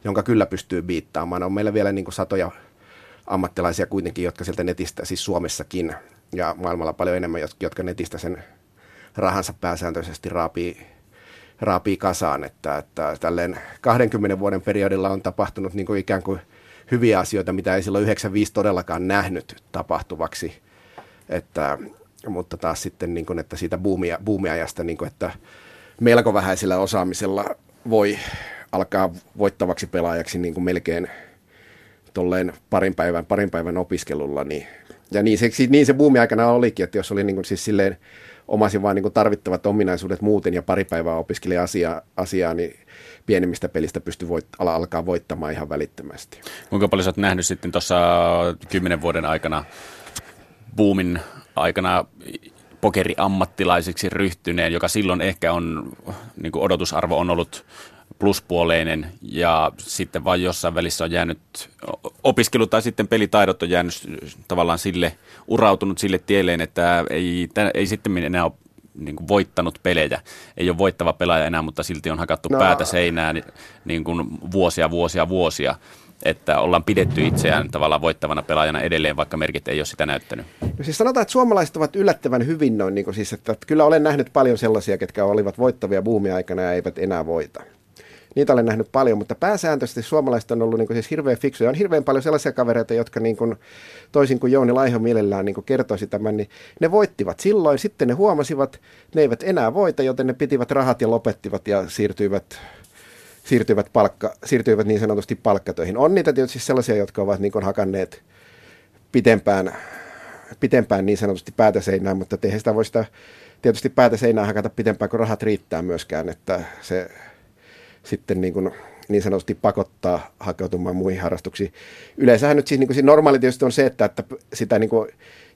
jonka kyllä pystyy biittaamaan. On meillä vielä niin kuin satoja ammattilaisia kuitenkin, jotka sieltä netistä, siis Suomessakin ja maailmalla paljon enemmän, jotka netistä sen rahansa pääsääntöisesti raapii, raapii kasaan. Että, että tälleen 20 vuoden periodilla on tapahtunut niin kuin ikään kuin hyviä asioita, mitä ei silloin 95 todellakaan nähnyt tapahtuvaksi. Että, mutta taas sitten, niin kuin, että siitä buumia, buumiajasta, niin kuin, että melko vähäisellä osaamisella voi alkaa voittavaksi pelaajaksi niin kuin melkein tolleen parin päivän, parin päivän opiskelulla. Niin, ja niin se, niin se buumi aikana olikin, että jos oli niin kuin siis silleen omasi vain niin tarvittavat ominaisuudet muuten ja pari päivää opiskeli asiaa, asiaa niin pienemmistä pelistä pystyi voit, ala, alkaa voittamaan ihan välittömästi. Kuinka paljon olet nähnyt sitten tuossa kymmenen vuoden aikana boomin aikana pokeriammattilaisiksi ryhtyneen, joka silloin ehkä on, niin odotusarvo on ollut pluspuoleinen ja sitten vain jossain välissä on jäänyt opiskelu tai sitten pelitaidot on jäänyt tavallaan sille, urautunut sille tielleen, että ei, ei sitten enää ole niin kuin voittanut pelejä. Ei ole voittava pelaaja enää, mutta silti on hakattu no. päätä seinään niin kuin vuosia, vuosia, vuosia että ollaan pidetty itseään tavallaan voittavana pelaajana edelleen, vaikka merkit ei ole sitä näyttänyt? No siis sanotaan, että suomalaiset ovat yllättävän hyvin noin, niin kuin siis, että, että kyllä olen nähnyt paljon sellaisia, ketkä olivat voittavia buumia aikana ja eivät enää voita. Niitä olen nähnyt paljon, mutta pääsääntöisesti suomalaiset on ollut niin kuin siis hirveän fiksuja. On hirveän paljon sellaisia kavereita, jotka niin kuin, toisin kuin Jouni Laiho mielellään niin kuin kertoisi tämän, niin ne voittivat silloin. Sitten ne huomasivat, ne eivät enää voita, joten ne pitivät rahat ja lopettivat ja siirtyivät siirtyivät, palkka, siirtyivät niin sanotusti palkkatöihin. On niitä tietysti sellaisia, jotka ovat niin hakanneet pitempään, pitempään niin sanotusti päätä seinään, mutta eihän sitä voi sitä tietysti päätä seinään hakata pitempään, kun rahat riittää myöskään, että se sitten niin, kuin, niin sanotusti pakottaa hakeutumaan muihin harrastuksiin. Yleensähän nyt siis, niin kuin, normaali tietysti on se, että, että sitä niin kuin,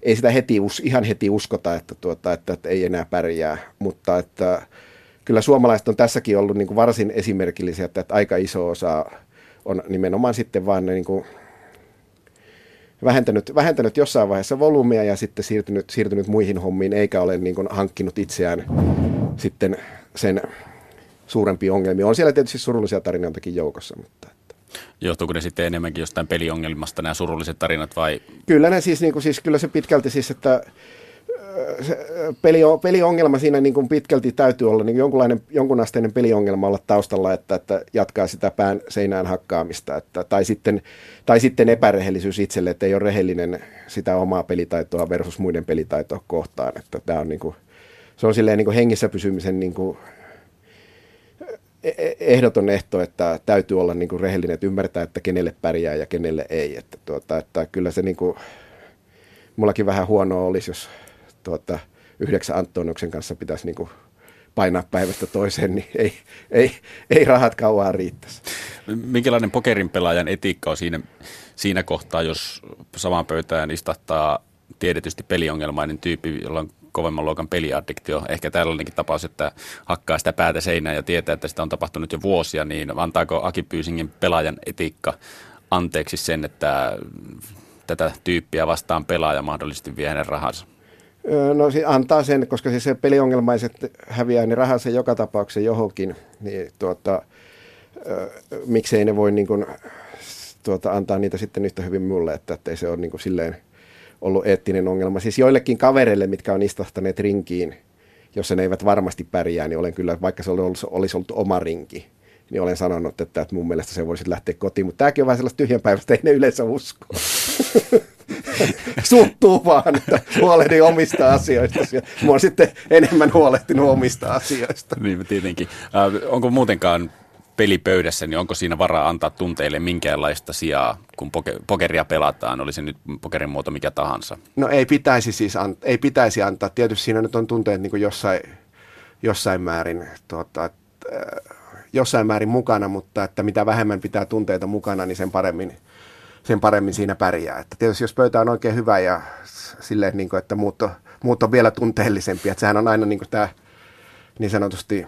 ei sitä heti, ihan heti uskota, että, tuota, että, että ei enää pärjää, mutta että kyllä suomalaiset on tässäkin ollut niin kuin varsin esimerkillisiä, että, että aika iso osa on nimenomaan sitten vaan niin kuin vähentänyt, vähentänyt jossain vaiheessa volyymia ja sitten siirtynyt, siirtynyt muihin hommiin, eikä ole niin kuin hankkinut itseään sitten sen suurempi ongelmia. On siellä tietysti surullisia tarinoitakin joukossa, mutta... Johtuuko ne sitten enemmänkin jostain peliongelmasta nämä surulliset tarinat vai? Kyllä ne siis, niin kuin, siis kyllä se pitkälti siis, että se peli, peliongelma siinä niin kuin pitkälti täytyy olla niin jonkunlainen, jonkunasteinen peliongelma olla taustalla, että, että jatkaa sitä pään seinään hakkaamista. Että, tai, sitten, tai sitten epärehellisyys itselle, että ei ole rehellinen sitä omaa pelitaitoa versus muiden pelitaitoa kohtaan. Että tämä on niin kuin, se on silleen niin kuin hengissä pysymisen niin kuin ehdoton ehto, että täytyy olla niin kuin rehellinen, että ymmärtää, että kenelle pärjää ja kenelle ei. Että, tuota, että kyllä se niin kuin, mullakin vähän huonoa olisi, jos tuota, yhdeksän Antoniuksen kanssa pitäisi niin kuin painaa päivästä toiseen, niin ei, ei, ei rahat kauan riittäisi. Minkälainen pokerin pelaajan etiikka on siinä, siinä kohtaa, jos samaan pöytään istahtaa tiedetysti peliongelmainen tyyppi, jolla on kovemman luokan peliaddiktio, ehkä tällainenkin tapaus, että hakkaa sitä päätä seinään ja tietää, että sitä on tapahtunut jo vuosia, niin antaako Aki Pyysingin pelaajan etiikka anteeksi sen, että tätä tyyppiä vastaan pelaaja mahdollisesti vie hänen rahansa? No antaa sen, koska siis se peliongelmaiset häviää ne rahansa joka tapauksessa johonkin, niin tuota, miksei ne voi niin kuin, tuota, antaa niitä sitten yhtä hyvin mulle, että, että ei se ole niin kuin silleen ollut eettinen ongelma. Siis joillekin kavereille, mitkä on istahtaneet rinkiin, jos ne eivät varmasti pärjää, niin olen kyllä, vaikka se olisi, olisi ollut oma rinki, niin olen sanonut, että, että mun mielestä se voisi lähteä kotiin. Mutta tämäkin on vähän sellaista tyhjänpäiväistä, ei ne yleensä usko. Suttuu vaan, että huolehdin omista asioista. Mä oon sitten enemmän huolehtinut omista asioista. Niin, tietenkin. Äh, onko muutenkaan pelipöydässä, niin onko siinä varaa antaa tunteille minkäänlaista sijaa, kun poke- pokeria pelataan, oli se nyt pokerin muoto mikä tahansa? No ei pitäisi siis an- ei pitäisi antaa. Tietysti siinä nyt on tunteet niin kuin jossain, jossain määrin tuota, äh, jossain määrin mukana, mutta että mitä vähemmän pitää tunteita mukana, niin sen paremmin, sen paremmin siinä pärjää. Että tietysti jos pöytä on oikein hyvä ja silleen, niin kuin, että muut on, muut on vielä tunteellisempi, että sehän on aina niin kuin tämä niin sanotusti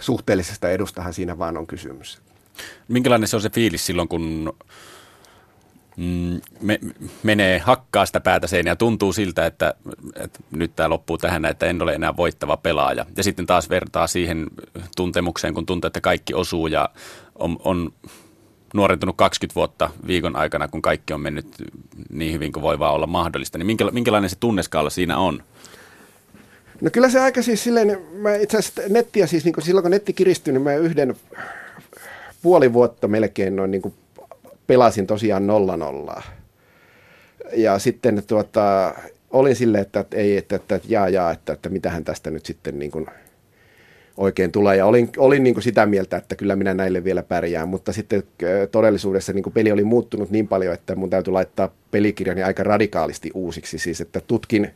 suhteellisesta edustahan siinä vaan on kysymys. Minkälainen se on se fiilis silloin, kun mm, me, menee hakkaa sitä päätä seinään ja tuntuu siltä, että, että nyt tämä loppuu tähän, että en ole enää voittava pelaaja. Ja sitten taas vertaa siihen tuntemukseen, kun tuntuu, että kaikki osuu ja on, on nuorentunut 20 vuotta viikon aikana, kun kaikki on mennyt niin hyvin kuin voi vaan olla mahdollista. Niin minkälainen se tunneskaala siinä on? No kyllä se aika siis silleen, mä itse asiassa nettiä siis, niin silloin kun netti kiristyi, niin mä yhden puoli vuotta melkein noin niin pelasin tosiaan nolla nollaa. Ja sitten tuota, olin silleen, että, että ei, että, että jaa, jaa, että, että mitähän tästä nyt sitten niin kuin oikein tulee. Ja olin, olin niin kuin sitä mieltä, että kyllä minä näille vielä pärjään, mutta sitten todellisuudessa niin kuin peli oli muuttunut niin paljon, että mun täytyy laittaa pelikirjani aika radikaalisti uusiksi. Siis että tutkin,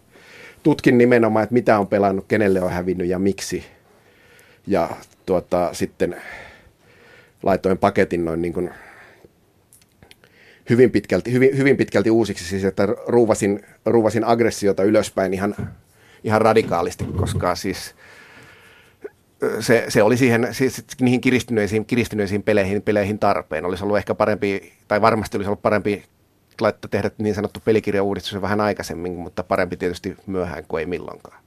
tutkin nimenomaan, että mitä on pelannut, kenelle on hävinnyt ja miksi. Ja tuota, sitten laitoin paketin noin niin kuin hyvin pitkälti, hyvin, hyvin pitkälti uusiksi, siis että ruuvasin, ruuvasin aggressiota ylöspäin ihan, ihan radikaalisti, koska siis se, se oli siihen, siis niihin kiristyneisiin, kiristyneisiin peleihin, peleihin tarpeen. Olisi ollut ehkä parempi, tai varmasti olisi ollut parempi laittaa tehdä niin sanottu pelikirjauudistus vähän aikaisemmin, mutta parempi tietysti myöhään kuin ei milloinkaan.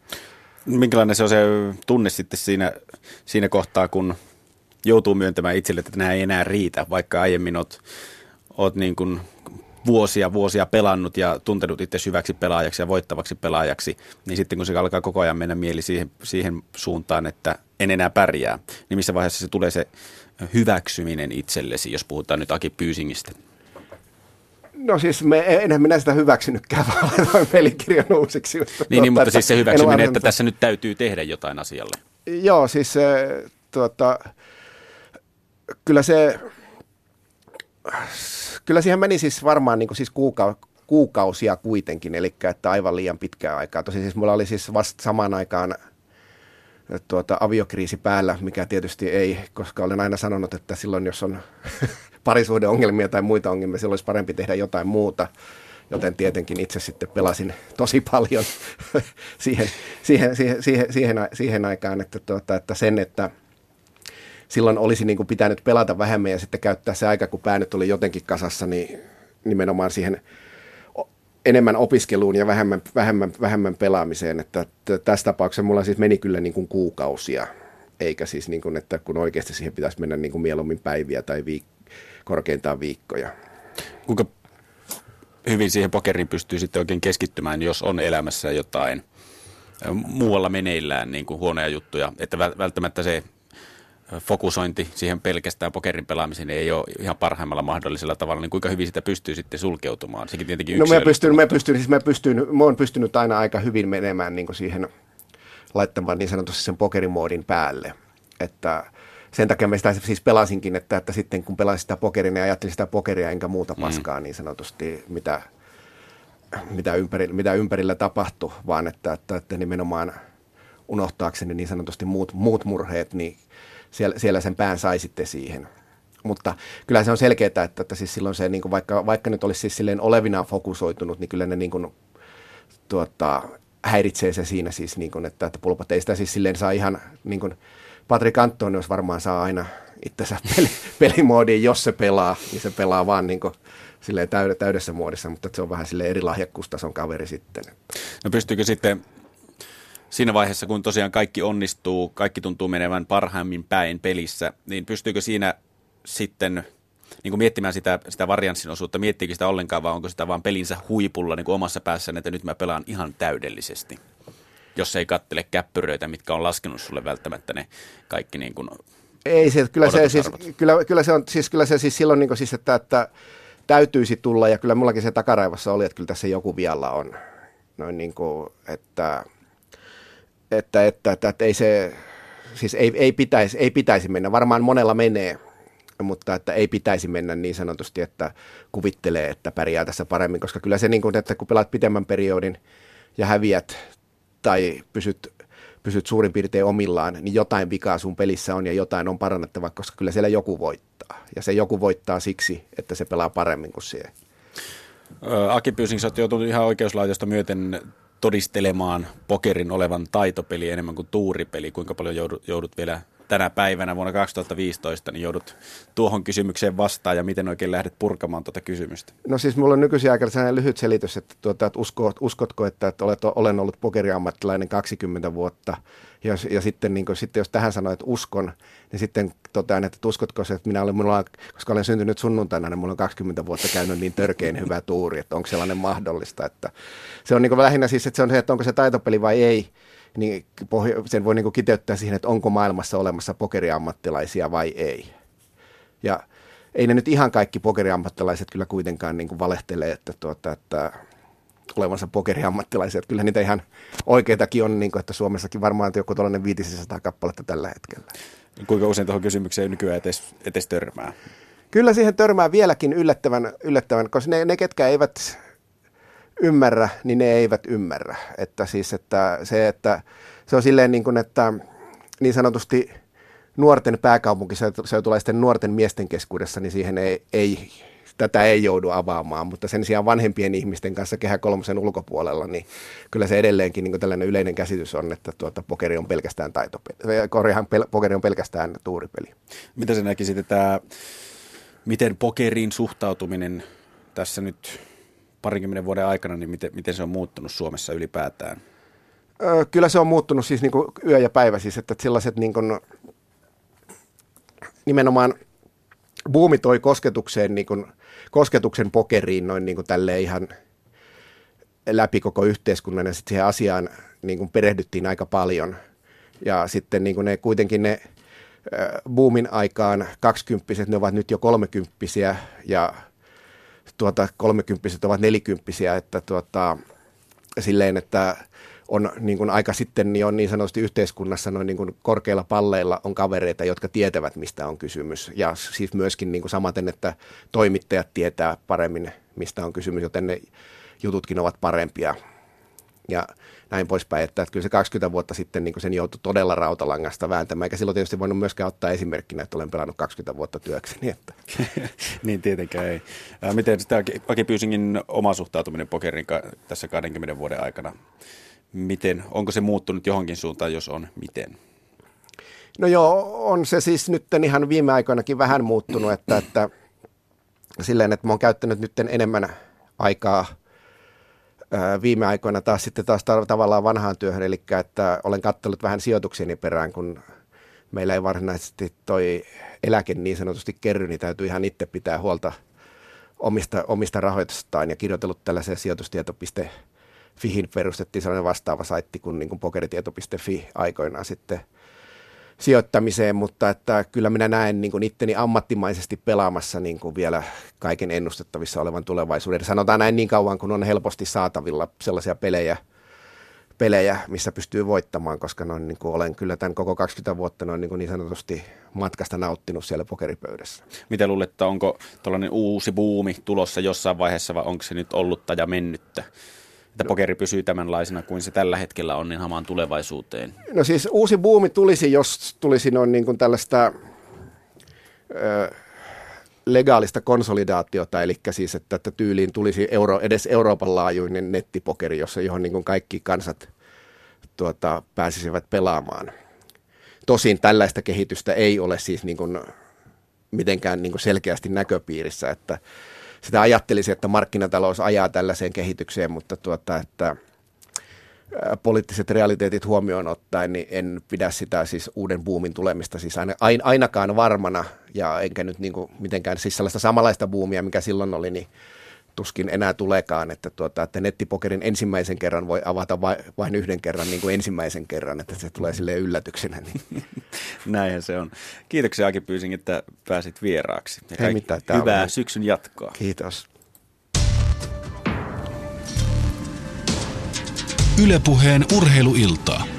Minkälainen se on se tunne sitten siinä, siinä kohtaa, kun joutuu myöntämään itselle, että nämä ei enää riitä, vaikka aiemmin olet, olet niin kuin vuosia vuosia pelannut ja tuntenut itse hyväksi pelaajaksi ja voittavaksi pelaajaksi, niin sitten kun se alkaa koko ajan mennä mieli siihen, siihen suuntaan, että en enää pärjää, niin missä vaiheessa se tulee se hyväksyminen itsellesi, jos puhutaan nyt Aki Pyysingistä? No siis me, enhän minä sitä hyväksynytkään, vaan laitoin pelikirjan uusiksi. Niin, niin, niin mutta siis se hyväksyminen, että tässä nyt täytyy tehdä jotain asialle. Joo, siis se, tuota, kyllä se, kyllä siihen meni siis varmaan niin kuin siis kuuka, kuukausia kuitenkin, eli että aivan liian pitkää aikaa. Tosi siis mulla oli siis vasta samaan aikaan tuota, aviokriisi päällä, mikä tietysti ei, koska olen aina sanonut, että silloin jos on parisuhdeongelmia tai muita ongelmia, silloin olisi parempi tehdä jotain muuta. Joten tietenkin itse sitten pelasin tosi paljon siihen, siihen, siihen, siihen, siihen, aikaan, että, tuota, että sen, että silloin olisi niin kuin pitänyt pelata vähemmän ja sitten käyttää se aika, kun pää nyt oli jotenkin kasassa, niin nimenomaan siihen enemmän opiskeluun ja vähemmän, vähemmän, vähemmän pelaamiseen. Että tässä tapauksessa mulla siis meni kyllä niin kuin kuukausia, eikä siis niin kuin, että kun oikeasti siihen pitäisi mennä niin kuin mieluummin päiviä tai viik- korkeintaan viikkoja. Kuinka hyvin siihen pokeriin pystyy sitten oikein keskittymään, jos on elämässä jotain muualla meneillään niin kuin huonoja juttuja, että välttämättä se fokusointi siihen pelkästään pokerin pelaamiseen ei ole ihan parhaimmalla mahdollisella tavalla, niin kuinka hyvin sitä pystyy sitten sulkeutumaan? Sekin tietenkin no mä pystyn, mä pystyn, siis mä pystyn, mä oon pystynyt aina aika hyvin menemään niin siihen laittamaan niin sanotusti sen pokerimoodin päälle, että sen takia mä sitä siis pelasinkin, että, että sitten kun pelasin sitä pokeria, niin ajattelin sitä pokeria enkä muuta mm. paskaa mm. niin sanotusti, mitä, mitä, ympäri, mitä ympärillä tapahtui, vaan että, että, että nimenomaan unohtaakseni niin sanotusti muut, muut murheet, niin siellä, siellä sen pään sai sitten siihen. Mutta kyllä se on selkeää, että, että siis silloin se, niin kuin vaikka, vaikka nyt olisi siis silleen olevinaan fokusoitunut, niin kyllä ne niin kuin, tuota, häiritsee se siinä siis, niin kuin, että, että pulpat ei sitä siis silleen saa ihan, niin kuin Patrick Antoni jos varmaan saa aina itsensä peli, pelimoodiin, jos se pelaa, niin se pelaa vaan niin kuin, silleen täydessä muodissa, mutta se on vähän sille eri lahjakkuustason kaveri sitten. No pystyykö sitten siinä vaiheessa, kun tosiaan kaikki onnistuu, kaikki tuntuu menevän parhaimmin päin pelissä, niin pystyykö siinä sitten niin kuin miettimään sitä, sitä varianssin osuutta, miettiikö sitä ollenkaan vai onko sitä vaan pelinsä huipulla niin kuin omassa päässään, että nyt mä pelaan ihan täydellisesti, jos ei kattele käppyröitä, mitkä on laskenut sulle välttämättä ne kaikki niin kuin ei se, kyllä se, siis, kyllä, kyllä se on, siis kyllä se siis silloin niin kuin siis, että, että täytyisi tulla ja kyllä mullakin se takaraivassa oli, että kyllä tässä joku vialla on. Noin niin kuin, että että, että, että, että ei se, siis ei, ei, pitäisi, ei pitäisi mennä. Varmaan monella menee, mutta että ei pitäisi mennä niin sanotusti, että kuvittelee, että pärjää tässä paremmin, koska kyllä se niin kuin, että kun pelaat pitemmän periodin ja häviät tai pysyt, pysyt suurin piirtein omillaan, niin jotain vikaa sun pelissä on ja jotain on parannettava, koska kyllä siellä joku voittaa. Ja se joku voittaa siksi, että se pelaa paremmin kuin siellä. Aki Pyysing, sä oot joutunut ihan oikeuslaitosta myöten todistelemaan pokerin olevan taitopeli enemmän kuin tuuripeli. Kuinka paljon joudut, joudut vielä tänä päivänä vuonna 2015, niin joudut tuohon kysymykseen vastaan ja miten oikein lähdet purkamaan tuota kysymystä? No siis mulla on nykyisin aika sellainen lyhyt selitys, että, tuota, että usko, uskotko, että, että olet, olen ollut pokeriammattilainen 20 vuotta ja, ja sitten, niin kuin, sitten jos tähän sanoo, että uskon, niin sitten totean, että uskotko se, että minä olen, minulla, koska olen syntynyt sunnuntaina, niin mulla on 20 vuotta käynyt niin törkein hyvä tuuri, että onko sellainen mahdollista. Että se on niin lähinnä siis, että se on se, että onko se taitopeli vai ei niin sen voi niin kiteyttää siihen, että onko maailmassa olemassa pokeriammattilaisia vai ei. Ja ei ne nyt ihan kaikki pokeriammattilaiset kyllä kuitenkaan niin kuin valehtelee, että, tuota, että olevansa pokeriammattilaisia. Kyllä niitä ihan oikeitakin on, niin kuin, että Suomessakin varmaan joku tuollainen 500 kappaletta tällä hetkellä. Kuinka usein tuohon kysymykseen nykyään etes, etes törmää? Kyllä siihen törmää vieläkin yllättävän, yllättävän koska ne, ne ketkä eivät ymmärrä, niin ne eivät ymmärrä. Että siis, että se, että se on silleen niin kuin, että niin sanotusti nuorten pääkaupunkiseutulaisten nuorten miesten keskuudessa, niin siihen ei, ei, tätä ei joudu avaamaan, mutta sen sijaan vanhempien ihmisten kanssa kehä kolmosen ulkopuolella, niin kyllä se edelleenkin niin tällainen yleinen käsitys on, että tuota, pokeri on pelkästään taitopeli, korjahan pel, pokeri on pelkästään tuuripeli. Mitä se näkisit, että miten pokeriin suhtautuminen tässä nyt parinkymmenen vuoden aikana, niin miten, miten se on muuttunut Suomessa ylipäätään? Öö, kyllä se on muuttunut siis niin kuin yö ja päivä, siis että sellaiset niin kuin, nimenomaan buumi toi kosketukseen, niin kuin, kosketuksen pokeriin noin niin kuin ihan läpi koko yhteiskunnan ja sitten siihen asiaan niin kuin perehdyttiin aika paljon. Ja sitten niin kuin ne kuitenkin ne boomin aikaan kaksikymppiset, ne ovat nyt jo kolmekymppisiä ja tuota, kolmekymppiset ovat nelikymppisiä, että tuota, silleen, että on niin kuin aika sitten niin on niin sanotusti yhteiskunnassa noin niin kuin korkeilla palleilla on kavereita, jotka tietävät, mistä on kysymys. Ja siis myöskin niin kuin samaten, että toimittajat tietää paremmin, mistä on kysymys, joten ne jututkin ovat parempia. Ja näin poispäin, että, että kyllä se 20 vuotta sitten niin sen joutui todella rautalangasta vääntämään, eikä silloin tietysti voinut myöskään ottaa esimerkkinä, että olen pelannut 20 vuotta työkseni. Että. niin tietenkään ei. Miten sitä Aki Pyysingin oma suhtautuminen pokerin tässä 20 vuoden aikana, miten, onko se muuttunut johonkin suuntaan, jos on, miten? No joo, on se siis nyt ihan viime aikoinakin vähän muuttunut, että, että silleen, että mä oon käyttänyt nyt enemmän aikaa – viime aikoina taas sitten taas tavallaan vanhaan työhön, eli että olen katsellut vähän sijoituksieni perään, kun meillä ei varsinaisesti toi eläke niin sanotusti kerry, niin täytyy ihan itse pitää huolta omista, omista rahoitustaan ja kirjoitellut tällaiseen sijoitustieto.fihin perustettiin sellainen vastaava saitti kuin, niin kuin pokeritieto.fi aikoinaan sitten – sijoittamiseen, mutta että kyllä minä näen niin kuin itteni ammattimaisesti pelaamassa niin kuin vielä kaiken ennustettavissa olevan tulevaisuuden. Sanotaan näin niin kauan, kun on helposti saatavilla sellaisia pelejä, pelejä missä pystyy voittamaan, koska noin, niin kuin olen kyllä tämän koko 20 vuotta noin niin, kuin niin sanotusti matkasta nauttinut siellä pokeripöydässä. Mitä luulet, onko tällainen uusi buumi tulossa jossain vaiheessa vai onko se nyt ollutta ja mennyttä? Että pokeri pysyy tämänlaisena kuin se tällä hetkellä on, niin hamaan tulevaisuuteen? No siis uusi buumi tulisi, jos tulisi noin niin kuin tällaista ö, legaalista konsolidaatiota, eli siis, että, että tyyliin tulisi euro, edes Euroopan laajuinen nettipokeri, jossa johon niin kuin kaikki kansat tuota, pääsisivät pelaamaan. Tosin tällaista kehitystä ei ole siis niin kuin mitenkään niin kuin selkeästi näköpiirissä, että sitä ajattelisi, että markkinatalous ajaa tällaiseen kehitykseen, mutta tuota, että poliittiset realiteetit huomioon ottaen, niin en pidä sitä siis uuden buumin tulemista siis aina, ainakaan varmana, ja enkä nyt niin kuin mitenkään siis sellaista samanlaista buumia, mikä silloin oli, niin tuskin enää tulekaan, että, tuota, että nettipokerin ensimmäisen kerran voi avata vai, vain yhden kerran niin kuin ensimmäisen kerran, että se tulee sille yllätyksenä. Niin. Näinhän se on. Kiitoksia Aki Pyysing, että pääsit vieraaksi. Ja Ei mitään, hyvää on... syksyn jatkoa. Kiitos. Ylepuheen urheiluiltaa.